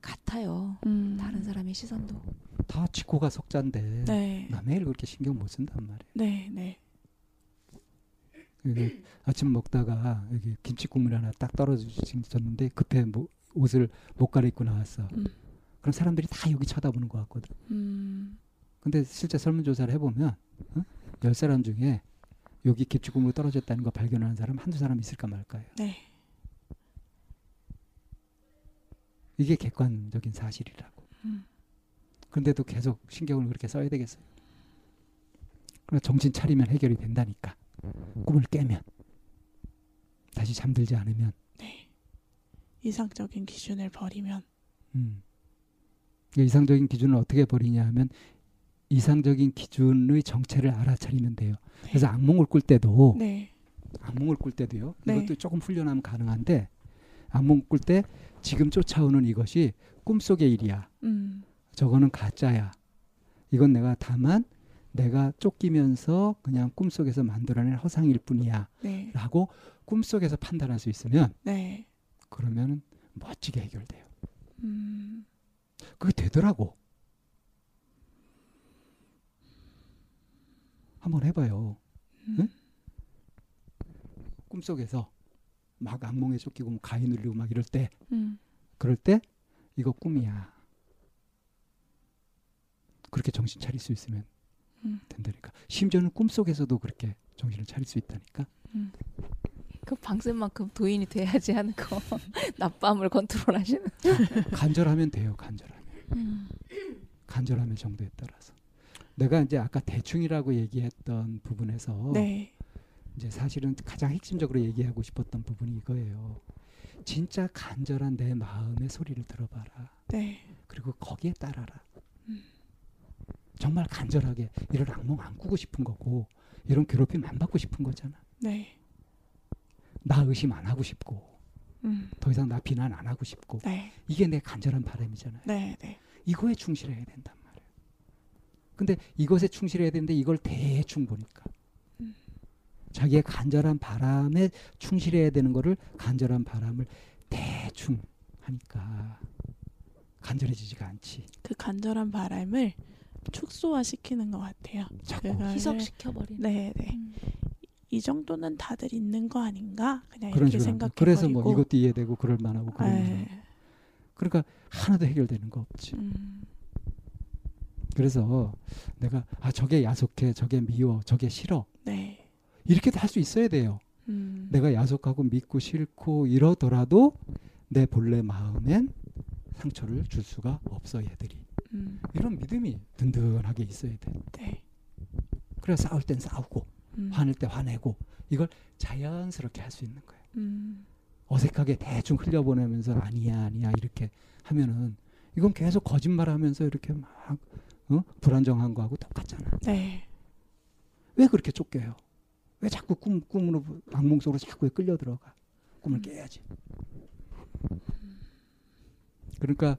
같아요. 음. 다른 사람의 시선도. 다 지코가 속자인데 네. 남의 일 그렇게 신경 못 쓴단 말이에요. 네. 네. 여기 아침 먹다가 여기 김치 국물 하나 딱 떨어졌는데 급해 뭐 옷을 못 갈아입고 나왔어. 음. 그럼 사람들이 다 여기 쳐다보는 것 같거든. 음. 근데 실제 설문조사를 해보면 어? 열 사람 중에 여기 국물 떨어졌다는 거 발견하는 사람 한두 사람 있을까 말까요. 네. 이게 객관적인 사실이라고. 음. 그런데도 계속 신경을 그렇게 써야 되겠어요. 그러나 정신 차리면 해결이 된다니까. 꿈을 깨면 다시 잠들지 않으면 네. 이상적인 기준을 버리면 음. 이 이상적인 기준을 어떻게 버리냐 하면 이상적인 기준의 정체를 알아차리면 돼요. 그래서 악몽을 꿀 때도 네. 악몽을 꿀 때도요. 네. 이것도 조금 훈련하면 가능한데 악몽 꿀 때 지금 쫓아오는 이것이 꿈속의 일이야. 음. 저거는 가짜야. 이건 내가 다만 내가 쫓기면서 그냥 꿈속에서 만들어낸 허상일 뿐이야. 네. 라고 꿈속에서 판단할 수 있으면 네. 그러면 멋지게 해결돼요. 음. 그게 되더라고. 한번 해봐요. 음. 응? 꿈속에서 막 악몽에 쫓기고 뭐 가위 눌리고 막 이럴 때 음. 그럴 때 이거 꿈이야. 그렇게 정신 차릴 수 있으면 음. 된다니까. 심지어는 꿈속에서도 그렇게 정신을 차릴 수 있다니까. 그 방쌤만큼 도인이 돼야지 하는 거. 낮밤을 컨트롤하시는. 간절하면 돼요. 간절하면. 음. 간절함의 정도에 따라서. 내가 이제 아까 대충이라고 얘기했던 부분에서 네. 이제 사실은 가장 핵심적으로 얘기하고 싶었던 부분이 이거예요. 진짜 간절한 내 마음의 소리를 들어봐라. 네. 그리고 거기에 따라라. 음. 정말 간절하게 이런 악몽 안 꾸고 싶은 거고 이런 괴롭힘 안 받고 싶은 거잖아. 네. 나 의심 안 하고 싶고 음. 더 이상 나 비난 안 하고 싶고 네. 이게 내 간절한 바람이잖아요. 네. 네. 이거에 충실해야 말이에요. 근데 이것에 충실해야 되는데 이걸 대충 보니까 음. 자기의 간절한 바람에 충실해야 되는 거를 간절한 바람을 대충 하니까 간절해지지가 않지. 그 간절한 바람을 축소화 시키는 것 같아요. 희석시켜버리는. 네, 네. 음. 이 정도는 다들 있는 거 아닌가? 그냥 그런 이렇게. 생각해 그래서 버리고. 뭐 이것도 이해되고 그럴 만하고 그런 네. 그러니까 하나도 해결되는 거 없지. 음, 그래서 내가 아 저게 야속해, 저게 미워, 저게 싫어 네. 이렇게도 할 수 있어야 돼요. 음, 내가 야속하고 믿고 싫고 이러더라도 내 본래 마음엔 상처를 줄 수가 없어 얘들이. 음, 이런 믿음이 든든하게 있어야 돼. 네. 그래 싸울 땐 싸우고 음, 화낼 때 화내고 이걸 자연스럽게 할 수 있는 거예요. 음, 어색하게 대충 흘려보내면서 아니야 아니야 이렇게 하면은 이건 계속 거짓말하면서 이렇게 막 어? 불안정한 거하고 똑같잖아. 네. 왜 그렇게 쫓겨요? 왜 자꾸 꿈 꿈으로 악몽 속으로 자꾸 끌려 들어가? 꿈을 음. 깨야지. 그러니까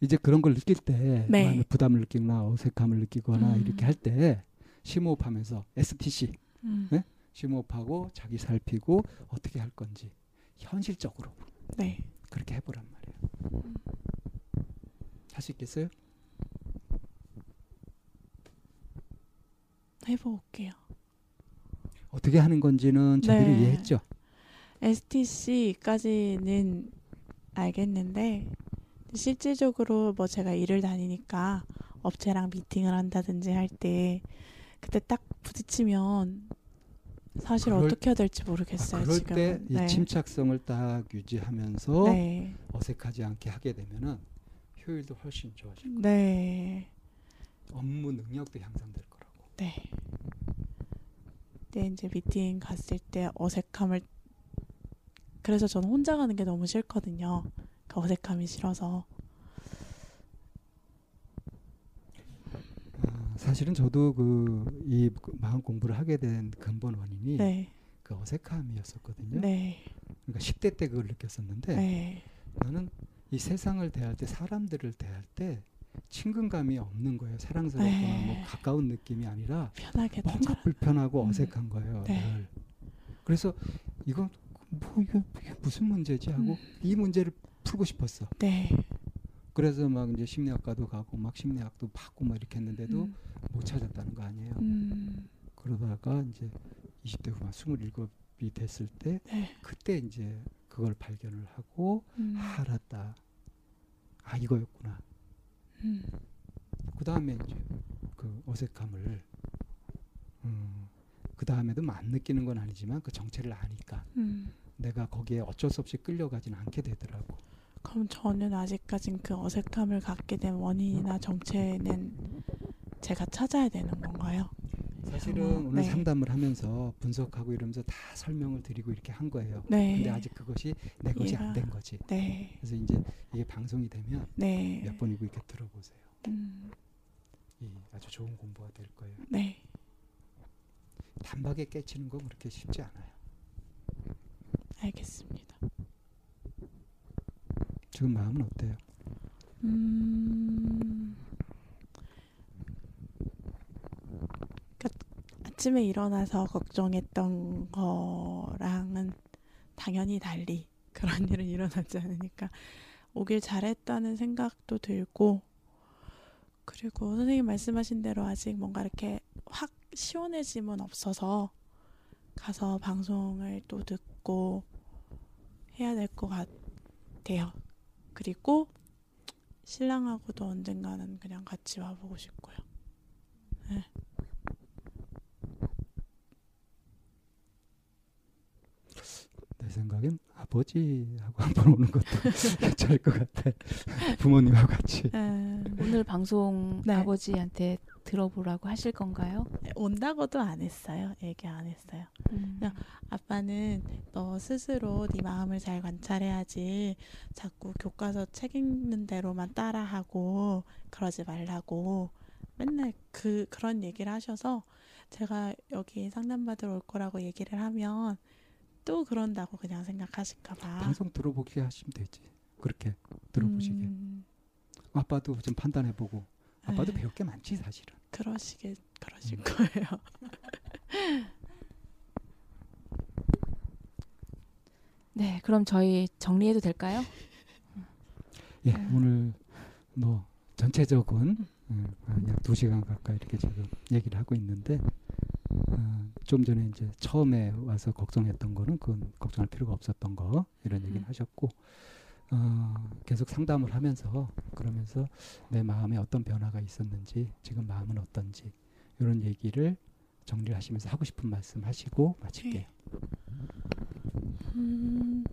이제 그런 걸 느낄 때 네. 마음에 부담을 느끼거나 어색함을 느끼거나 음. 이렇게 할 때 심호흡하면서 STC 음, 네? 심호흡하고 자기 살피고 어떻게 할 건지 현실적으로 네. 그렇게 해보란 말이에요. 할 수 있겠어요? 해볼게요. 어떻게 하는 건지는 저희들이 네. 이해했죠. STC까지는 알겠는데 실질적으로 뭐 제가 일을 다니니까 업체랑 미팅을 한다든지 할 때 그때 딱 부딪히면 사실 그럴- 어떻게 해야 될지 아, 모르겠어요. 그럴 지금은. 때이 네. 침착성을 딱 유지하면서 네. 어색하지 않게 하게 되면은 효율도 훨씬 좋아질 거예요. 네. 업무 능력도 향상될. 네. 근데 이제 미팅 갔을 때 어색함을 그래서 저는 혼자 가는 게 너무 싫거든요. 그 어색함이 싫어서. 아, 사실은 저도 그 이 마음 공부를 하게 된 근본 원인이 네. 그 어색함이었었거든요. 네. 그러니까 10대 때 그걸 느꼈었는데 네. 나는 이 세상을 대할 때 사람들을 대할 때 친근감이 없는 거예요. 사랑스럽거나 네. 뭐 가까운 느낌이 아니라 편하게 뭔가 되죠. 불편하고 음. 어색한 거예요. 네. 늘. 그래서 이건 뭐 이게, 이게 무슨 문제지 하고 음. 이 문제를 풀고 싶었어. 네. 그래서 막 이제 심리학과도 가고 막 심리학도 받고 막 이렇게 했는데도 음. 못 찾았다는 거 아니에요. 음. 그러다가 이제 20대 후반 27이 됐을 때 네. 그때 이제 그걸 발견을 하고 음. 아, 알았다. 아 이거였구나. 음. 그 다음에 이제 그 어색함을 음, 그 다음에도 안 느끼는 건 아니지만 그 정체를 아니까 음. 내가 거기에 어쩔 수 없이 끌려가지는 않게 되더라고. 그럼 저는 아직까진 그 어색함을 갖게 된 원인이나 정체는 제가 찾아야 되는 건가요? 사실은 어, 오늘 네. 상담을 하면서 분석하고 이러면서 다 설명을 드리고 이렇게 한 거예요. 네. 근데 아직 그것이 내 것이 안 된 거지. 네. 그래서 이제 이게 방송이 되면 네. 몇 번이고 이렇게 들어보세요. 음. 이 아주 좋은 공부가 될 거예요. 네. 단박에 깨치는 건 그렇게 쉽지 않아요. 알겠습니다. 지금 마음은 어때요? 음. 그러니까 아침에 일어나서 걱정했던 거랑은 당연히 달리 그런 일은 일어나지 않으니까 오길 잘했다는 생각도 들고 그리고 선생님 말씀하신 대로 아직 뭔가 이렇게 확 시원해짐은 없어서 가서 방송을 또 듣고 해야 될 것 같아요. 그리고 신랑하고도 언젠가는 그냥 같이 와보고 싶고요. 내 생각엔 아버지하고 한번 오는 것도 괜찮을 것 같아. 부모님하고 같이. 음, 오늘 방송 네. 아버지한테 들어보라고 하실 건가요? 온다고도 안 했어요. 얘기 안 했어요. 음. 야. 아빠는 너 스스로 네 마음을 잘 관찰해야지 자꾸 교과서 책 읽는 대로만 따라하고 그러지 말라고 맨날 그 그런 얘기를 하셔서 제가 여기 상담받으러 올 거라고 얘기를 하면 또 그런다고 그냥 생각하실까 봐. 방송 들어보게 하시면 되지. 그렇게 들어보시게. 음, 아빠도 좀 판단해보고. 아빠도 네. 배울 게 많지 사실은. 그러시게 그러실 음. 거예요. 네, 그럼 저희 정리해도 될까요? 예, 음. 오늘 뭐 전체적인 음, 약두 시간 가까이 이렇게 지금 얘기를 하고 있는데 어, 좀 전에 이제 처음에 와서 걱정했던 거는 그건 걱정할 필요가 없었던 거 이런 얘기를 음. 하셨고 어, 계속 상담을 하면서 그러면서 내 마음에 어떤 변화가 있었는지 지금 마음은 어떤지 이런 얘기를 정리를 하시면서 하고 싶은 말씀 하시고 마칠게요. 음,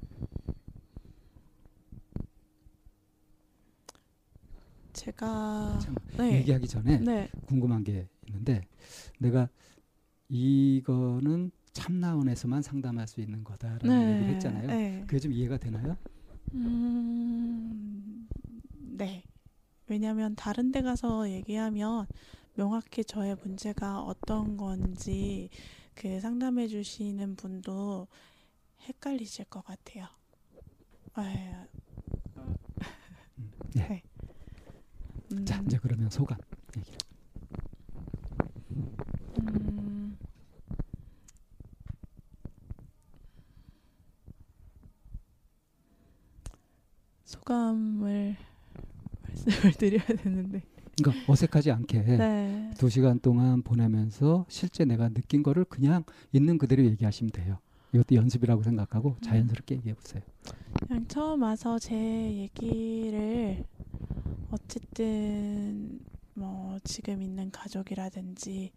제가 참, 네, 얘기하기 전에 네, 궁금한 게 있는데 내가 이거는 참나원에서만 상담할 수 있는 거다라는 네, 얘기를 했잖아요. 네. 그게 좀 이해가 되나요? 음, 네. 왜냐하면 다른 데 가서 얘기하면 명확히 저의 문제가 어떤 건지 그 상담해 주시는 분도 헷갈리실 것 같아요. 에, 음, 네. 네. 음, 자 이제 그러면 소감 얘기를. 음, 소감을 말씀을 드려야 되는데. 그러니까 어색하지 않게 네. 두 시간 동안 보내면서 실제 내가 느낀 거를 그냥 있는 그대로 얘기하시면 돼요. 이것도 연습이라고 생각하고 음. 자연스럽게 얘기해 보세요. 그냥 처음 와서 제 얘기를 어쨌든 뭐 지금 있는 가족이라든지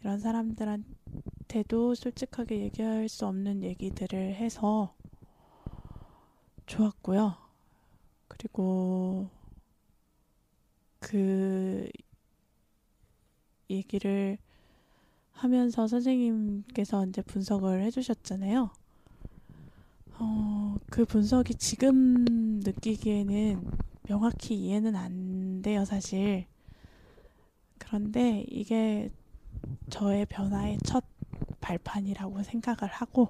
이런 사람들한테도 솔직하게 얘기할 수 없는 얘기들을 해서 좋았고요. 그리고 그 얘기를 하면서 선생님께서 이제 분석을 해주셨잖아요. 어, 그 분석이 지금 느끼기에는 명확히 이해는 안 돼요, 사실. 그런데 이게 저의 변화의 첫 발판이라고 생각을 하고,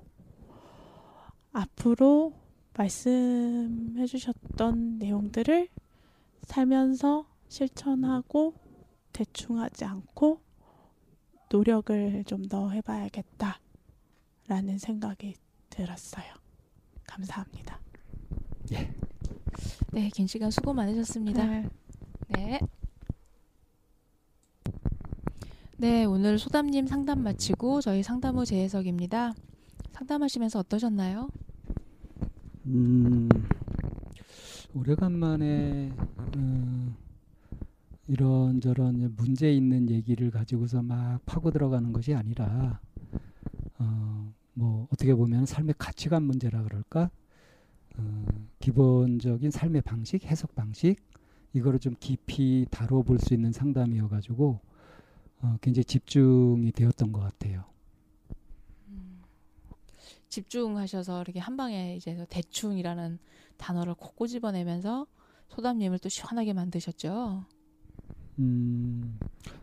앞으로 말씀해 주셨던 내용들을 살면서 실천하고 대충 하지 않고 노력을 좀 더 해봐야겠다 라는 생각이 들었어요. 감사합니다. 네, 긴 시간 수고 많으셨습니다. 네. 네. 네, 오늘 소담님 상담 마치고 저희 상담 후 재해석입니다. 상담하시면서 어떠셨나요? 음, 오래간만에 어, 이런저런 문제 있는 얘기를 가지고서 막 파고 들어가는 것이 아니라 어, 뭐 어떻게 보면 삶의 가치관 문제라 그럴까 어, 기본적인 삶의 방식 해석 방식 이거를 좀 깊이 다뤄볼 수 있는 상담이어가지고 어, 굉장히 집중이 되었던 것 같아요. 집중하셔서 이렇게 한 방에 이제 대충이라는 단어를 콕 꼬집어내면서 소담님을 또 시원하게 만드셨죠. 음,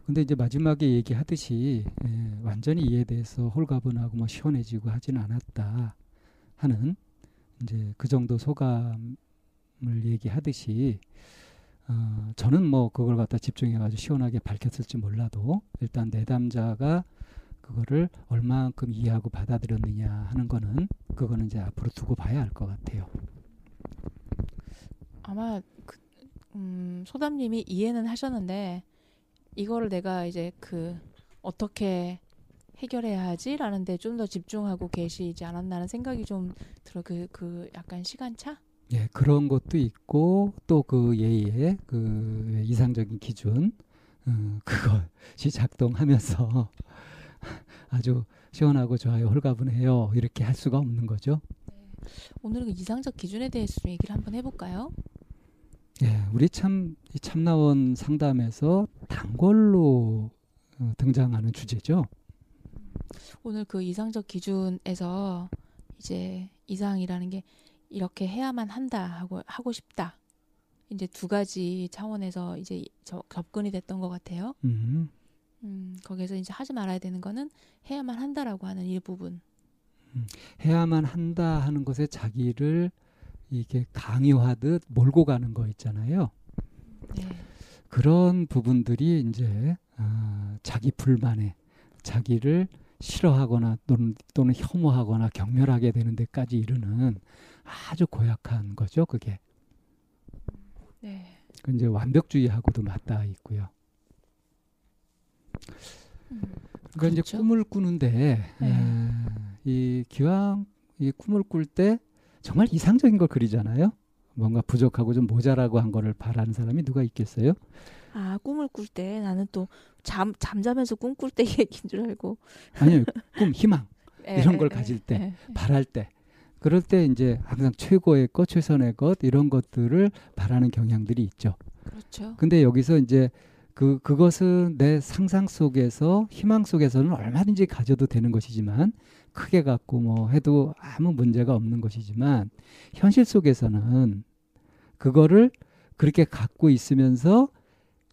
근데 이제 마지막에 얘기하듯이 예, 완전히 이에 대해서 홀가분하고 뭐 시원해지고 하지는 않았다 하는 이제 그 정도 소감을 얘기하듯이 어, 저는 뭐 그걸 갖다 집중해가지고 시원하게 밝혔을지 몰라도 일단 내담자가 그거를 얼마만큼 이해하고 받아들였느냐 하는 거는 그거는 이제 앞으로 두고 봐야 할 것 같아요. 아마 그, 음, 소담님이 이해는 하셨는데 이거를 내가 이제 그 어떻게 해결해야 하지라는 데 좀 더 집중하고 계시지 않았나는 생각이 좀 들어 그그 약간 시간차? 예, 그런 것도 있고 또 그 예의 그 이상적인 기준 어, 그것이 작동하면서 아주 시원하고 좋아요 홀가분해요 이렇게 할 수가 없는 거죠. 오늘은 그 이상적 기준에 대해서 좀 얘기를 한번 해볼까요? 예, 우리 참 이 참나원 상담에서 단골로 어, 등장하는 주제죠. 오늘 그 이상적 기준에서 이제 이상이라는 게 이렇게 해야만 한다 하고 하고 싶다. 이제 두 가지 차원에서 이제 저, 접근이 됐던 것 같아요. 음, 음, 거기서 이제 하지 말아야 되는 거는 해야만 한다라고 하는 일부분. 해야만 한다 하는 것에 자기를 이게 강요하듯 몰고 가는 거 있잖아요. 네. 그런 부분들이 이제 아, 자기 불만에 자기를 싫어하거나 또는, 또는 혐오하거나 경멸하게 되는 데까지 이르는 아주 고약한 거죠. 그게 네. 그 이제 완벽주의하고도 맞닿아 있고요. 그러니까 이제 그렇죠. 꿈을 꾸는데 네. 에, 이 기왕 이 꿈을 꿀 때 정말 이상적인 걸 그리잖아요. 뭔가 부족하고 좀 모자라고 한 거를 바라는 사람이 누가 있겠어요? 아 꿈을 꿀 때 나는 또 잠 잠자면서 꿈 꿀 때 얘기인 줄 알고 아니요, 꿈, 희망 이런 예, 걸 예, 가질 때, 예. 바랄 때. 그럴 때 이제 항상 최고의 것, 최선의 것 이런 것들을 바라는 경향들이 있죠. 그렇죠. 근데 여기서 이제 그 그것은 내 상상 속에서 희망 속에서는 얼마든지 가져도 되는 것이지만 크게 갖고 뭐 해도 아무 문제가 없는 것이지만 현실 속에서는 그거를 그렇게 갖고 있으면서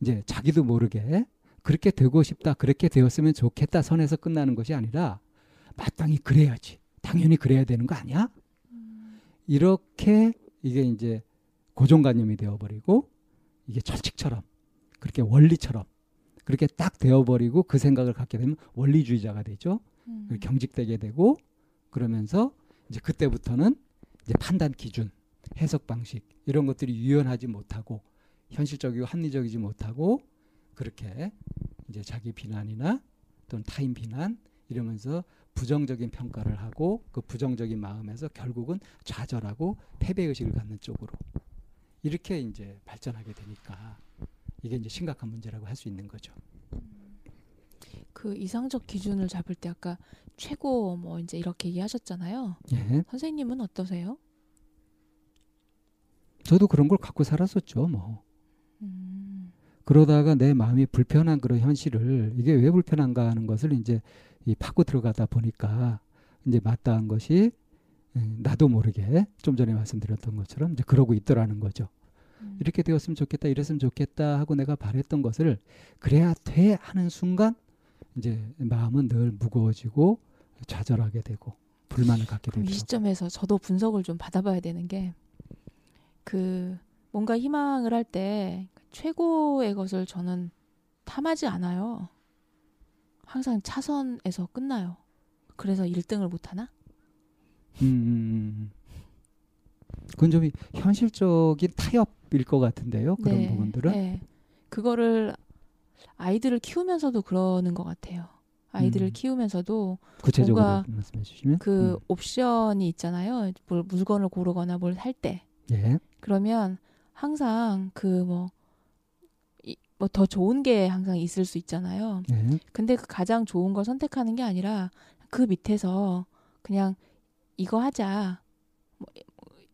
이제 자기도 모르게 그렇게 되고 싶다 그렇게 되었으면 좋겠다 선에서 끝나는 것이 아니라 마땅히 그래야지. 당연히 그래야 되는 거 아니야? 이렇게 이게 이제 고정관념이 되어버리고 이게 철칙처럼 그렇게 원리처럼 그렇게 딱 되어버리고 그 생각을 갖게 되면 원리주의자가 되죠. 음. 경직되게 되고 그러면서 이제 그때부터는 이제 판단 기준, 해석 방식 이런 것들이 유연하지 못하고 현실적이고 합리적이지 못하고 그렇게 이제 자기 비난이나 또는 타인 비난 이러면서 부정적인 평가를 하고 그 부정적인 마음에서 결국은 좌절하고 패배 의식을 갖는 쪽으로 이렇게 이제 발전하게 되니까 이게 이제 심각한 문제라고 할 수 있는 거죠. 그 이상적 기준을 잡을 때 아까 최고 뭐 이제 이렇게 얘기하셨잖아요. 예. 선생님은 어떠세요? 저도 그런 걸 갖고 살았었죠. 뭐. 음. 그러다가 내 마음이 불편한 그런 현실을 이게 왜 불편한가 하는 것을 이제 이 파고 들어가다 보니까 이제 마땅한 것이 음, 나도 모르게 좀 전에 말씀드렸던 것처럼 이제 그러고 있더라는 거죠. 음. 이렇게 되었으면 좋겠다, 이랬으면 좋겠다 하고 내가 바랬던 것을 그래야 돼 하는 순간 이제 마음은 늘 무거워지고 좌절하게 되고 불만을 갖게 그럼 이 되고. 시점에서 저도 분석을 좀 받아봐야 되는 게 그 뭔가 희망을 할 때 최고의 것을 저는 탐하지 않아요. 항상 차선에서 끝나요. 그래서 1등을 못 하나? 음, 음, 음. 그건 좀 현실적인 타협 일 것 같은데요. 그런 부분들은. 네. 그거를 아이들을 키우면서도 그러는 것 같아요. 아이들을 음. 키우면서도 구체적으로 뭔가 말씀해 주시면. 그 음. 옵션이 있잖아요. 뭘 물건을 고르거나 뭘 살 때. 예. 그러면 항상 그뭐 뭐더 좋은 게 항상 있을 수 있잖아요. 예. 근데 그 가장 좋은 걸 선택하는 게 아니라 그 밑에서 그냥 이거 하자. 뭐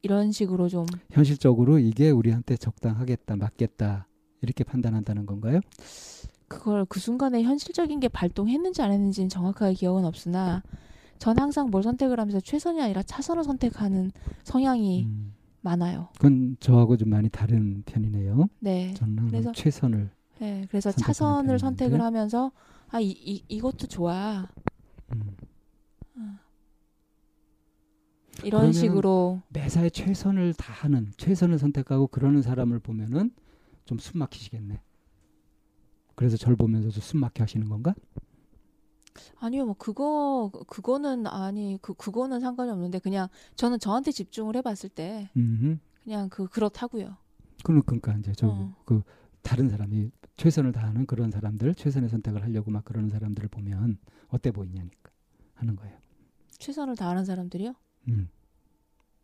이런 식으로 좀 현실적으로 이게 우리한테 적당하겠다, 맞겠다 이렇게 판단한다는 건가요? 그걸 그 순간에 현실적인 게 발동했는지 안 했는지는 정확하게 기억은 없으나 전 항상 뭘 선택을 하면서 최선이 아니라 차선을 선택하는 성향이 음, 많아요. 그건 저하고 좀 많이 다른 편이네요. 네. 저는 그래서 최선을. 네. 그래서 차선을 편인데. 선택을 하면서 아, 이, 이, 이것도 좋아. 음, 이런 식으로 매사에 최선을 다하는, 최선을 선택하고 그러는 사람을 보면은 좀 숨 막히시겠네. 그래서 절 보면서도 숨 막혀 하시는 건가? 아니요, 뭐 그거 그거는 아니 그 그거는 상관이 없는데 그냥 저는 저한테 집중을 해봤을 때 음, 그냥 그 그렇다고요. 그러- 그러니까 이제 저 어. 그 다른 사람이 최선을 다하는 그런 사람들, 최선의 선택을 하려고 막 그러는 사람들을 보면 어때 보이냐니까 하는 거예요. 최선을 다하는 사람들이요. 음.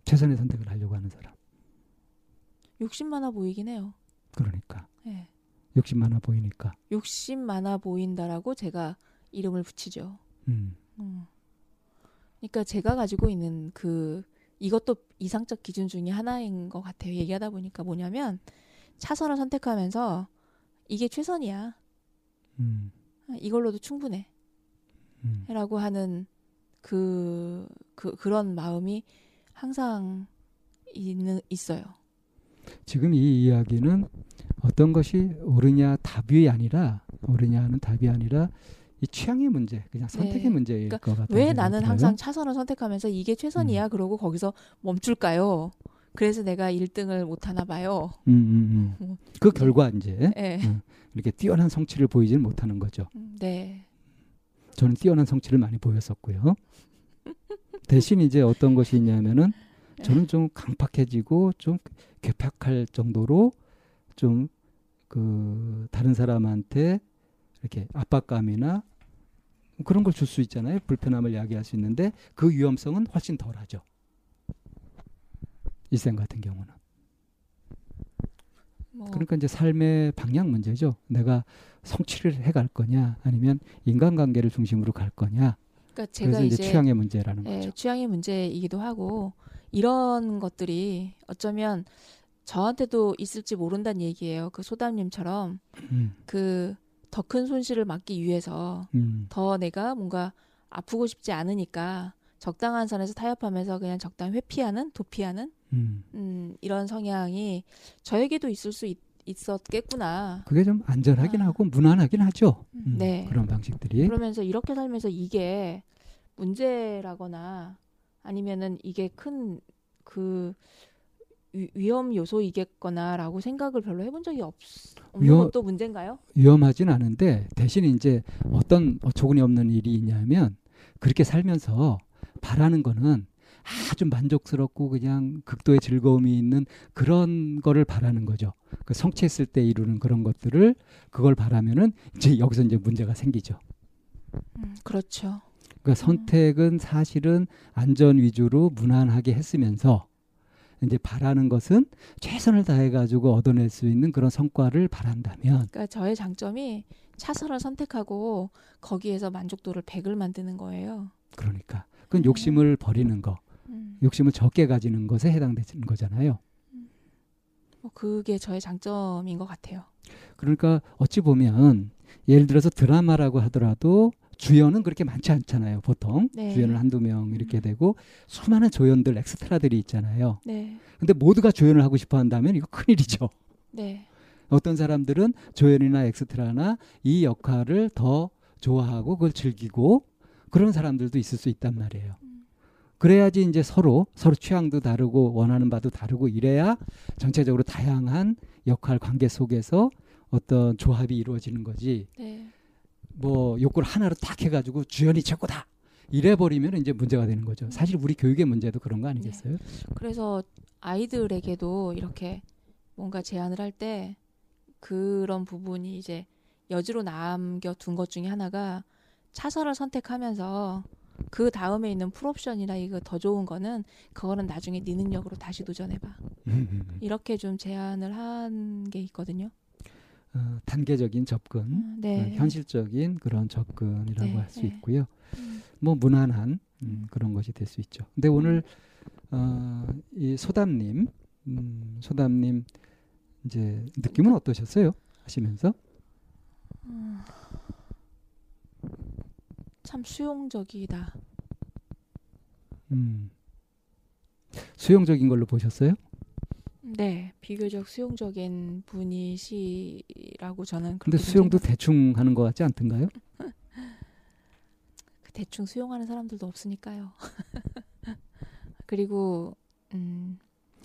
최선의 선택을 하려고 하는 사람. 욕심 많아 보이긴 해요. 그러니까 예. 욕심 많아 보이니까. 욕심 많아 보인다라고 제가 이름을 붙이죠. 음. 음. 그러니까 제가 가지고 있는 그 이것도 이상적 기준 중에 하나인 것 같아요. 얘기하다 보니까 뭐냐면 차선을 선택하면서 이게 최선이야. 음. 이걸로도 충분해. 음. 라고 하는 그, 그 그런 마음이 항상 있는 있어요. 지금 이 이야기는 어떤 것이 옳으냐 답이 아니라 옳으냐는 답이 아니라 이 취향의 문제, 그냥 선택의 네. 문제일 그러니까 것 같아요. 왜 나는 항상 차선을 선택하면서 이게 최선이야 음. 그러고 거기서 멈출까요? 그래서 내가 1등을 못 하나 봐요. 음, 음, 음. 그 결과 이제 네. 음. 이렇게 뛰어난 성취를 보이지는 못하는 거죠. 음, 네. 저는 뛰어난 성취를 많이 보였었고요. 대신 이제 어떤 것이 있냐면은 저는 좀 강팍해지고 좀 괴팍할 정도로 좀 그 다른 사람한테 이렇게 압박감이나 그런 걸 줄 수 있잖아요. 불편함을 야기할 수 있는데 그 위험성은 훨씬 덜하죠. 일생 같은 경우는. 뭐 그러니까 이제 삶의 방향 문제죠. 내가 성취를 해갈 거냐, 아니면 인간관계를 중심으로 갈 거냐. 그러니까 제가 그래서 이제, 이제 취향의 문제라는 예, 거죠. 취향의 문제이기도 하고 이런 것들이 어쩌면 저한테도 있을지 모른다는 얘기예요. 그 소담님처럼 음, 그더 큰 손실을 막기 위해서 음, 더 내가 뭔가 아프고 싶지 않으니까 적당한 선에서 타협하면서 그냥 적당히 회피하는 도피하는 음. 음, 이런 성향이 저에게도 있을 수 있, 있었겠구나. 그게 좀 안전하긴 아. 하고 무난하긴 하죠. 음, 네. 그런 방식들이. 그러면서 이렇게 살면서 이게 문제라거나 아니면은 이게 큰 그 위험 요소이겠거나라고 생각을 별로 해본 적이 없, 없는 위험- 것도 문제인가요? 위험하진 않은데 대신 이제 어떤 어처구니 없는 일이 있냐면 그렇게 살면서 바라는 거는 아주 만족스럽고 그냥 극도의 즐거움이 있는 그런 거를 바라는 거죠. 그 성취했을 때 이루는 그런 것들을 그걸 바라면은 이제 여기서 이제 문제가 생기죠. 음, 그렇죠. 그러니까 선택은 사실은 안전 위주로 무난하게 했으면서 이제 바라는 것은 최선을 다해 가지고 얻어낼 수 있는 그런 성과를 바란다면 그러니까 저의 장점이 차선을 선택하고 거기에서 만족도를 100을 만드는 거예요. 그러니까 그건 욕심을 버리는 거, 음, 욕심을 적게 가지는 것에 해당되는 거잖아요. 뭐 그게 저의 장점인 것 같아요. 그러니까 어찌 보면 예를 들어서 드라마라고 하더라도 주연은 그렇게 많지 않잖아요. 보통 네. 주연을 한두 명 이렇게 되고 수많은 조연들 엑스트라들이 있잖아요. 네, 근데 모두가 조연을 하고 싶어 한다면 이거 큰일이죠. 네, 어떤 사람들은 조연이나 엑스트라나 이 역할을 더 좋아하고 그걸 즐기고 그런 사람들도 있을 수 있단 말이에요. 그래야지 이제 서로 서로 취향도 다르고 원하는 바도 다르고 이래야 전체적으로 다양한 역할 관계 속에서 어떤 조합이 이루어지는 거지. 네. 뭐 욕구를 하나로 딱 해가지고 주연이 최고다. 이래 버리면 이제 문제가 되는 거죠. 사실 우리 교육의 문제도 그런 거 아니겠어요? 그래서 아이들에게도 이렇게 뭔가 제안을 할 때 그런 부분이 이제 여지로 남겨 둔 것 중에 하나가 차선을 선택하면서 그 다음에 있는 풀옵션이나 이거 더 좋은 거는 그거는 나중에 네 능력으로 다시 도전해봐. 이렇게 좀 제안을 한 게 있거든요. 어, 단계적인 접근. 음, 네. 어, 현실적인 그런 접근이라고 네, 할수 네. 있고요. 음, 뭐 무난한 음, 그런 것이 될 수 있죠. 근데 오늘 어, 이 소담님, 음, 소담님 이제 느낌은 어떠셨어요? 하시면서 참 수용적이다. 음, 수용적인 걸로 보셨어요? 네, 비교적 수용적인 분이시라고 저는 좀 수용도 생각- 대충 하는 것 같지 않던가요? 그 대충 수용하는 사람들도 없으니까요. 그리고 음,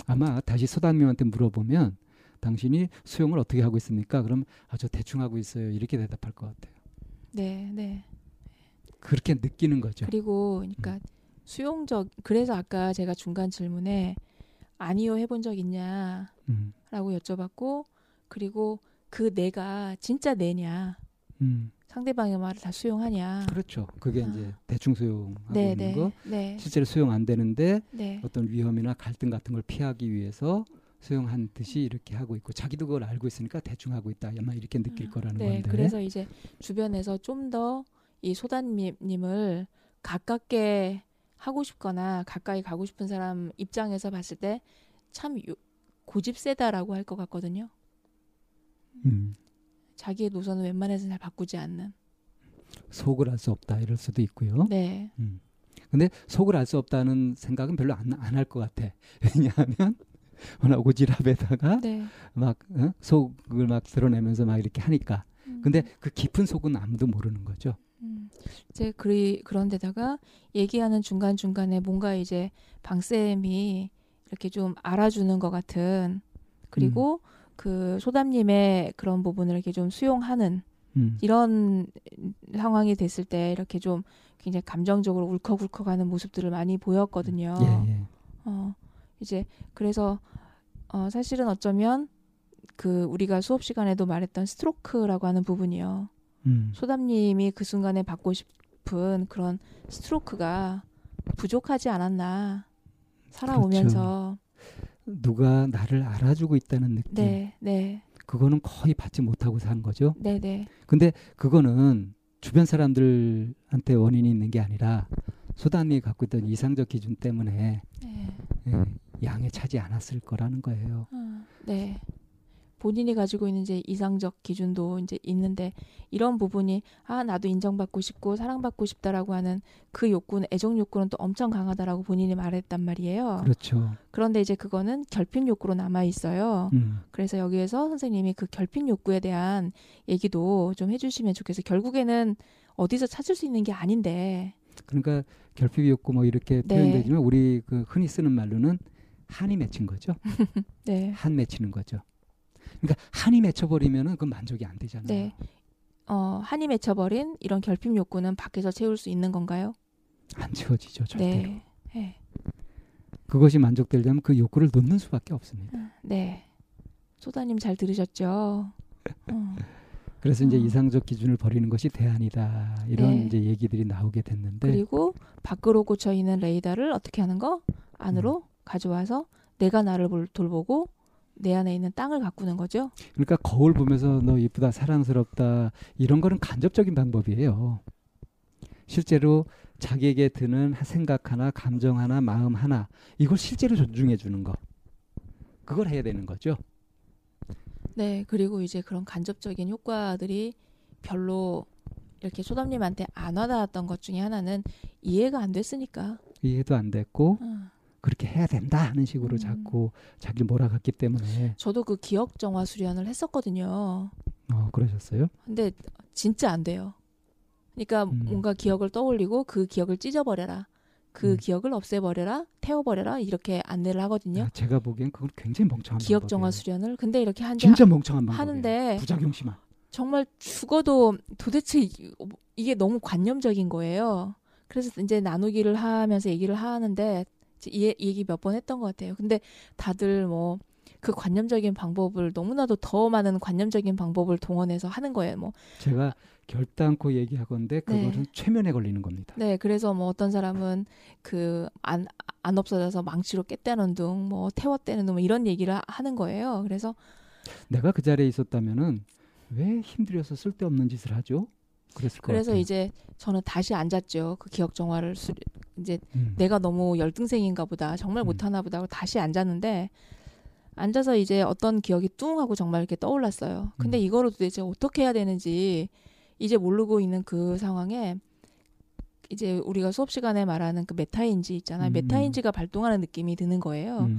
아마 다시 소담님한테 물어보면 당신이 수용을 어떻게 하고 있습니까? 그럼 아주 대충 하고 있어요. 이렇게 대답할 것 같아요. 네, 네. 그렇게 느끼는 거죠. 그리고 그러니까 수용적 그래서 아까 제가 중간 질문에 아니요 해본 적 있냐라고 음, 여쭤봤고 그리고 그 내가 진짜 내냐 음, 상대방의 말을 다 수용하냐. 그렇죠. 그게 아. 이제 대충 수용하고 네, 있는 네, 거. 네, 실제로 수용 안 되는데 네. 어떤 위험이나 갈등 같은 걸 피하기 위해서 수용한 듯이 이렇게 하고 있고 자기도 그걸 알고 있으니까 대충 하고 있다. 아마 이렇게 느낄 거라는 네, 건데. 그래서 이제 주변에서 좀 더 이 소단님을 가깝게 하고 싶거나 가까이 가고 싶은 사람 입장에서 봤을 때 참 고집 세다라고 할 것 같거든요. 음, 자기의 노선은 웬만해서 잘 바꾸지 않는. 속을 알 수 없다 이럴 수도 있고요. 네, 음. 근데 속을 알 수 없다는 생각은 별로 안 안 할 것 같아. 왜냐하면 워낙 오지랖에다가 네. 막 어? 속을 막 드러내면서 막 이렇게 하니까. 음, 근데 그 깊은 속은 아무도 모르는 거죠. 음, 이제 그리 그런데다가 얘기하는 중간 중간에 뭔가 이제 방쌤이 이렇게 좀 알아주는 것 같은 그리고 그 소담님의 그런 부분을 이렇게 좀 수용하는 음. 이런 상황이 됐을 때 이렇게 좀 굉장히 감정적으로 울컥울컥하는 모습들을 많이 보였거든요. 예, 예. 어, 이제 그래서 어, 사실은 어쩌면 그 우리가 수업 시간에도 말했던 스트로크라고 하는 부분이요. 음. 소담님이 그 순간에 받고 싶은 그런 스트로크가 부족하지 않았나 살아오면서 누가 나를 알아주고 있다는 느낌. 네, 네, 그거는 거의 받지 못하고 산 거죠. 네, 네, 근데 그거는 주변 사람들한테 원인이 있는 게 아니라 소단이 갖고 있던 이상적 기준 때문에 네, 예, 양에 차지 않았을 거라는 거예요. 어, 네. 본인이 가지고 있는 이제 이상적 기준도 이제 있는데 이런 부분이 아 나도 인정받고 싶고 사랑받고 싶다라고 하는 그 욕구는 애정 욕구는 또 엄청 강하다라고 본인이 말했단 말이에요. 그렇죠. 그런데 이제 그거는 결핍 욕구로 남아 있어요. 음. 그래서 여기에서 선생님이 그 결핍 욕구에 대한 얘기도 좀 해주시면 좋겠어요. 결국에는 어디서 찾을 수 있는 게 아닌데, 그러니까 결핍 욕구 뭐 이렇게 네. 표현되지만 우리 그 흔히 쓰는 말로는 한이 맺힌 거죠. 네, 한 맺히는 거죠. 그러니까 한이 맺혀버리면은 그 만족이 안 되잖아요. 네, 어 한이 맺혀버린 이런 결핍 욕구는 밖에서 채울 수 있는 건가요? 안 채워지죠 절대로. 네, 네, 그것이 만족되려면 그 욕구를 놓는 수밖에 없습니다. 네. 소다님 잘 들으셨죠? 어, 그래서 이제 어. 이상적 기준을 버리는 것이 대안이다 이런 네. 이제 얘기들이 나오게 됐는데 그리고 밖으로 꽂혀 있는 레이더를 어떻게 하는 거? 안으로 음. 가져와서 내가 나를 볼- 돌보고 내 안에 있는 땅을 가꾸는 거죠. 그러니까 거울 보면서 너 이쁘다 사랑스럽다 이런 거는 간접적인 방법이에요. 실제로 자기에게 드는 생각 하나 감정 하나 마음 하나 이걸 실제로 존중해 주는 거 그걸 해야 되는 거죠. 네, 그리고 이제 그런 간접적인 효과들이 별로 이렇게 소담님한테 안 와닿았던 것 중에 하나는 이해가 안 됐으니까. 이해도 안 됐고 어. 그렇게 해야 된다 하는 식으로 음. 자꾸 자기를 몰아갔기 때문에 저도 그 기억 정화 수련을 했었거든요. 어 그러셨어요? 근데 진짜 안 돼요. 그러니까 음. 뭔가 기억을 떠올리고 그 기억을 찢어버려라. 그 음. 기억을 없애버려라, 태워버려라 이렇게 안내를 하거든요. 아, 제가 보기엔 그건 굉장히 멍청한 기억 정화. 수련을 근데 이렇게 한 진짜 멍청한 방법이에요. 하는데 부작용 심한. 정말 죽어도 도대체 이- 이게 너무 관념적인 거예요. 그래서 이제 나누기를 하면서 얘기를 하는데 이 얘- 얘기 몇 번 했던 것 같아요. 근데 다들 뭐 그 관념적인 방법을 너무나도 더 많은 관념적인 방법을 동원해서 하는 거예요. 뭐 제가 결단코 얘기하건데 그거는 네. 최면에 걸리는 겁니다. 네, 그래서 뭐 어떤 사람은 그 안 안 없어져서 망치로 깼다는 둥, 뭐 태웠다는 둥, 뭐 이런 얘기를 하- 하는 거예요. 그래서 내가 그 자리에 있었다면은 왜 힘들여서 쓸데없는 짓을 하죠? 그랬을 것 그래서 같아요. 이제 저는 다시 앉았죠. 그 기억 정화를 수, 이제 음. 내가 너무 열등생인가 보다. 정말 음. 못하나 보다 하고 다시 앉았는데 앉아서 이제 어떤 기억이 뚱 하고 정말 이렇게 떠올랐어요. 근데 음. 이거를 도대체 어떻게 해야 되는지 이제 모르고 있는 그 상황에 이제 우리가 수업 시간에 말하는 그 메타인지 있잖아요. 음, 메타인지가 발동하는 느낌이 드는 거예요.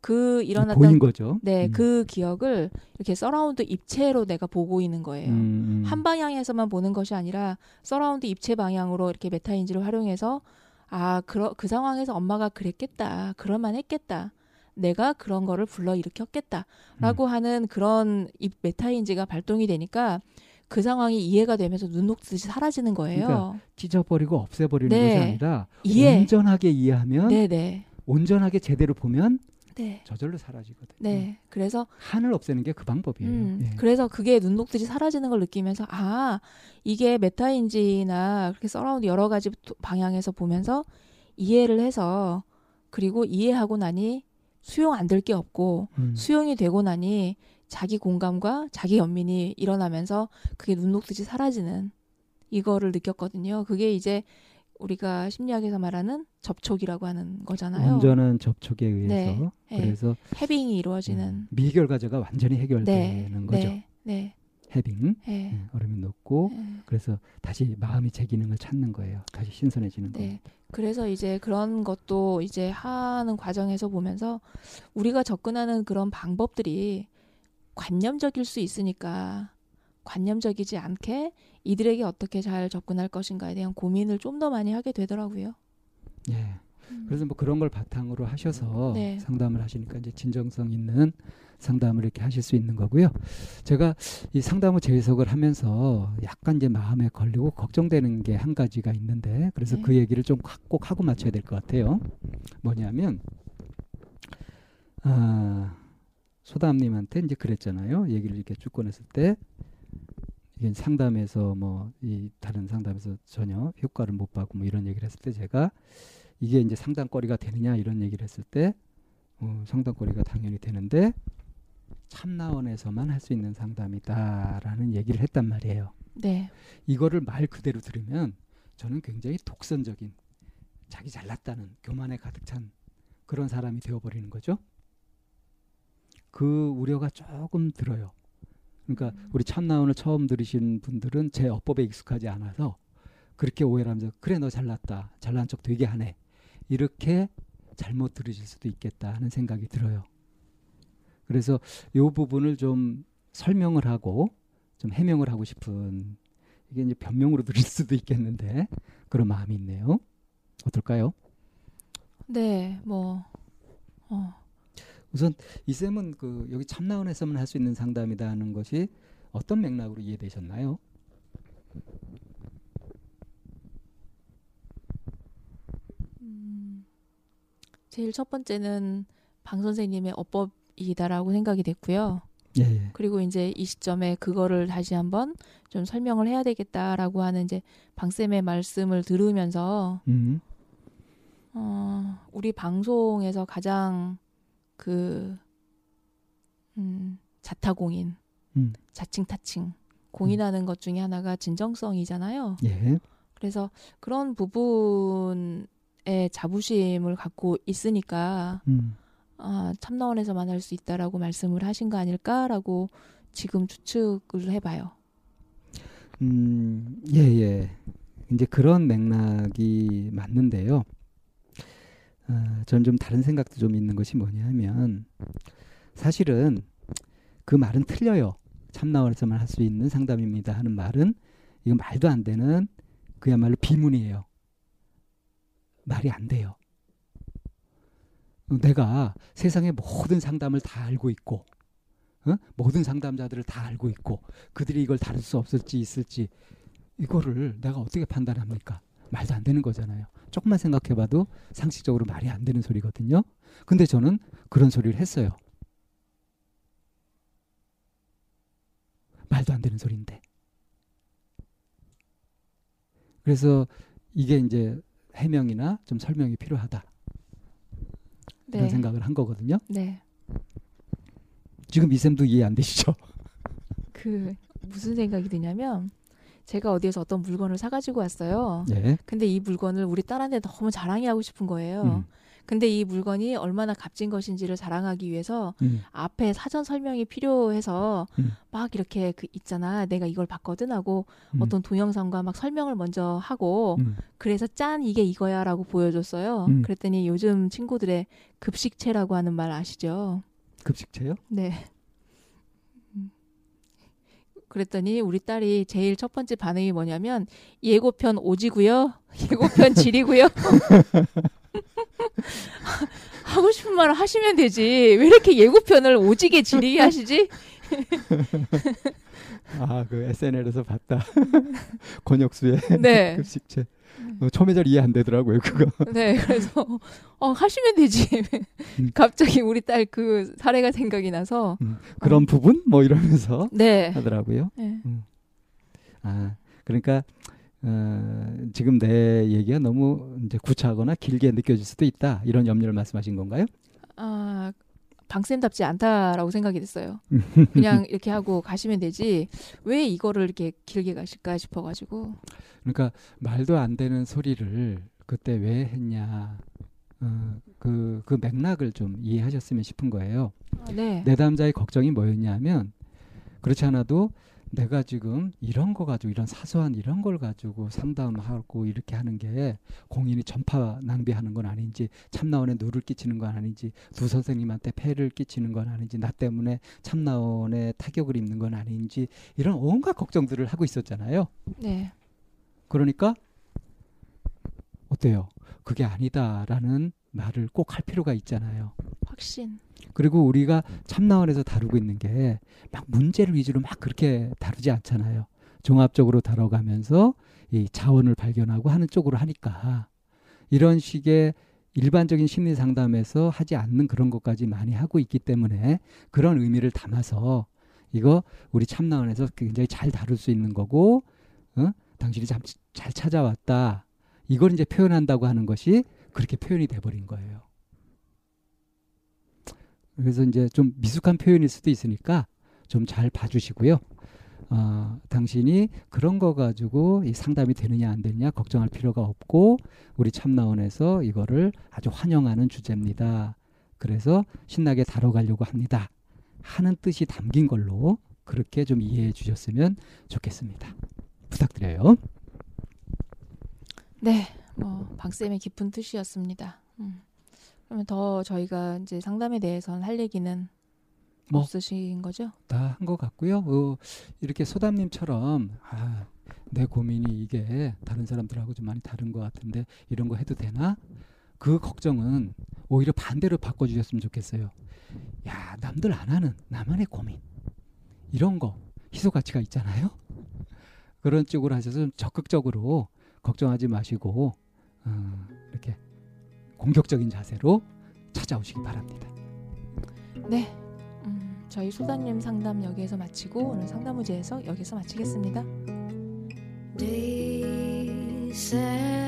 음. 그 일어났던 보인 거죠. 네, 음. 그 기억을 이렇게 서라운드 입체로 내가 보고 있는 거예요. 음, 음. 한 방향에서만 보는 것이 아니라 서라운드 입체 방향으로 이렇게 메타인지를 활용해서 아, 그, 그 상황에서 엄마가 그랬겠다. 그럴만 했겠다. 내가 그런 거를 불러 일으켰겠다. 라고 음. 하는 그런 입 메타인지가 발동이 되니까 그 상황이 이해가 되면서 눈 녹듯이 사라지는 거예요. 그러니까 찢어버리고 없애버리는 네. 것이 아니라 이해. 온전하게 이해하면 네, 네. 온전하게 제대로 보면 네. 저절로 사라지거든요. 네. 그래서 한을 없애는 게 그 방법이에요. 음, 예. 그래서 그게 눈 녹듯이 사라지는 걸 느끼면서 아 이게 메타인지나 그렇게 서라운드 여러 가지 도- 방향에서 보면서 이해를 해서 그리고 이해하고 나니 수용 안 될 게 없고 음. 수용이 되고 나니 자기 공감과 자기 연민이 일어나면서 그게 눈 녹듯이 사라지는 이거를 느꼈거든요. 그게 이제 우리가 심리학에서 말하는 접촉이라고 하는 거잖아요. 온전한 접촉에 의해서 네, 네. 그래서 해빙이 이루어지는 음, 미결 과제가 완전히 해결되는 거죠. 네, 네, 해빙 네, 예, 얼음이 녹고 네. 그래서 다시 마음이 제 기능을 찾는 거예요. 다시 신선해지는 네. 거예요. 그래서 이제 그런 것도 이제 하는 과정에서 보면서 우리가 접근하는 그런 방법들이 관념적일 수 있으니까 관념적이지 않게 이들에게 어떻게 잘 접근할 것인가에 대한 고민을 좀 더 많이 하게 되더라고요. 예. 그래서 뭐 그런 걸 바탕으로 하셔서 네. 상담을 하시니까 이제 진정성 있는 상담을 이렇게 하실 수 있는 거고요. 제가 이 상담 후 재해석을 하면서 약간 이제 마음에 걸리고 걱정되는 게 한 가지가 있는데 그래서 네. 그 얘기를 좀 꼭 하고 맞춰야 될 것 같아요. 뭐냐면 아, 소담님한테 이제 그랬잖아요. 얘기를 이렇게 쭉 꺼냈을 때 이게 상담에서 뭐 이 다른 상담에서 전혀 효과를 못 받고 뭐 이런 얘기를 했을 때 제가 이게 이제 상담거리가 되느냐 이런 얘기를 했을 때 어, 상담거리가 당연히 되는데 참나원에서만 할 수 있는 상담이다라는 얘기를 했단 말이에요. 네. 이거를 말 그대로 들으면 저는 굉장히 독선적인 자기 잘났다는 교만에 가득 찬 그런 사람이 되어버리는 거죠. 그 우려가 조금 들어요. 그러니까 우리 참나원을 처음 들으신 분들은 제 어법에 익숙하지 않아서 그렇게 오해를 하면서 그래 너 잘났다 잘난 척 되게 하네 이렇게 잘못 들으실 수도 있겠다 하는 생각이 들어요. 그래서 이 부분을 좀 설명을 하고 좀 해명을 하고 싶은 이게 이제 변명으로 들릴 수도 있겠는데 그런 마음이 있네요. 어떨까요? 네. 뭐 어. 우선 이 쌤은 그 여기 참나원에서만 할 수 있는 상담이다 하는 것이 어떤 맥락으로 이해되셨나요? 음, 제일 첫 번째는 방 선생님의 어법이다라고 생각이 됐고요. 예, 예. 그리고 이제 이 시점에 그거를 다시 한번 좀 설명을 해야 되겠다라고 하는 이제 방 쌤의 말씀을 들으면서 음, 어, 우리 방송에서 가장 그 음, 자타공인, 음, 자칭 타칭 공인하는 것 중에 하나가 진정성이잖아요. 예, 그래서 그런 부분에 자부심을 갖고 있으니까 음, 아, 참나원에서만 할수 있다라고 말씀을 하신 거 아닐까라고 지금 추측을 해봐요. 음, 예, 예. 이제 그런 맥락이 맞는데요. 아, 저는 좀 다른 생각도 좀 있는 것이 뭐냐면 사실은 그 말은 틀려요. 참나원에서만 할 수 있는 상담입니다 하는 말은 이건 말도 안 되는 그야말로 비문이에요. 말이 안 돼요. 어, 내가 세상의 모든 상담을 다 알고 있고 어? 모든 상담자들을 다 알고 있고 그들이 이걸 다룰 수 없을지 있을지 이거를 내가 어떻게 판단합니까? 말도 안 되는 거잖아요. 조금만 생각해봐도 상식적으로 말이 안 되는 소리거든요. 근데 저는 그런 소리를 했어요. 말도 안 되는 소리인데. 그래서 이게 이제 해명이나 좀 설명이 필요하다. 이런 네. 생각을 한 거거든요. 네. 지금 이쌤도 이해 안 되시죠? 그 무슨 생각이 드냐면 제가 어디에서 어떤 물건을 사가지고 왔어요. 예. 근데 이 물건을 우리 딸한테 너무 자랑해 하고 싶은 거예요. 음, 근데 이 물건이 얼마나 값진 것인지를 자랑하기 위해서 음, 앞에 사전 설명이 필요해서 음. 막 이렇게 그 있잖아. 내가 이걸 봤거든 하고 음, 어떤 동영상과 막 설명을 먼저 하고 음, 그래서 짠 이게 이거야라고 보여줬어요. 음. 그랬더니 요즘 친구들의 급식체라고 하는 말 아시죠? 급식체요? 네. 음. 그랬더니 우리 딸이 제일 첫 번째 반응이 뭐냐면 예고편 오지고요. 예고편 질이고요. 하고 싶은 말을 하시면 되지. 왜 이렇게 예고편을 오지게 지리게 하시지? 아, 그 SNL에서 봤다. 권혁수의 네. 급식체. 어, 처음에 잘 이해 안 되더라고요, 그거. 네. 그래서 어 하시면 되지. 음. 갑자기 우리 딸 그 사례가 생각이 나서 음, 그런 부분 뭐 이러면서 네. 하더라고요. 네. 아, 그러니까 어, 지금 내 얘기가 너무 이제 구차하거나 길게 느껴질 수도 있다. 이런 염려를 말씀하신 건가요? 아, 방쌤답지 않다라고 생각이 됐어요. 그냥 이렇게 하고 가시면 되지. 왜 이거를 이렇게 길게 가실까 싶어가지고. 그러니까 말도 안 되는 소리를 그때 왜 했냐. 어, 그, 그 맥락을 좀 이해하셨으면 싶은 거예요. 아, 네. 내담자의 걱정이 뭐였냐면 그렇지 않아도 내가 지금 이런 거 가지고 이런 사소한 이런 걸 가지고 상담하고 이렇게 하는 게 공인이 전파 낭비하는 건 아닌지 참나원에 누를 끼치는 건 아닌지 두 선생님한테 폐를 끼치는 건 아닌지 나 때문에 참나원에 타격을 입는 건 아닌지 이런 온갖 걱정들을 하고 있었잖아요. 네. 그러니까 어때요? 그게 아니다라는 말을 꼭 할 필요가 있잖아요. 확신. 그리고 우리가 참나원에서 다루고 있는 게 막 문제를 위주로 막 그렇게 다루지 않잖아요. 종합적으로 다뤄가면서 이 자원을 발견하고 하는 쪽으로 하니까 이런 식의 일반적인 심리 상담에서 하지 않는 그런 것까지 많이 하고 있기 때문에 그런 의미를 담아서 이거 우리 참나원에서 굉장히 잘 다룰 수 있는 거고 어? 당신이 참 잘 찾아왔다. 이걸 이제 표현한다고 하는 것이 그렇게 표현이 돼버린 거예요. 그래서 이제 좀 미숙한 표현일 수도 있으니까 좀 잘 봐주시고요. 어, 당신이 그런 거 가지고 이 상담이 되느냐 안 되느냐 걱정할 필요가 없고 우리 참나원에서 이거를 아주 환영하는 주제입니다. 그래서 신나게 다뤄가려고 합니다. 하는 뜻이 담긴 걸로 그렇게 좀 이해해 주셨으면 좋겠습니다. 부탁드려요. 네, 뭐 박쌤의 깊은 뜻이었습니다. 음. 그러면 더 저희가 이제 상담에 대해서는 할 얘기는 뭐. 없으신 거죠? 다 한 것 같고요. 어, 이렇게 소담님처럼 아, 내 고민이 이게 다른 사람들하고 좀 많이 다른 것 같은데 이런 거 해도 되나? 그 걱정은 오히려 반대로 바꿔주셨으면 좋겠어요. 야, 남들 안 하는 나만의 고민 이런 거 희소 가치가 있잖아요. 그런 쪽으로 하셔서 좀 적극적으로 걱정하지 마시고 어, 이렇게 공격적인 자세로 찾아오시기 바랍니다. 네. 음, 저희 소다님 상담 여기에서 마치고 오늘 상담 의제에서 여기서 마치겠습니다. December